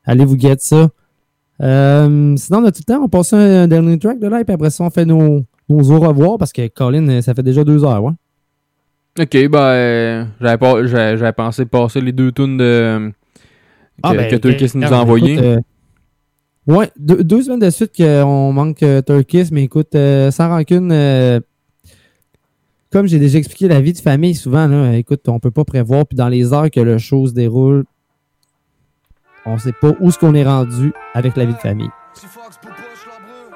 allez vous guetter ça. Euh, sinon, on a tout le temps, on passe un dernier track de et puis après ça, on fait nos, nos au revoir parce que Colin, ça fait déjà deux heures, ouais. Ok, ben, euh, j'avais pensé passer les deux tunes de. Que, Ah, ben, que Turkis nous a regarde, envoyé. écoute, euh, ouais, deux, deux semaines de suite qu'on manque euh, Turkis, mais écoute, euh, sans rancune, comme j'ai déjà expliqué la vie de famille souvent, là, écoute, on peut pas prévoir, puis dans les heures que le show se déroule, on sait pas où est-ce qu'on est rendu avec la vie de famille.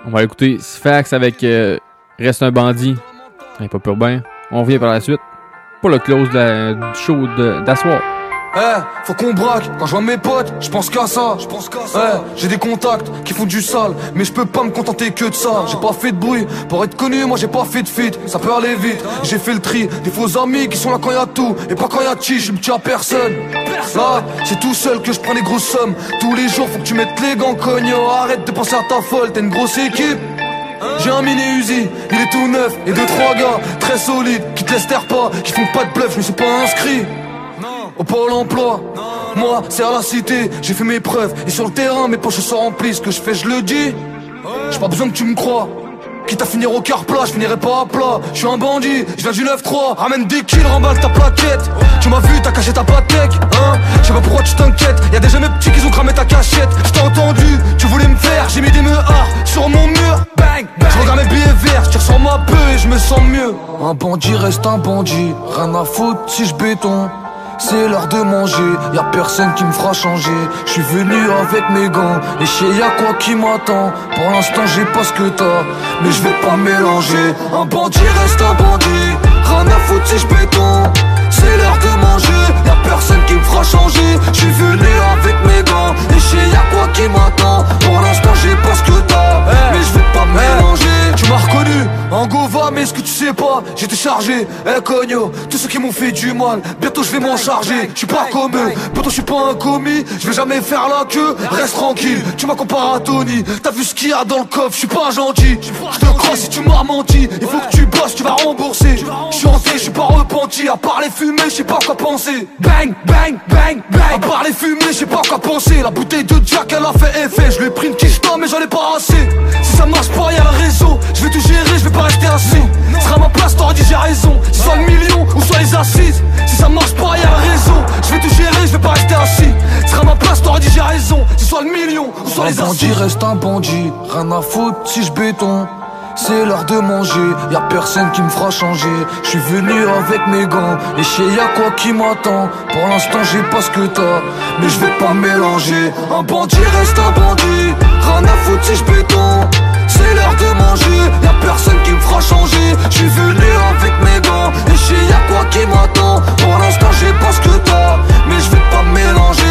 On va écouter Sfax avec euh, Reste un bandit. Un pop urbain. On revient par la suite pour le close de du show d'asseoir. Eh, faut qu'on braque. Quand je vois mes potes, je pense qu'à ça. Je pense qu'à ça. Eh, j'ai des contacts qui font du sale, mais je peux pas me contenter que de ça. J'ai pas fait de bruit pour être connu, moi j'ai pas fait de feat. Ça peut aller vite. J'ai fait le tri des faux amis qui sont là quand y a tout et pas quand y a chi. Je me tiens à personne. Là, c'est tout seul que je prends les grosses sommes. Tous les jours, faut que tu mettes les gants, cogno. Arrête de penser à ta folle, t'as une grosse équipe. J'ai un mini Uzi, il est tout neuf et deux trois gars très solides qui te laissent pas, qui font pas de bluff, je me suis pas inscrit au pôle emploi. Moi, c'est à la cité, j'ai fait mes preuves et sur le terrain mes poches sont remplies. Ce que je fais, je le dis. J'ai pas besoin que tu me crois. Quitte à finir au quart plat, je finirai pas à plat. Je suis un bandit, je viens du 9-3. Ramène des kills, remballe ta plaquette. Tu m'as vu, t'as caché ta patek, hein. Je sais pas pourquoi tu t'inquiètes. Y'a déjà mes petits qui ont cramé ta cachette. Je t'ai entendu, tu voulais me faire. J'ai mis des meurs sur mon mur. Bang, bang. Je regarde mes billets verts, je ressens ma peu et je me sens mieux. Un bandit reste un bandit, rien à foutre si je béton. C'est l'heure de manger, y a personne qui me fera changer. Je suis venu avec mes gants, et chez y a quoi qui m'attend? Pour l'instant, j'ai pas ce que t'as, mais je vais pas mélanger. Un bandit reste un bandit, rien à foutre si je béton. C'est l'heure de manger, y a personne qui me fera changer. Je suis venu avec mes gants, et chez y a quoi qui m'attend? Pour l'instant, j'ai pas ce que t'as, mais je vais pas mélanger. Tu m'as reconnu, en Gova, mais ce que tu sais pas, j'étais chargé, eh cogno, tous ceux qui m'ont fait du mal, bientôt je vais m'en charger, je suis pas comme eux, pourtant je suis pas un commis, je vais jamais faire la queue, reste tranquille, tu m'as comparé à Tony, t'as vu ce qu'il y a dans le coffre, je suis pas gentil, je te crois si tu m'as menti, il faut que tu bosses, tu vas rembourser, je suis hanté, je suis pas repenti, à part les fumées, je sais pas quoi penser, bang, bang, bang, bang, à part les fumées, je sais pas quoi penser, la bouteille de Jack elle a fait effet, je lui ai pris une quiche mais j'en ai pas assez, si ça marche pas y'a un réseau, pas rester assis. Sera ma place, t'auras dit j'ai raison. Soit le million ou soit les assises. Si ça marche pas, y'a un réseau. Je vais tout gérer, je vais pas rester assis. Sera ma place, t'auras dit j'ai raison. Si soit le million ou soit les assises. Un bandit reste un bandit, rien à foutre si je béton. C'est l'heure de manger, y a personne qui me fera changer. Je suis venu avec mes gants, et chez y a quoi qui m'attend? Pour l'instant, j'ai pas ce que t'as, mais je vais pas mélanger. Un bandit reste un bandit, rien à foutre si je béton. C'est l'heure de manger, y'a personne fera changer. Je venu avec mes gants, et chez y a quoi qui m'attend. Pour l'instant, j'ai pas ce que t'as, mais je vais pas mélanger.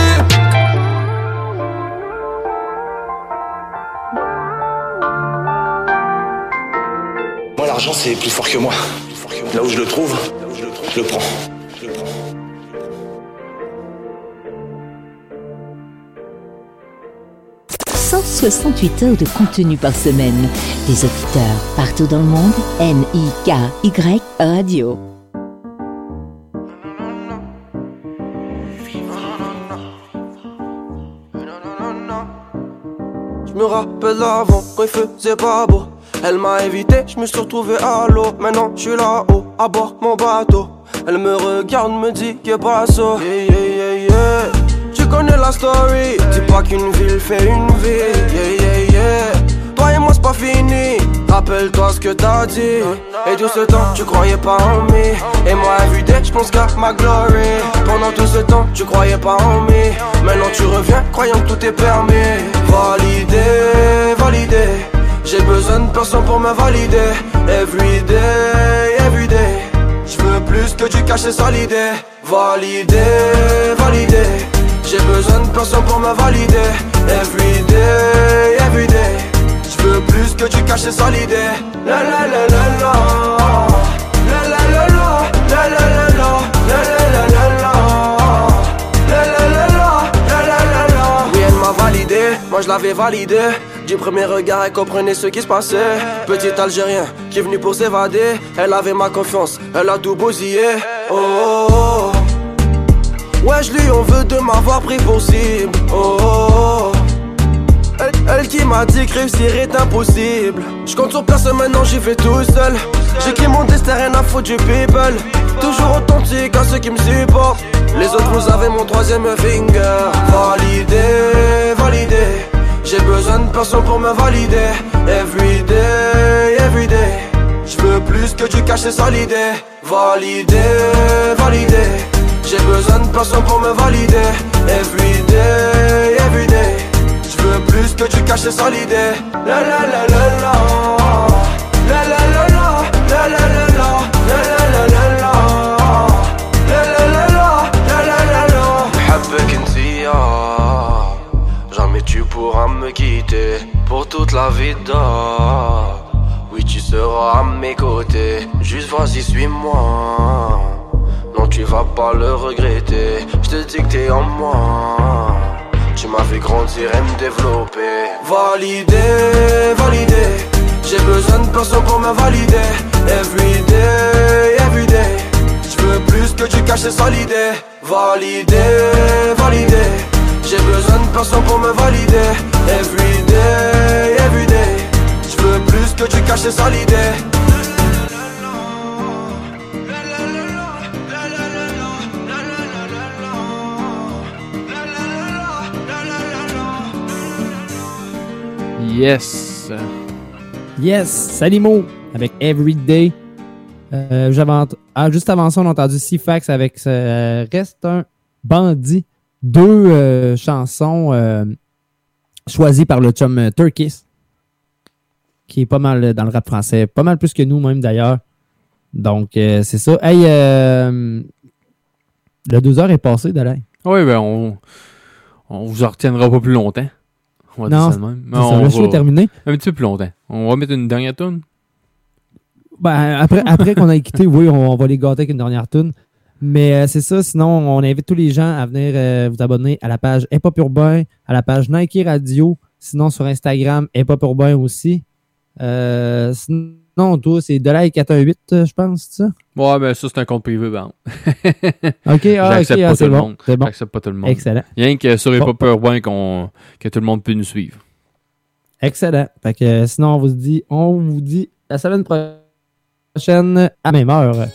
Moi, l'argent, c'est plus fort que moi. Là où je le trouve, je le prends. 168 heures de contenu par semaine. Des auditeurs partout dans le monde. N-I-K-Y Radio. Je me rappelle avant quand il faisait pas beau. Elle m'a évité, je me suis retrouvé à l'eau. Maintenant je suis là-haut, à bord mon bateau. Elle me regarde, me dit que pas ça. Yeah, yeah, yeah, yeah. Tu connais la story. Dis pas qu'une ville fait une ville. Yeah, yeah, yeah. Toi et moi c'est pas fini. Rappelle-toi ce que t'as dit. Et tout ce temps, tu croyais pas en moi. Et moi, invité, je pense qu'à ma glory. Pendant tout ce temps, tu croyais pas en moi. Maintenant tu reviens, croyant que tout est permis. Validé, validé. J'ai besoin de personne pour me valider. Everyday, everyday. Je veux plus que tu caches ça l'idée. Validé, validé. J'ai besoin de personne pour me valider. Everyday, everyday. Je veux plus que tu caches ça l'idée. La la la la la. La la. Oui, m'a validé. Moi je l'avais validé. Du premier regard, elle comprenait ce qui se passait. Petit Algérien qui est venu pour s'évader. Elle avait ma confiance, elle a tout bousillé. Oh, oh, oh. Ouais, je lui on veut de m'avoir pris pour cible. Oh, oh, oh. Elle, qui m'a dit que réussir est impossible. Je compte sur personne maintenant, j'y vais tout seul. J'ai qui mon destin, rien à foutre du people. Toujours authentique à ceux qui me supportent. Les autres, vous avez mon troisième finger. Validé, validé. J'ai besoin de personne pour me valider. Everyday, everyday. Je veux plus que tu caches ça l'idée. Validé, validé. J'ai besoin de personne pour me valider. Everyday, everyday. Je veux plus que tu caches ça l'idée. La la la la la. La la la la. La la la la. La la la la la. La la la la. La la la la. بحبك انتيا Jamais tu pourras me quitter pour toute la vida. Oui, tu seras à mes côtés. Juste vas-y, suis-moi. Non, tu vas pas le regretter. Je te dis que t'es en moi. Tu m'as fait grandir et me développer. Validé, validé. J'ai besoin de personne pour me valider. Everyday, everyday. Je veux plus que tu caches, c'est ça l'idée. Validé, validé. J'ai besoin de personne pour me valider. Everyday, everyday. Je veux plus que tu caches, c'est ça l'idée. Yes. Yes, Salimo avec Everyday. Euh, ah, juste avant ça, on a entendu Sifax avec euh, Reste un bandit. Deux euh, chansons choisies par le chum Turkis, qui est pas mal dans le rap français, pas mal plus que nous même d'ailleurs. Donc, c'est ça. Hey, le deux heures est passé, Dalai. Oui, ben on, on vous en retiendra pas plus longtemps. On va Non, dire ça de même. ça, On le show va- est terminé. Un petit peu plus longtemps. On va mettre une dernière tune? Ben, après, après qu'on ait quitté, oui, on, on va les gâter avec une dernière tune. Mais euh, c'est ça, sinon, on invite tous les gens à venir euh, vous abonner à la page Hip Hop Urbain, à la page Nike Radio, sinon sur Instagram, Hip Hop Urbain aussi. Euh, sinon, toi, c'est Delay418, euh, je pense, ça? Ouais, ben ça, c'est un compte privé, ben. Ok, ah, ah, c'est bon, c'est bon. J'accepte pas tout le monde. Excellent. Rien que sur les Bon. Pop Urbain qu'on que tout le monde peut nous suivre. Excellent. Fait que sinon, on vous dit, on vous dit la semaine prochaine à même heure.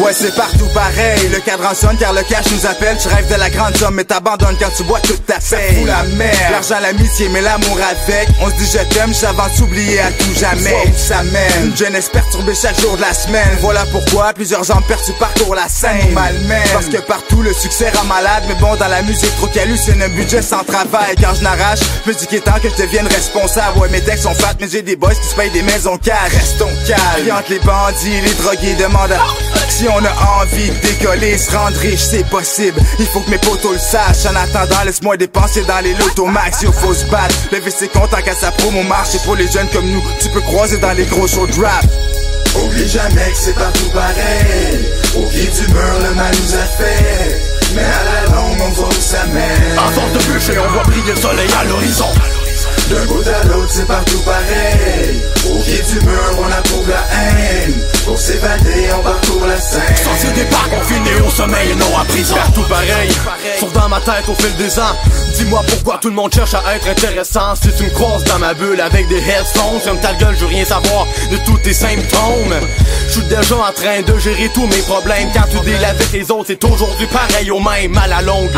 Ouais, c'est partout pareil. Le cadran sonne car le cash nous appelle. Tu rêves de la grande somme, mais t'abandonnes quand tu bois toute ta paye. La merde. L'argent, l'amitié, mais l'amour avec. On se dit je t'aime, j'avance s'oublier à tout jamais. Où ça mène. Une jeunesse perturbée chaque jour de la semaine. Voilà pourquoi plusieurs gens perdus parcourent la scène. Malmène. Parce que partout le succès rend malade. Mais bon, dans la musique, trop c'est un budget sans travail. Quand je n'arrache, me dis qu'il est temps que je devienne responsable. Ouais, mes textes sont fat, mais j'ai des boys qui se payent des maisons cash. Restons calmes. Entre les bandits, les drogués demandent à- si on a envie de décoller, se rendre riche, c'est possible. Il faut que mes potos le sachent. En attendant, laisse-moi dépenser dans les lotos max. Yo, faut se battre. Lever ses comptes qu'à sa promo marche. Et pour les jeunes comme nous, tu peux croiser dans les gros shows de rap. Oublie jamais que c'est partout pareil. Au pied du mur, le mal nous a fait. Mais à la longue, on voit où ça mène. À force de bûcher, on voit briller le soleil à l'horizon. D'un bout à l'autre, c'est partout pareil. Au pied du mur, on approuve la haine. Pour s'évader, on parcourt la scène. Des parcs, on finit au sommeil et non à prison. Partout pareil, sauf dans ma tête au fil des ans. Dis-moi pourquoi tout le monde cherche à être intéressant. Si tu me croises dans ma bulle avec des headphones, ferme ta gueule, je veux rien savoir de tous tes symptômes. Je suis déjà en train de gérer tous mes problèmes. Quand tu deals avec les autres, c'est aujourd'hui pareil au même, à la longue.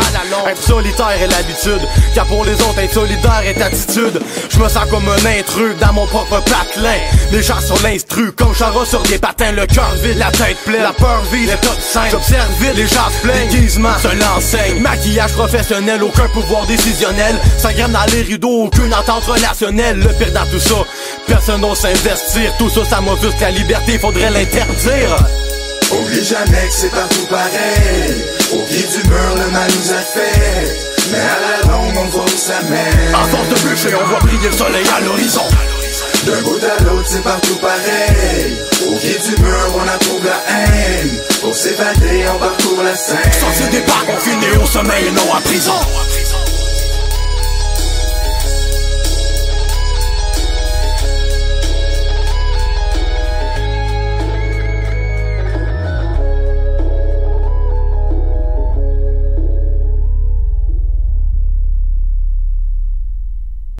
Être solitaire est l'habitude, car pour les autres, être solidaire est attitude. Je me sens comme un intrus dans mon propre patelin. Les gens sur l'instru, comme Chara sur des patins, le cœur vide, la tête pleine, la peur vide, les top 5. J'observe vite, les gens se plaignent, déguisement se l'enseigne. Maquillage professionnel, aucun pouvoir décisionnel. Ça graine dans les rideaux, aucune entente relationnelle. Le pire dans tout ça, personne n'ose s'investir. Tout ça, ça m'offusque la liberté, faudrait l'interdire. Oublie jamais que c'est partout pareil. Au pied du mur, le mal nous a fait. Mais à la longue, on voit où ça mène. À force de bûcher, on voit briller le soleil à l'horizon. D'un bout à l'autre, c'est partout pareil. Au pied du mur, on approuve la haine. Pour s'évader, on parcourt la scène. Sorcier des parcs, on finit au sommeil non à prison.